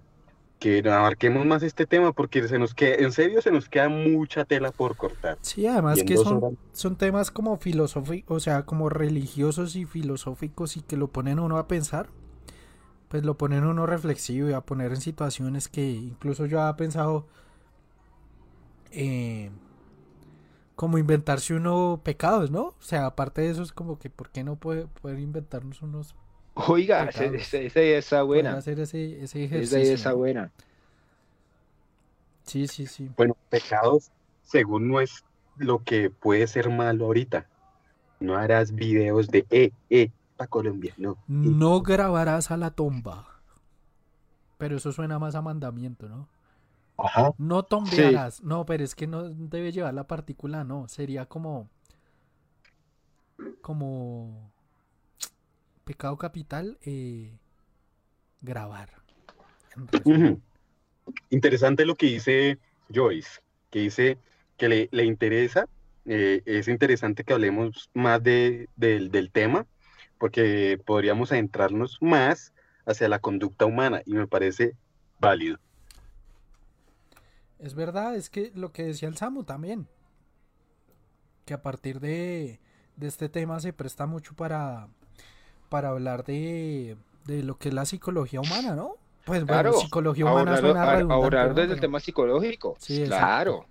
que abarquemos más este tema porque se nos queda, en serio se nos queda mucha tela por cortar. Sí, además que son, horas- son temas como filosóficos, o sea, como religiosos y filosóficos y que lo ponen uno a pensar, pues lo ponen uno reflexivo y a poner en situaciones que incluso yo había pensado eh, como inventarse uno pecados, ¿no? O sea, aparte de eso es como que ¿por qué no puede, poder inventarnos unos Oiga, esa idea está buena. hacer ese, ese Esa idea buena. Sí, sí, sí. Bueno, pecados, según no es lo que puede ser malo ahorita. No harás videos de eh, eh, pa' Colombia, no. No grabarás a la tumba. Pero eso suena más a mandamiento, ¿no? Ajá. No tombearás. No, pero es que no debe llevar la partícula, no. Sería como. Como. Pecado capital, eh, grabar. Interesante lo que dice Joyce, que dice que le, le interesa, eh, es interesante que hablemos más de, del- del tema, porque podríamos adentrarnos más hacia la conducta humana y me parece válido. Es verdad, es que lo que decía el Samu también. Que a partir de, de este tema se presta mucho para, para hablar de, de lo que es la psicología humana, ¿no? Pues bueno, Claro, psicología humana Ahorrar, suena a- redundante, ahorrar desde el tema psicológico. Sí, claro.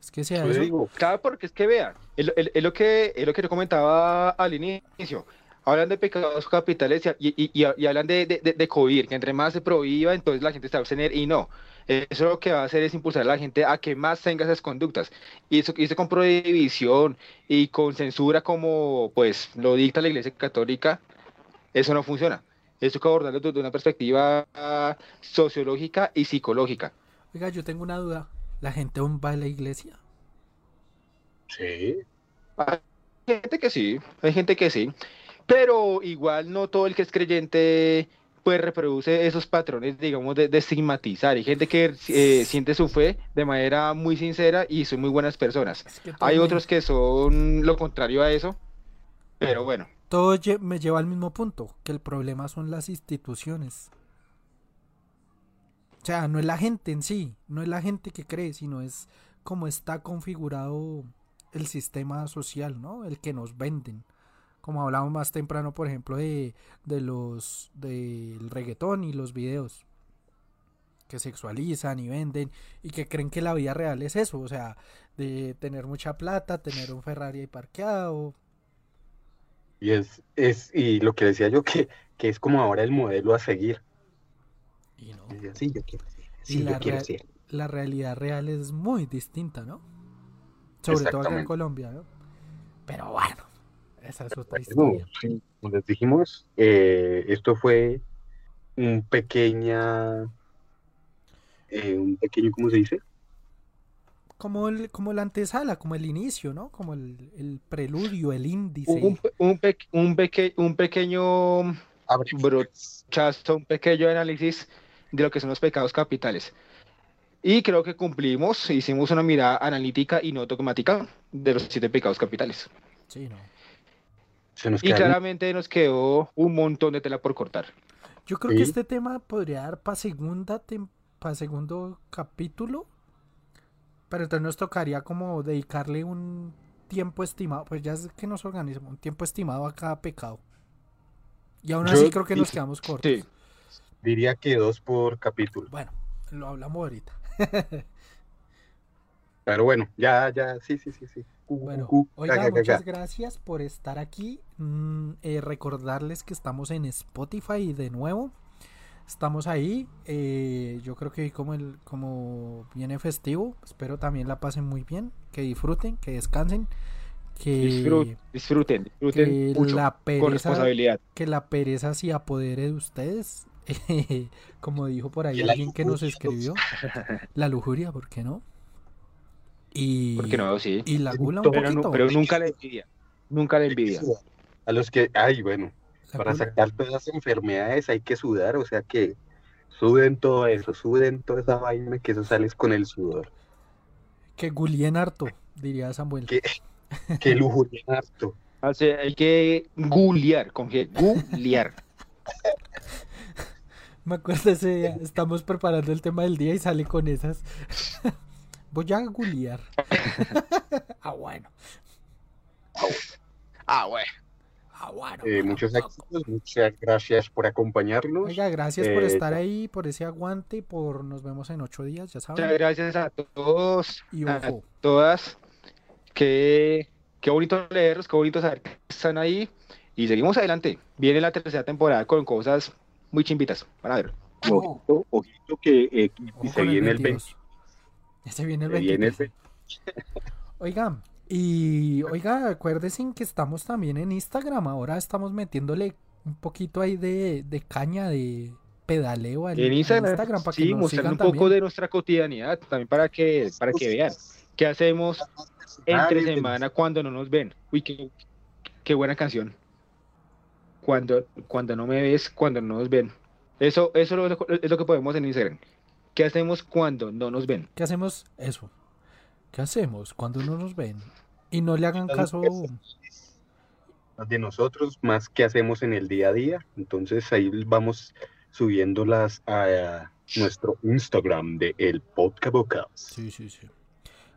Es que sea eso. digo, Claro, porque es que vean, es lo que es lo que yo comentaba al inicio. Hablan de pecados capitales y, y- y- y hablan de, de, de- cohibir, que entre más se prohíba, entonces la gente se va a abstener y no. Eso lo que va a hacer es impulsar a la gente a que más tenga esas conductas. Y eso, y eso con prohibición y con censura como pues lo dicta la Iglesia Católica, eso no funciona. Eso hay que abordarlo desde una perspectiva sociológica y psicológica. Oiga, yo tengo una duda. ¿La gente aún va a la iglesia? sí, Hay gente que sí, hay gente que sí, pero igual no todo el que es creyente pues reproduce esos patrones, digamos, de, de estigmatizar. Hay gente que eh, siente su fe de manera muy sincera y son muy buenas personas. Es que todo Hay otros que son lo contrario a eso, pero bueno, Todo lle- me lleva al mismo punto, que el problema son las instituciones. O sea, no es la gente en sí, no es la gente que cree, sino es cómo está configurado el sistema social, ¿no? El que nos venden. Como hablábamos más temprano, por ejemplo, de, de los del reggaetón y los videos que sexualizan y venden y que creen que la vida real es eso, o sea, de tener mucha plata, tener un Ferrari ahí parqueado, y es, es, y lo que decía yo, que, que es como ahora el modelo a seguir. y no. Y yo quiero ser, sí, la yo quiero ser. la realidad real es muy distinta, ¿no? Sobre todo acá en. Colombia, ¿no? Pero bueno, esa es otra Bueno, historia. sí, como les dijimos, eh, esto fue un pequeña, eh, un pequeño, ¿cómo se dice? Como, el, como la antesala, como el inicio, ¿no? Como el, el preludio, el índice. un, un, pe- un, peque- un pequeño brochazo, un pequeño análisis de lo que son los pecados capitales. Y creo que cumplimos, hicimos una mirada analítica y no dogmática de los siete pecados capitales. Sí, ¿no? Se nos Y quedaron- claramente nos quedó un montón de tela por cortar. Yo creo que este tema podría dar para segunda para segundo capítulo. Pero entonces nos tocaría como dedicarle un tiempo estimado? Pues ya es que nos organizamos, un tiempo estimado a cada pecado. Y aún Yo así creo que nos quedamos cortos. Sí. Diría que dos por capítulo. Bueno, lo hablamos ahorita. Pero bueno, ya, ya, sí, sí, sí, sí. Bueno, oiga, ga, ga, ga, muchas gracias por estar aquí. Mm, eh, recordarles que estamos en Spotify de nuevo. Estamos ahí. eh, yo creo que como el como viene festivo, espero también la pasen muy bien, que disfruten, que descansen, que Disfruten, disfruten, disfruten que mucho, la con pereza responsabilidad. que la pereza se apodere de ustedes. como dijo por ahí alguien que nos escribió, la lujuria, ¿por qué no? Y, Porque no, sí. y la gula un Pero poquito. no- pero nunca la envidia. Nunca la envidia. A los que, ay, bueno, La para gula- sacar todas las enfermedades hay que sudar, o sea que suden todo eso, suden toda esa vaina que eso sales con el sudor. Que gulien harto, diría Samuel. Que- Que lujuria harto. O sea, hay que guliar, con G, guliar. Me acuerdo ese día, estamos preparando el tema del día y sale con esas. Voy a guliar. ah, bueno. Ah, bueno. Ah, bueno. Eh, muchos éxitos, muchas gracias por acompañarnos. Oiga, gracias por Eh, estar ahí, por ese aguante, por nos vemos en ocho días, ya Muchas saben. gracias a todos, Y a todas. Qué, qué bonito leerlos, qué bonito saber que están ahí. Y seguimos adelante. Viene la tercera temporada con cosas muy chimbitas. Van a ver. Ojito, ojito que eh, ojo se viene el 22. 20. Ya se viene el Se viene el 23. Oiga, y oiga, acuérdense que estamos también en Instagram. Ahora estamos metiéndole un poquito ahí de, de caña, de pedaleo al, En al Instagram, para que sí, nos mostrando sigan un poco también. de nuestra cotidianidad, también para que, para que vean qué hacemos entre semana cuando no nos ven. Uy, qué, qué buena canción. Cuando, cuando no me ves, cuando no nos ven. Eso, eso es lo, es lo que podemos en Instagram. ¿Qué hacemos cuando no nos ven? ¿Qué hacemos? Eso. ¿Qué hacemos cuando no nos ven? Y no le hagan caso. de nosotros, más que hacemos en el día a día. Entonces ahí vamos subiéndolas a nuestro Instagram de El Podcast Podcast. Sí, sí, sí.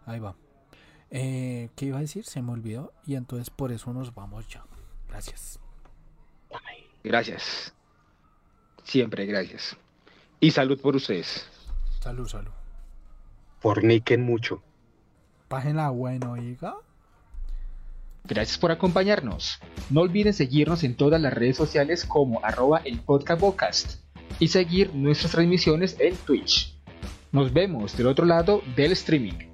Ahí va. Eh, ¿Qué iba a decir? Se me olvidó. Y entonces por eso nos vamos ya. Gracias. Gracias. Siempre gracias. Y salud por ustedes. Salud, salud. Forniquen mucho. Pájenla bueno, oiga. Gracias por acompañarnos. No olviden seguirnos en todas las redes sociales como arroba el podcast y seguir nuestras transmisiones en Twitch. Nos vemos del otro lado del streaming.